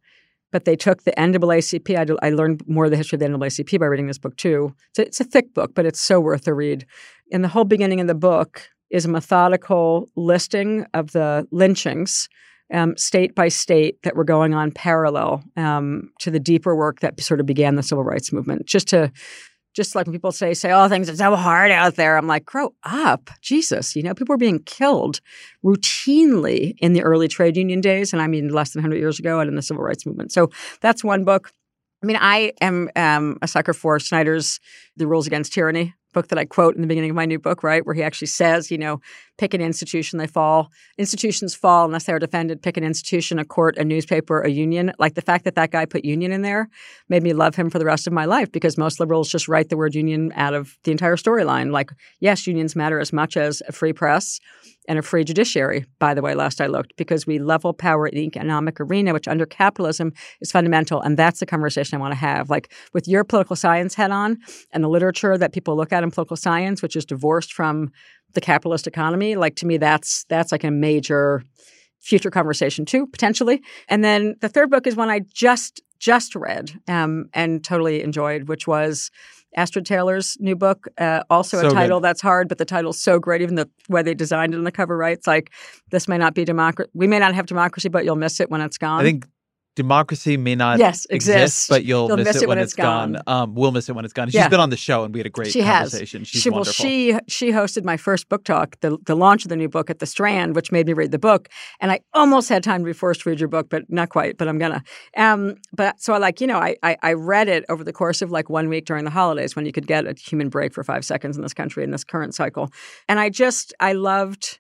But they took the NAACP. I, I learned more of the history of the NAACP by reading this book too. So it's a thick book, but it's so worth the read. In the whole beginning of the book is a methodical listing of the lynchings um, state by state that were going on parallel um, to the deeper work that sort of began the civil rights movement. Just to, just like when people say, say, oh, things are so hard out there. I'm like, grow up. Jesus. You know, people were being killed routinely in the early trade union days. And I mean, less than 100 years ago and in the civil rights movement. So that's one book. I mean, I am um, a sucker for Snyder's The Rules Against Tyranny book that I quote in the beginning of my new book, right? Where he actually says, you know, pick an institution, they fall. Institutions fall unless they are defended. Pick an institution, a court, a newspaper, a union. Like the fact that that guy put union in there made me love him for the rest of my life because most liberals just write the word union out of the entire storyline. Like, yes, unions matter as much as a free press and a free judiciary, by the way, last I looked, because we level power in the economic arena, which under capitalism is fundamental. And that's the conversation I want to have. Like with your political science head on and the literature that people look at in political science, which is divorced from the capitalist economy, like to me, that's that's like a major future conversation too, potentially. And then the third book is one I just just read um, and totally enjoyed, which was Astra Taylor's new book. Uh, also So a title good. that's hard, but the title's so great. Even the way they designed it on the cover, right? It's like this may not be democracy. We may not have democracy, but you'll miss it when it's gone. I think democracy may not yes exist, exists, but you'll, You'll miss, it when, it's gone. gone. Um, we'll miss it when it's gone. She's Yeah. been on the show, and we had a great She has. conversation. She's she, well, wonderful. she she hosted my first book talk, the the launch of the new book at the Strand, which made me read the book, and I almost had time to be forced to read your book, but not quite. But I'm gonna. Um, but so I like you know I, I I read it over the course of like one week during the holidays when you could get a human break for five seconds in this country in this current cycle, and I just I loved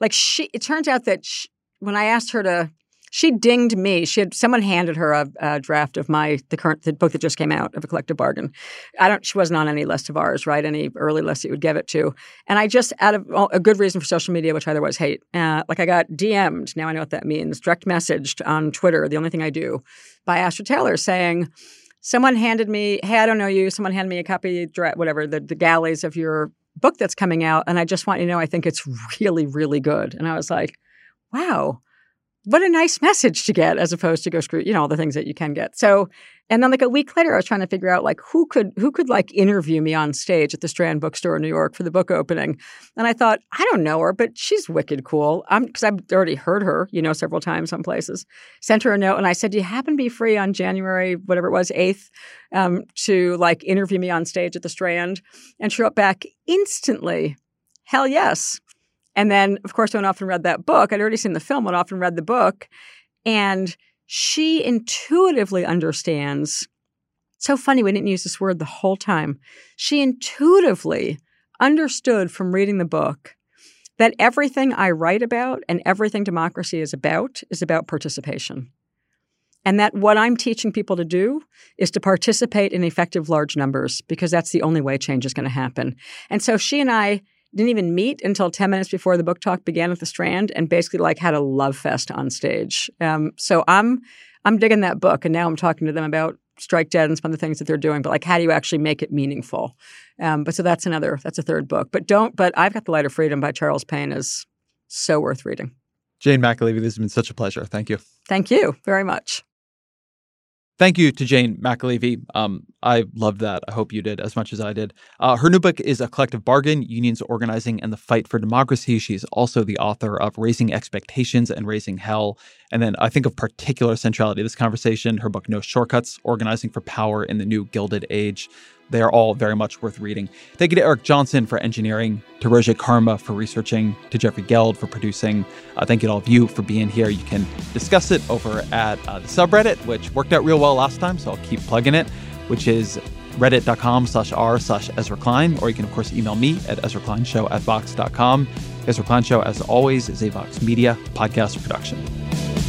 like she. It turns out that she, when I asked her to. She dinged me. She had someone handed her a, a draft of my the current the book that just came out of a collective bargain, I don't. She wasn't on any list of ours, right? Any early list you would give it to. And I just, out of well, a good reason for social media, which I otherwise hate, uh, like I got DM'd. Now I know what that means. Direct messaged on Twitter. The only thing I do by Astra Taylor saying. Someone handed me, hey, I don't know you. Someone handed me a copy, whatever, the, the galleys of your book that's coming out. And I just want you to know, I think it's really, really good. And I was like, wow, what a nice message to get as opposed to go screw, you know, all the things that you can get. So, and then like a week later, I was trying to figure out like who could who could like interview me on stage at the Strand Bookstore in New York for the book opening. And I thought, I don't know her, but she's wicked cool. I'm because I've already heard her, you know, several times some places. Sent her a note and I said, Do you happen to be free on January, whatever it was, eighth, um, to like interview me on stage at the Strand? And she wrote back instantly, Hell yes. And then, of course, off and read that book. I'd already seen the film, off and read the book. And she intuitively understands. So funny, we didn't use this word the whole time. She intuitively understood from reading the book that everything I write about and everything democracy is about is about participation. And that what I'm teaching people to do is to participate in effective large numbers because that's the only way change is going to happen. And so she and I didn't even meet until 10 minutes before the book talk began at the Strand and basically like had a love fest on stage. Um, so I'm I'm digging that book and now I'm talking to them about Strike Debt and some of the things that they're doing, but like how do you actually make it meaningful? Um, but so that's another that's a third book. But don't but I've got The Light of Freedom by Charles Payne is so worth reading. Jane McAlevey, this has been such a pleasure. Thank you. Thank you very much. Thank you to Jane McAlevey. Um, I loved that. I hope you did as much as I did. Uh, her new book is A Collective Bargain Unions Organizing and the Fight for Democracy. She's also the author of Raising Expectations and Raising Hell. And then I think of particular centrality to this conversation, her book No Shortcuts Organizing for Power in the New Gilded Age. They are all very much worth reading. Thank you to Eric Johnson for engineering, to Roger Karma for researching, to Jeffrey Geld for producing. Uh, thank you to all of you for being here. You can discuss it over at uh, the subreddit, which worked out real well last time, so I'll keep plugging it, which is reddit.com slash r slash Ezra Klein, or you can, of course, email me at ezrakleinshow at vox.com. Ezra Klein Show, as always, is a Vox Media podcast production.